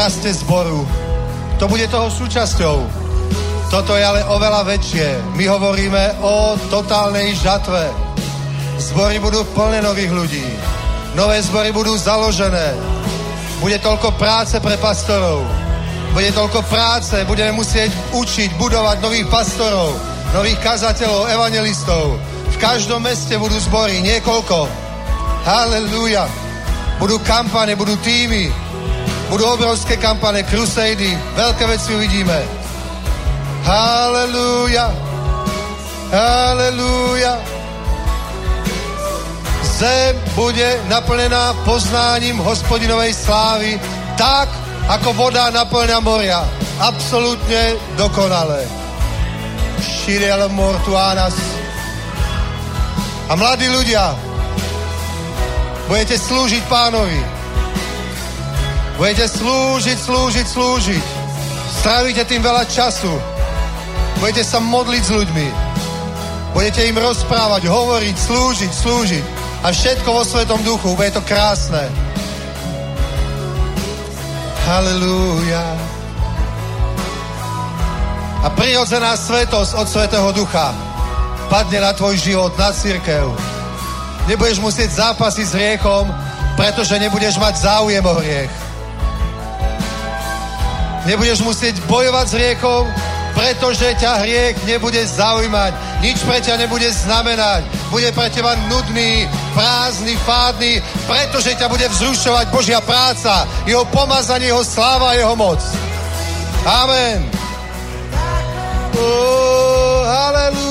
Raste zboru. To bude toho súčasťou. Toto je ale oveľa väčšie. My hovoríme o totálnej žatve. Zbory budú plné nových ľudí. Nové zbory budú založené. Bude toľko práce pre pastorov. Bude toľko práce. Budeme musieť učiť, budovať nových pastorov, nových kazateľov, evangelistov. V každom meste budú zbory, niekoľko. Halelúja. Budú kampane, budú týmy, budú obrovské kampane, crusady, veľké veci uvidíme. Halelúja. Halelúja. Zem bude naplnená poznáním hospodinovej slávy tak, ako voda naplňa moria. Absolútne dokonalé. Širiel mortuanas. A mladí ľudia, budete slúžiť pánovi. Budete slúžiť, slúžiť, slúžiť. Strávíte tým veľa času. Budete sa modliť s ľuďmi. Budete im rozprávať, hovoriť, slúžiť, slúžiť. A všetko vo Svetom duchu. Bude to krásne. Halelúja. A prirodzená svetosť od Svetého Ducha padne na tvoj život, na církev. Nebudeš musieť zápasiť s hriechom, pretože nebudeš mať záujem o hriech. Nebudeš musieť bojovať s hriechom, pretože ťa hriech nebude zaujímať. Nič pre ťa nebude znamenať. Bude pre teba nudný, prázdny, fádny, pretože ťa bude vzrušovať Božia práca, jeho pomazanie, jeho sláva jeho moc. Amen. Oh, halleluja,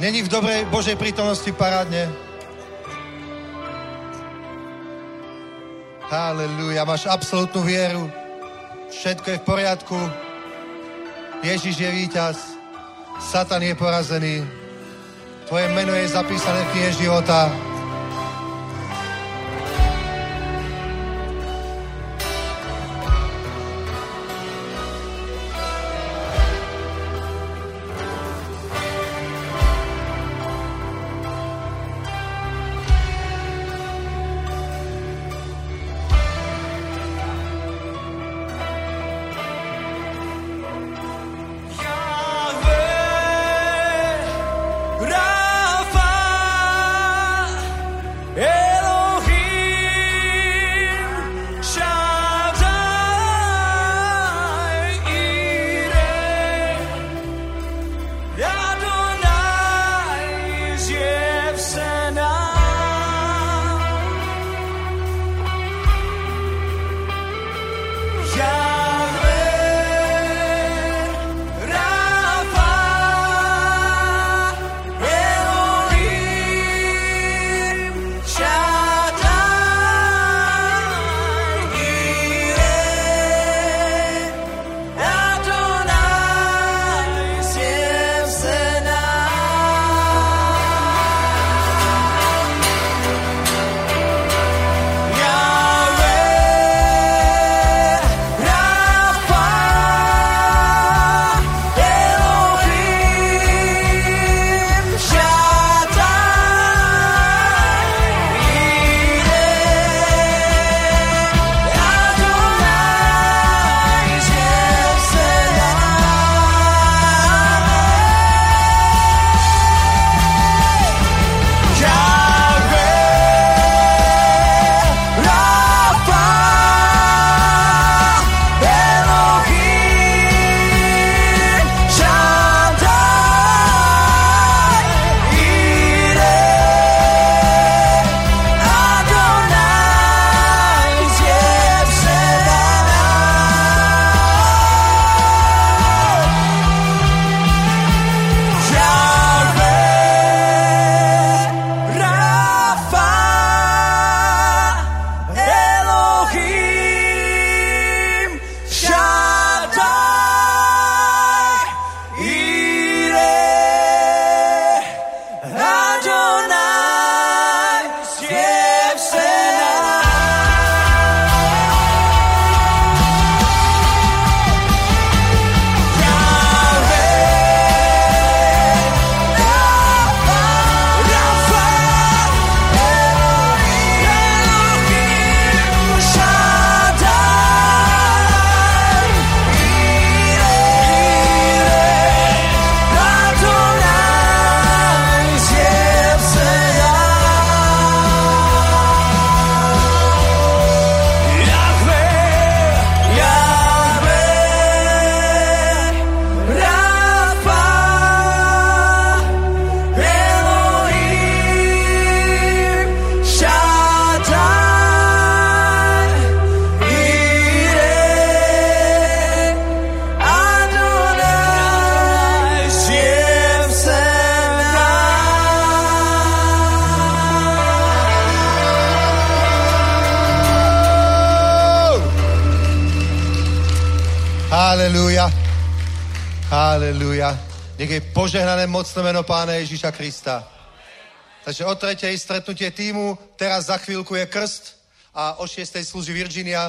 Není v dobrej Božej prítomnosti parádne? Halleluja, máš absolútnu vieru. Všetko je v poriadku. Ježiš je víťaz. Satan je porazený. Tvoje meno je zapísané v knihe života. Mocné meno Pána Ježíša Krista. Takže o tretej stretnutie týmu, teraz za chvíľku je krst a o šiestej slúži Virginia.